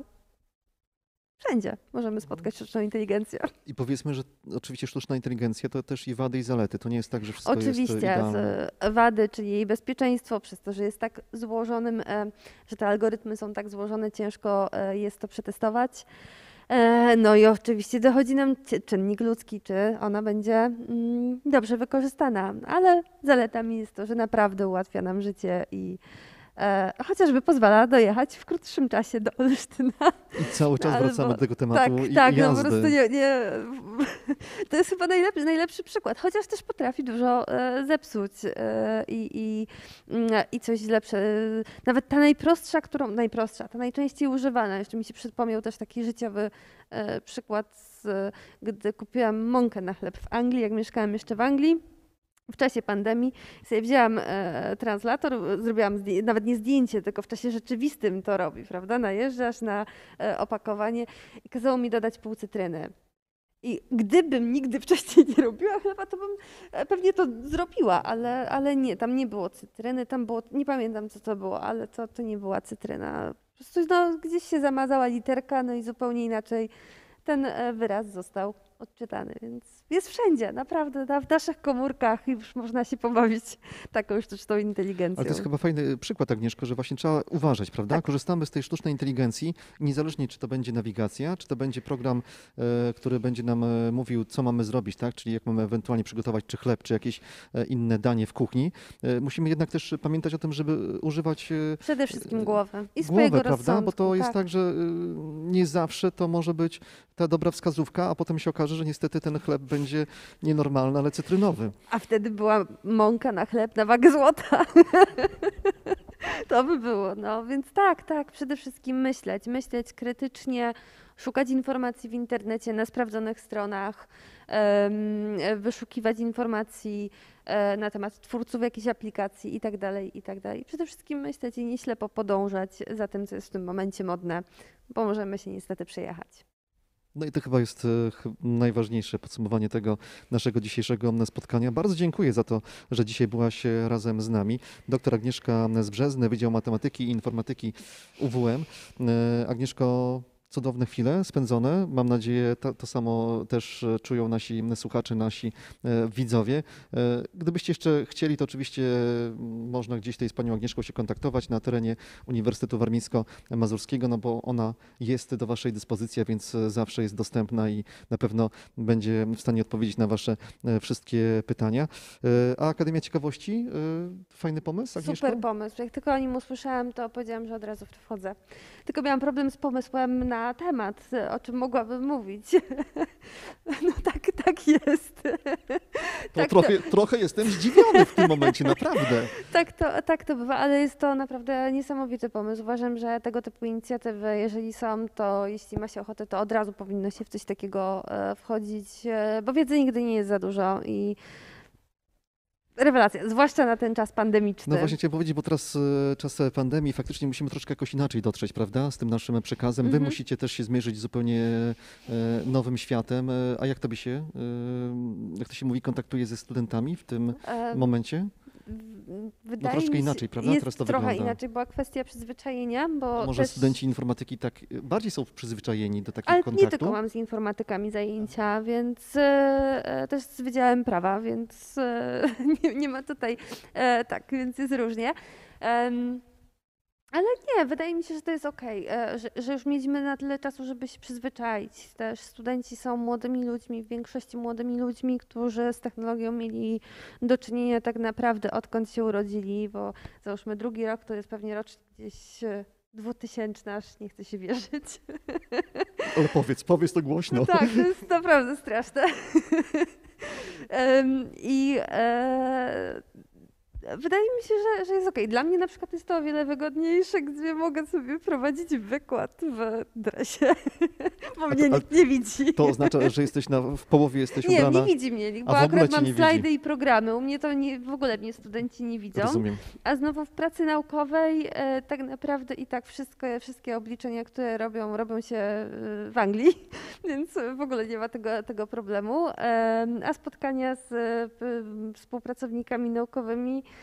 Wszędzie możemy spotkać sztuczną inteligencję. I powiedzmy, że oczywiście sztuczna inteligencja to też i wady i zalety. To nie jest tak, że wszystko jest Oczywiście, idealne. z wady, czyli jej bezpieczeństwo, przez to, że jest tak złożonym, e, że te algorytmy są tak złożone, ciężko e, jest to przetestować. E, No i oczywiście dochodzi nam czynnik ludzki, czy ona będzie mm, dobrze wykorzystana, ale zaletami jest to, że naprawdę ułatwia nam życie i e, chociażby pozwala dojechać w krótszym czasie do Olsztyna. I cały czas wracamy do tego Tak, tematu i tak, no jazdy. po prostu nie, nie. To jest chyba najlepszy, najlepszy przykład, chociaż też potrafi dużo e, zepsuć e, i, i, mm, i coś źle. Nawet ta najprostsza, którą. Najprostsza, ta najczęściej używana. Jeszcze mi się przypomniał też taki życiowy e, przykład, gdy kupiłam mąkę na chleb w Anglii, jak mieszkałam jeszcze w Anglii. W czasie pandemii sobie wzięłam e, translator, zrobiłam nawet nie zdjęcie, tylko w czasie rzeczywistym to robi, prawda? Najeżdżasz na e, opakowanie i kazało mi dodać pół cytryny. I gdybym nigdy wcześniej nie robiła chleba, to bym e, pewnie to zrobiła, ale, ale nie, tam nie było cytryny, tam było, nie pamiętam co to było, ale to, to nie była cytryna. Po prostu no, gdzieś się zamazała literka, no i zupełnie inaczej ten e, wyraz został odczytany, więc jest wszędzie, naprawdę, na, w naszych komórkach już można się pobawić taką sztuczną inteligencją. Ale to jest chyba fajny przykład, Agnieszko, że właśnie trzeba uważać, prawda? Tak. Korzystamy z tej sztucznej inteligencji, niezależnie czy to będzie nawigacja, czy to będzie program, e, który będzie nam e, mówił, co mamy zrobić, tak? Czyli jak mamy ewentualnie przygotować czy chleb, czy jakieś e, inne danie w kuchni. Musimy jednak też pamiętać o tym, żeby używać Przede wszystkim głowy i swojego głowę, prawda? Bo to rozsądku, jest tak, że y, nie zawsze to może być ta dobra wskazówka, a potem się okaże, że niestety ten chleb będzie nienormalny, ale cytrynowy. A wtedy była mąka na chleb na wagę złota. to by było, no więc tak, tak, przede wszystkim myśleć, myśleć krytycznie, szukać informacji w internecie na sprawdzonych stronach, wyszukiwać informacji e, na temat twórców jakiejś aplikacji i tak dalej, i tak dalej. Przede wszystkim myśleć i nie ślepo podążać za tym, co jest w tym momencie modne, bo możemy się niestety przejechać. No i to chyba jest e, najważniejsze podsumowanie tego naszego dzisiejszego spotkania. Bardzo dziękuję za to, że dzisiaj byłaś e, razem z nami. Doktor Agnieszka Zbrzezny, Wydział Matematyki i Informatyki UWM. E, Agnieszko, cudowne chwile spędzone. Mam nadzieję, to, to samo też e, czują nasi słuchacze, nasi e, widzowie. E, Gdybyście jeszcze chcieli, to oczywiście można gdzieś tutaj z panią Agnieszką się kontaktować na terenie Uniwersytetu Warmińsko-Mazurskiego, no bo ona jest do waszej dyspozycji, a więc zawsze jest dostępna i na pewno będzie w stanie odpowiedzieć na wasze wszystkie pytania. A Akademia Ciekawości, fajny pomysł, Agnieszko? Super pomysł. Jak tylko o nim usłyszałam, to powiedziałam, że od razu w to wchodzę. Tylko miałam problem z pomysłem na temat, o czym mogłabym mówić. No tak, tak jest. To tak, trochę, trochę jestem zdziwiony w tym momencie, naprawdę. tak, to, tak to bywa, ale jest to naprawdę niesamowity pomysł. Uważam, że tego typu inicjatywy, jeżeli są, to jeśli ma się ochotę, to od razu powinno się w coś takiego e, wchodzić, e, bo wiedzy nigdy nie jest za dużo i rewelacja, zwłaszcza na ten czas pandemiczny. No właśnie chciałem powiedzieć, bo teraz e, czas e, pandemii, faktycznie musimy troszkę jakoś inaczej dotrzeć, prawda, z tym naszym przekazem. Wy Mhm. musicie też się zmierzyć z zupełnie e, nowym światem. A jak tobie się, jak to się mówi, kontaktuje ze studentami w tym E, momencie? Wydaje troszkę mi się, inaczej, prawda? Jest Teraz to trochę wygląda. inaczej, była kwestia przyzwyczajenia, bo A może też, studenci informatyki tak e, bardziej są przyzwyczajeni do takiego ale kontaktu? nie tylko mam z informatykami zajęcia, więc e, e, też z Wydziałem Prawa, więc e, nie, nie ma tutaj, e, tak, więc jest różnie. Ale nie, wydaje mi się, że to jest okej, e, że, że już mieliśmy na tyle czasu, żeby się przyzwyczaić. Też studenci są młodymi ludźmi, w większości młodymi ludźmi, którzy z technologią mieli do czynienia tak naprawdę odkąd się urodzili, bo załóżmy drugi rok to jest pewnie rocznik gdzieś e, 2000, aż nie chce się wierzyć. Ale powiedz, powiedz to głośno. Tak, to jest naprawdę straszne. I e, wydaje mi się, że, że jest okej. Dla mnie na przykład jest to o wiele wygodniejsze, gdzie mogę sobie prowadzić wykład w dresie, bo mnie nikt nie widzi. To oznacza, że jesteś na, w połowie jesteś Nie, ubrana. nie widzi mnie nikt, bo akurat mam nie widzi. slajdy i programy. U mnie to nie, w ogóle mnie studenci nie widzą. Rozumiem. A znowu w pracy naukowej e, tak naprawdę i tak wszystko, wszystkie obliczenia, które robią, robią się e, w Anglii, więc w ogóle nie ma tego, tego problemu. Em, a spotkania z e, współpracownikami naukowymi e,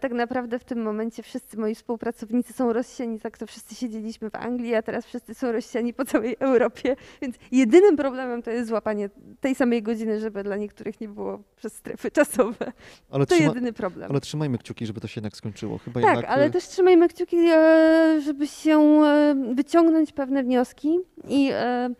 tak naprawdę w tym momencie wszyscy moi współpracownicy są rozsiani, tak to wszyscy siedzieliśmy w Anglii, a teraz wszyscy są rozsiani po całej Europie, więc jedynym problemem to jest złapanie tej samej godziny, żeby dla niektórych nie było przez strefy czasowe. Ale, To trzyma, jedyny problem. ale trzymajmy kciuki, żeby to się jednak skończyło. Chyba Tak, jednak, ale e, też trzymajmy kciuki, e, żeby się e, wyciągnąć pewne wnioski i e,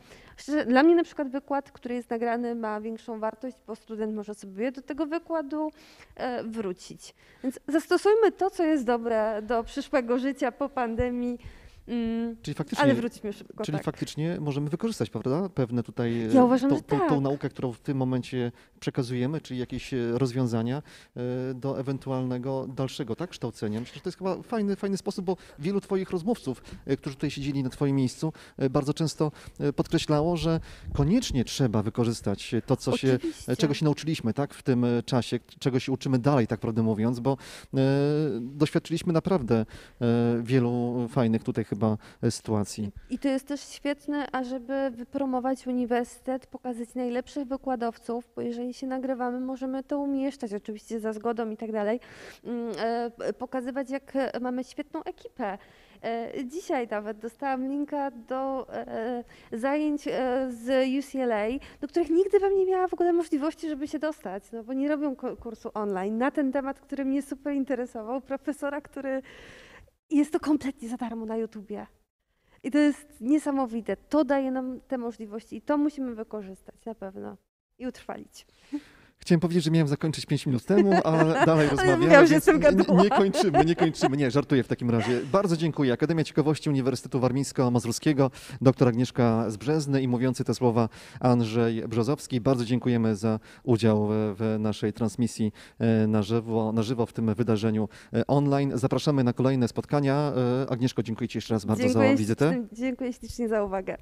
dla mnie na przykład wykład, który jest nagrany ma większą wartość, bo student może sobie do tego wykładu e, wrócić. Więc zastosujmy to, co jest dobre do przyszłego życia po pandemii, mm, Czyli faktycznie, ale wróćmy szybko. czyli tak. faktycznie możemy wykorzystać, prawda? Pewne tutaj Ja uważam, tą, że tą, tą tak. naukę, którą w tym momencie przekazujemy, czyli jakieś e, rozwiązania e, do ewentualnego dalszego tak, kształcenia. Myślę, że to jest chyba fajny, fajny sposób, bo wielu Twoich rozmówców, e, którzy tutaj siedzieli na Twoim miejscu, bardzo często podkreślało, że koniecznie trzeba wykorzystać to, co się czego się nauczyliśmy tak, w tym czasie, czego się uczymy dalej, tak prawdę mówiąc, bo doświadczyliśmy naprawdę wielu fajnych tutaj chyba e, sytuacji. I to jest też świetne, ażeby wypromować uniwersytet, pokazać najlepszych wykładowców, bo jeżeli się nagrywamy, możemy to umieszczać, oczywiście za zgodą i tak dalej, mm, e, pokazywać, jak e, mamy świetną ekipę. Dzisiaj nawet dostałam linka do zajęć z UCLA, do których nigdy bym nie miała w ogóle możliwości, żeby się dostać, no bo nie robią kursu online na ten temat, który mnie super interesował, profesora, który jest to kompletnie za darmo na YouTubie. I to jest niesamowite. To daje nam te możliwości i to musimy wykorzystać na pewno i utrwalić. Chciałem powiedzieć, że miałem zakończyć 5 minut temu, ale dalej rozmawiamy. więc jestem nie, nie, kończymy, nie kończymy. Nie, żartuję w takim razie. Bardzo dziękuję. Akademia Ciekawości Uniwersytetu Warmińsko-Mazurskiego, dr Agnieszka z Brzezny i mówiący te słowa Andrzej Brzozowski. Bardzo dziękujemy za udział w, naszej transmisji e, na żywo, na żywo w tym wydarzeniu e, online. Zapraszamy na kolejne spotkania. E, Agnieszko, dziękuję Ci jeszcze raz bardzo dziękuję za wizytę. Dziękuję ślicznie za uwagę.